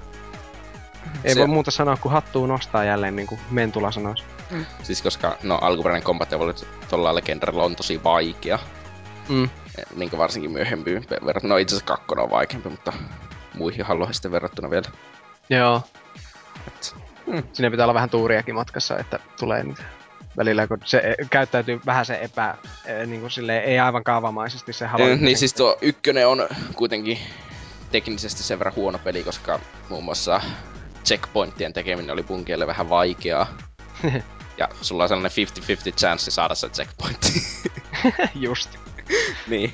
Ei Se- voi muuta sanoa kuin hattuu nostaa jälleen, niin kuin Mentula sanoisi. Siis koska, no alkuperäinen Combat Evolved tuolla legendarilla on tosi vaikea. Mm. Eh, Niin kuin varsinkin myöhempiin verrattuna. No itse asiassa kakkonen on vaikeampi, mutta muihin haloihin sitten verrattuna vielä. Joo. Et, Siinä pitää olla vähän tuuriakin matkassa, että tulee niitä välillä, kun se e, käyttäytyy vähän se epä, e, niin kuin silleen, ei aivan kaavamaisesti se Eh, havainto. niin siis tuo ykkönen on kuitenkin teknisesti sen verran huono peli, koska muun muassa checkpointtien tekeminen oli punkielle vähän vaikeaa. *laughs* ja sulla on sellainen 50-50 chanssi saada se checkpointti. *laughs* Just. niin.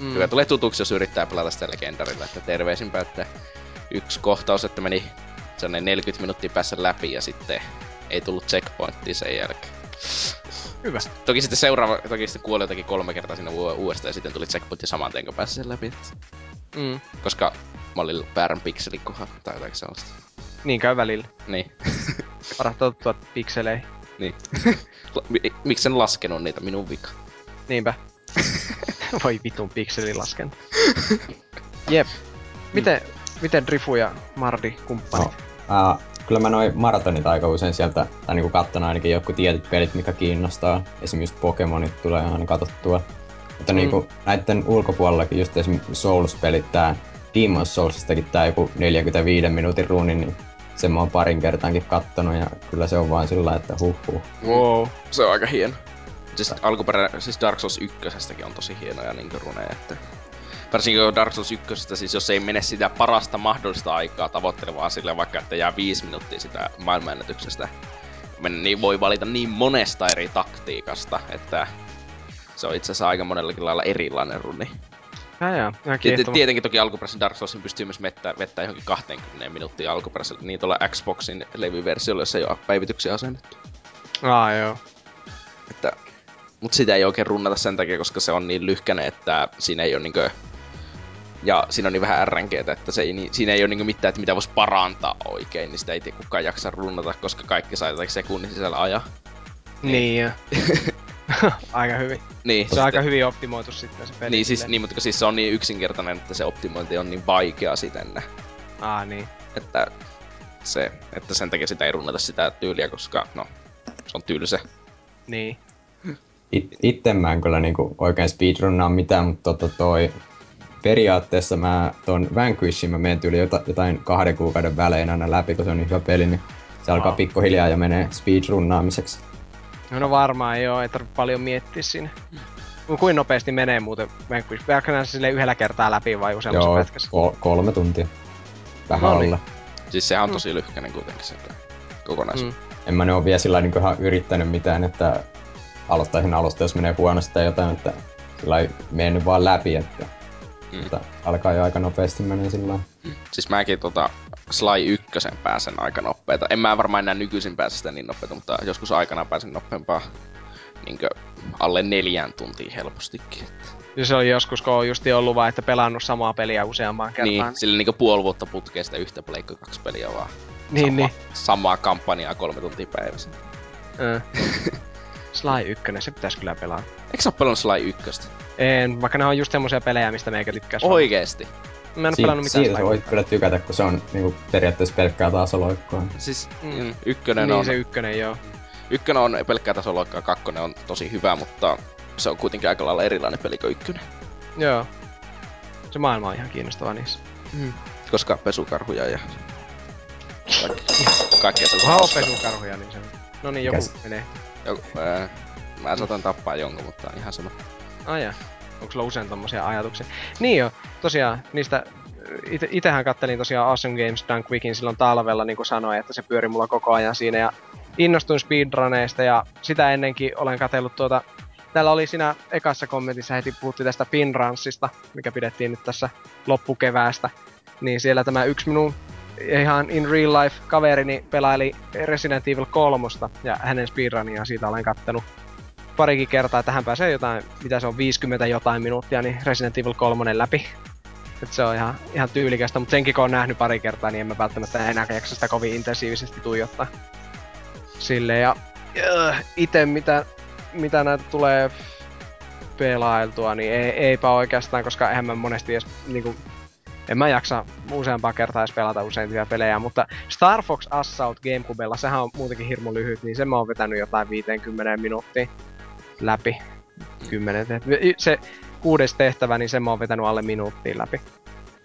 Mm. Kyllä tulee tutuksi, jos yrittää pelata sitä legendarilla, että terveisimpä, että yksi kohtaus, että meni sellainen 40 minuuttia päässä läpi ja sitten ei tullut checkpointtia sen jälkeen. Hyvä. Toki sitten seuraava, toki sitten kuoli jotakin kolme kertaa sinne u- uudestaan ja sitten tuli checkpointti saman tien, kun pääsi sen läpi. Mm. Koska mä olin väärän pikselin kohdalla tai jotakin sellaista. Niin käy välillä. Niin, *laughs* Paras tottua pikseleihin. niin. *laughs* Miksi en laskenut niitä minun vika? Niinpä. *laughs* Voi vitun pikselilaskenta. Jep. Miten, miten Drifu ja Mardi kumppanit? No, uh, kyllä mä noin maratonit aika usein sieltä, tai niinku katton ainakin joku tietyt pelit, mikä kiinnostaa. Esimerkiksi Pokemonit tulee aina katsottua. Mutta Mm. niinku näiden ulkopuolellakin just esimerkiksi Souls-pelit, tää Demon's Soulsistakin tää joku 45 minuutin runi, niin sen mä oon parin kertaankin kattonut ja kyllä se on vaan sillä että huh huh. Wow. Se on aika hieno. Siis alkuperä, siis Dark Souls 1 on tosi hienoja niin runeja, että Varsinkin kun Dark Souls 1, siis jos ei mene sitä parasta mahdollista aikaa tavoittelemaan sille vaikka, että jää viisi minuuttia sitä maailmanennätyksestä, niin voi valita niin monesta eri taktiikasta, että se on itse asiassa aika monellakin lailla erilainen runi. Ja, ja, tietenkin toki alkuperäisen Dark Soulsin pystyy myös vettää, vettää johonkin 20 minuuttia alkuperäisellä, niin tuolla Xboxin levyversiolla, jossa ei ole päivityksiä asennettu. Aa, joo. Että, mutta sitä ei oikein runnata sen takia, koska se on niin lyhkäinen, että siinä ei ole niinkö... Ja siinä on niin vähän RNGtä, että se ei, niin, siinä ei ole niinku mitään, että mitä voisi parantaa oikein, niin sitä ei kukaan jaksa runnata, koska kaikki saa jotakin sekunnin sisällä ajaa. Niin, ja. *laughs* *laughs* aika hyvin. Niin, Se on aika hyvin optimoitu sitten se peli. Niin, siis, niin, mutta siis se on niin yksinkertainen, että se optimointi on niin vaikea sitten, Aa, niin. että se, että sen takia sitä ei runnata sitä tyyliä, koska no, se on tylsä. Niin. It, itse mä en kyllä niinku oikein speedrunnaa mitään, mutta tota toi, periaatteessa mä ton Vanquishin mä menen tyyli jota, jotain kahden kuukauden välein aina läpi, kun se on niin hyvä peli, niin se alkaa pikkuhiljaa ja menee speedrunnaamiseksi. No, no varmaan joo, ei tarvitse paljon miettiä siinä. Kuin nopeasti menee muuten Vanquish? Nää sille yhdellä kertaa läpi vai useammassa Joo, pätkässä? kol- kolme tuntia. Vähän No niin. alle. Siis sehän on tosi lyhkäinen kuitenkin se kokonaisuus. Mm. En mä ne ole vielä sillä niin ihan yrittänyt mitään, että aloittaisin alusta, jos menee huonosti tai jotain, että sillä ei mennyt vaan läpi, että Mm. mutta alkaa jo aika nopeasti menee sillä lailla. Siis mäkin tota Sly 1 pääsen aika nopeeta. En mä varmaan enää nykyisin pääse sitä niin nopeeta, mutta joskus aikana pääsen nopeampaa niinkö alle neljään tuntiin helpostikin. Että. Ja se oli joskus, kun on justi ollut vaan, että pelannut samaa peliä useamman kertaan. Niin, sillä niinkö puoli vuotta putkeen sitä yhtä Pleikka 2 peliä vaan. niin, sama, niin. Samaa kampanjaa kolme tuntia päivässä. Ö. *laughs* Sly 1, se pitäis kyllä pelata. Eikö sä oo pelannut Sly 1? En, vaikka ne on just semmosia pelejä, mistä meikä tykkää. Oikeesti? Mä en oo Si- pelannut mitään siitä sä voit kyllä tykätä, kun se on niinku periaatteessa pelkkää tasoloikkoa. Siis Mm. mm. ykkönen, Niin on, se ykkönen, joo. ykkönen on pelkkää tasoloikkaa, kakkonen on tosi hyvä, mutta se on kuitenkin aika lailla erilainen peli kuin ykkönen. Joo. Se maailma on ihan kiinnostava niissä. Koska pesukarhuja ja *laughs* kaikkea, kaikkea se Kunhan on pesukarhuja, niin se on. No niin, joku Mikäs? menee. Joku, ää, mä saatan tappaa jonkun, mutta ihan sama. Ai jaa. Onko sulla usein tommosia ajatuksia? Niin joo, tosiaan niistä ite, itehän kattelin tosiaan Awesome Games Dunk Weekin silloin talvella, niin kuin sanoin, että se pyöri mulla koko ajan siinä ja innostuin speedruneista ja sitä ennenkin olen katsellut tuota Täällä oli siinä ekassa kommentissa heti puhuttiin tästä Pinransista, mikä pidettiin nyt tässä loppukeväästä. Niin siellä tämä yksi minun ihan in real life kaverini pelaili Resident Evil 3 ja hänen speedrunia siitä olen kattanut parikin kertaa, että hän pääsee jotain, mitä se on, 50 jotain minuuttia, niin Resident Evil 3 läpi. Et se on ihan, ihan tyylikästä, mutta senkin kun on nähnyt pari kertaa, niin en mä välttämättä enää jaksa sitä kovin intensiivisesti tuijottaa. Sille ja äh, ite mitä, mitä näitä tulee pelailtua, niin ei, eipä oikeastaan, koska eihän mä monesti edes niinku, en mä jaksa useampaa kertaa edes pelata useimpia pelejä, mutta Star Fox Assault Gamecubella, sehän on muutenkin hirmu lyhyt, niin sen mä oon vetänyt jotain 50 minuuttia läpi. 10. tehtävä. Se kuudes tehtävä, niin sen mä oon vetänyt alle minuuttiin läpi.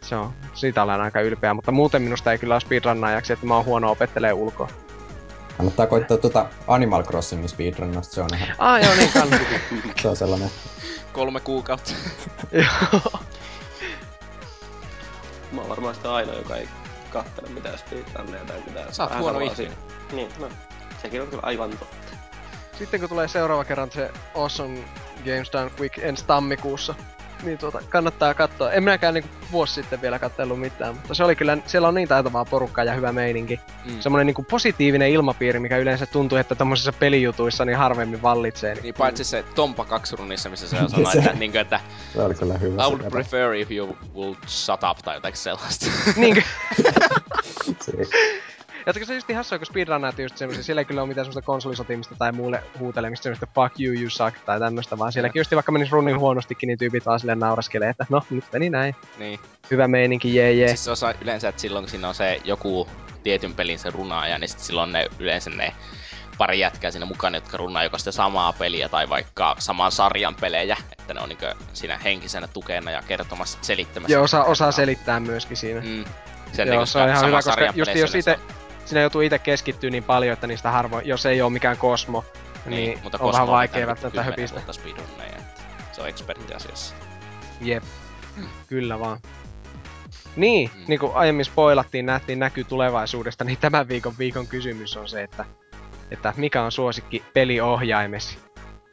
Se on, siitä olen aika ylpeä, mutta muuten minusta ei kyllä ole speedrunnaajaksi, että mä oon huono opettelee ulkoa. Kannattaa koittaa tuota Animal Crossingin speedrunnasta, se on ihan, Ah joo, niin kannattaa. *laughs* se on sellainen. Kolme kuukautta. Joo. *laughs* *laughs* Mä oon varmaan sitä ainoa, joka ei kattele mitään speedrunneja tai mitään. Sä oot huono ihminen. Niin, no. Sekin on kyllä aivan totta. Sitten kun tulee seuraava kerran se Awesome Games Done Quick ensi tammikuussa, niin tuota, kannattaa katsoa. En minäkään niinku vuosi sitten vielä katsellut mitään, mutta se oli kyllä, siellä on niin taitavaa porukkaa ja hyvä meininki. Mm. Semmoinen niinku positiivinen ilmapiiri, mikä yleensä tuntuu, että tommosissa pelijutuissa niin harvemmin vallitsee. Niin, Niin paitsi se Tompa 2 runissa, missä se sanoi, että, niin että Se oli kyllä hyvä. I se would kata. prefer if you would shut up tai jotain sellaista. niinkö? *laughs* *laughs* Ja se on just ihan hassua, kun speedrunnaat just semmosia, siellä ei kyllä ole mitään semmoista konsolisotimista tai muulle huutelemista, semmoista fuck you, you suck tai tämmöstä, vaan sielläkin just vaikka menis runnin huonostikin, niin tyypit vaan silleen nauraskelee, että no, nyt meni näin. niin. Hyvä meininki, jee jee. Siis se osaa yleensä, että silloin kun siinä on se joku tietyn pelin se runaaja, niin sit silloin ne yleensä ne pari jätkää siinä mukana, jotka runaa joko sitä samaa peliä tai vaikka saman sarjan pelejä, että ne on niinku siinä henkisenä tukena ja kertomassa, selittämässä. Ja osaa, osaa selittää myöskin siinä. Mm. Sen Joo, niinku se on ihan hyvä, koska just jos ite, siinä joutuu itse keskittyä niin paljon, että niistä harvoin, jos ei ole mikään kosmo, niin, niin mutta on vähän Cosmo vaikea vetää välttämättä höpistä. se on ekspertti asiassa. Jep, kyllä vaan. Niin, Mm. niin kuin aiemmin spoilattiin, nähtiin näkyy tulevaisuudesta, niin tämän viikon viikon kysymys on se, että, että mikä on suosikki peliohjaimesi?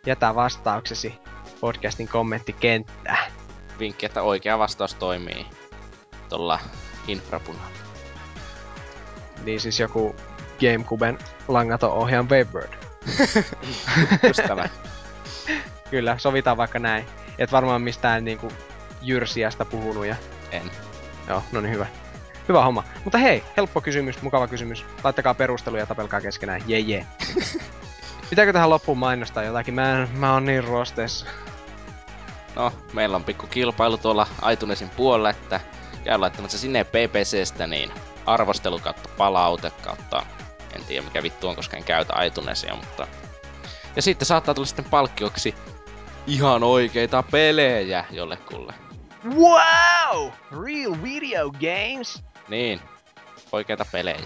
Jätä vastauksesi podcastin kommenttikenttään. Vinkki, että oikea vastaus toimii tuolla infrapunalla. Niin siis joku Gamecuben langaton ohjaan Wavebird. *laughs* Just tämä. Kyllä, sovitaan vaikka näin. Et varmaan mistään niinku jyrsiästä puhunut ja En. Joo, no niin hyvä. Hyvä homma. Mutta hei, helppo kysymys, mukava kysymys. Laittakaa perusteluja ja tapelkaa keskenään. Jee jee. *laughs* Pitääkö tähän loppuun mainostaa jotakin? Mä, en, mä oon niin rosteessa. No, meillä on pikku kilpailu tuolla Aitunesin puolella, että käy laittamassa sinne PPCstä niin arvostelu kautta palaute kautta en tiedä mikä vittu on, koska en käytä Aitunesia, mutta... Ja sitten saattaa tulla sitten palkkioksi ihan oikeita pelejä jollekulle. Wow! Real video games? Niin, oikeita pelejä.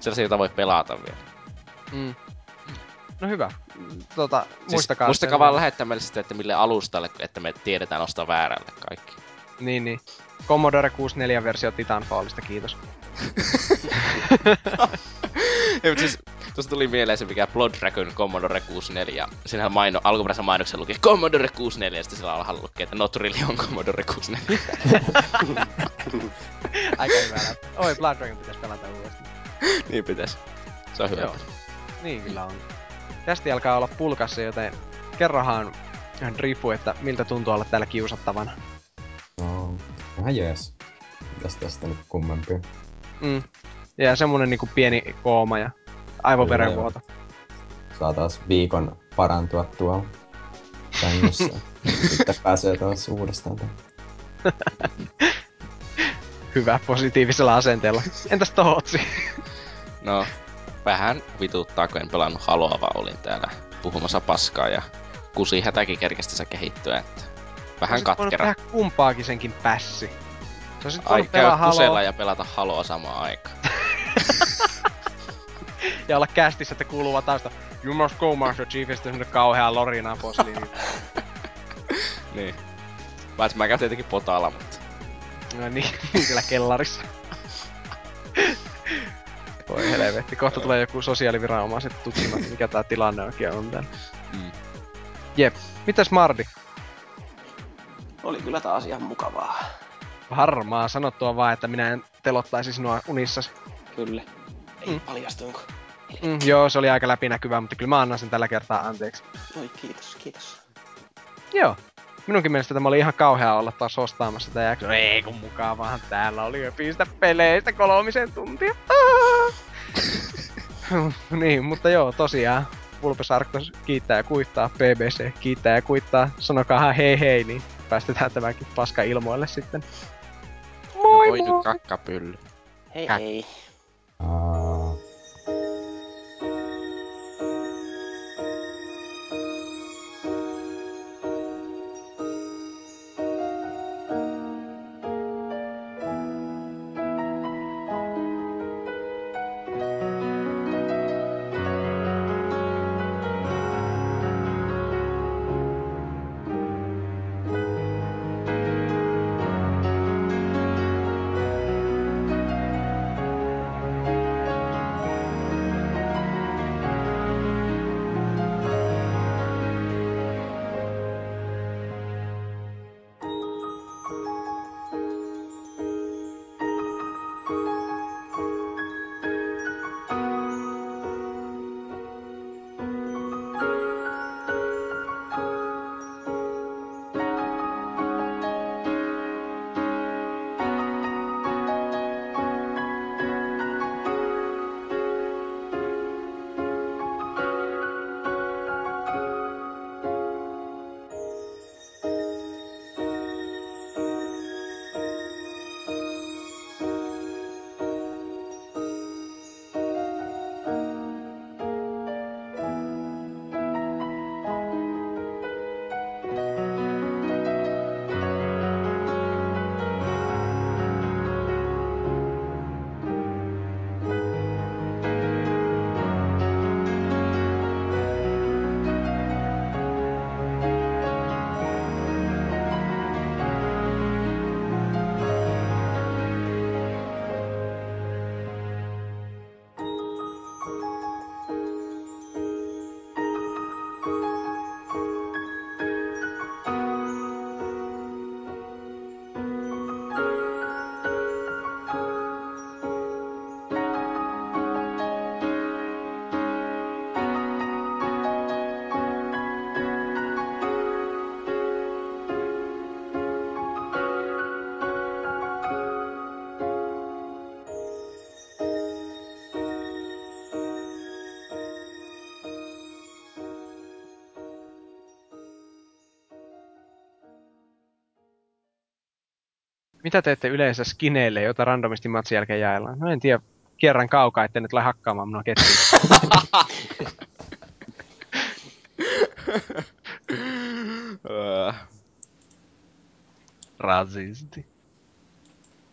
Sellaisia, joita voi pelata vielä. Mm. No hyvä. Tota, Siis muistakaa. muistakaa sen- vaan lähettää meille sitten, että mille alustalle, että me tiedetään ostaa väärälle kaikki. Niin, niin. Commodore 64-versio Titanfallista, kiitos. *laughs* Ei, siis, tuossa tuli mieleen se, mikä Blood Dragon Commodore 64. Siinähän maino, alkuperäisessä mainoksessa luki Commodore 64, ja sitten sillä alhaalla lukee, että not really on Commodore 64. *laughs* Aika hyvä. Oi, Blood Dragon pitäisi pelata uudestaan. niin pitäis. Se on hyvä. Joo. Niin kyllä on. Tästä alkaa olla pulkassa, joten kerrohan Drifu, että miltä tuntuu olla täällä kiusattavana. No, ihan jees. Mitäs tästä nyt kummempia? Mm. Ja semmonen niinku pieni kooma ja aivoverenvuoto. Saa taas viikon parantua tuolla sängyssä. *laughs* Sitten pääsee taas uudestaan tänne. *laughs* Hyvä, positiivisella asenteella. Entäs Tootsi? No, vähän vituttaa, kun en pelannut Haloa, vaan olin täällä puhumassa paskaa ja kusi hätäkin kerkesti se kehittyä, että vähän katkera. kumpaakin senkin pässi. Sä olisit Ai, voinut käy pelaa kusella Haloa ja pelata Haloa samaan aikaan. *laughs* ja olla kästissä, että kuuluu vaan tausta. You must go, Master Chief, ja sitten semmonen kauhea lorina posliini. *laughs* niin. Paitsi mä käyn tietenkin potalla, mutta No niin, *laughs* niin siellä kellarissa. Voi helvetti, kohta tulee joku sosiaaliviranomaiset tutkimaan, mikä tää tilanne oikein on täällä. mm. Jep, mitäs Mardi? Oli kyllä taas ihan mukavaa. Harmaa sanottua vaan, että minä en telottaisi sinua unissasi. Kyllä. Ei Mm. paljastuinko? Mm, joo, se oli aika läpinäkyvä, mutta kyllä mä annan sen tällä kertaa anteeksi. Oi, kiitos, kiitos. Joo. Minunkin mielestä tämä oli ihan kauhea olla taas hostaamassa tätä jaksoa. Ei kun mukavaahan täällä oli jo pistä peleistä kolmisen tuntia. Ah! *laughs* niin, mutta joo, tosiaan. Vulpes Arctos kiittää ja kuittaa, BBC kiittää ja kuittaa. Sanokaahan hei hei, niin päästetään tämäkin paska ilmoille sitten. Moi voi moi! nyt kakkapylly. Hei Häh. hei. Aa, Mitä teette yleensä skineille, joita randomisti matsin jälkeen jaellaan? No en tiedä, kierrän kaukaa, ettei nyt tule hakkaamaan minua kettiin. *laughs* Rasisti.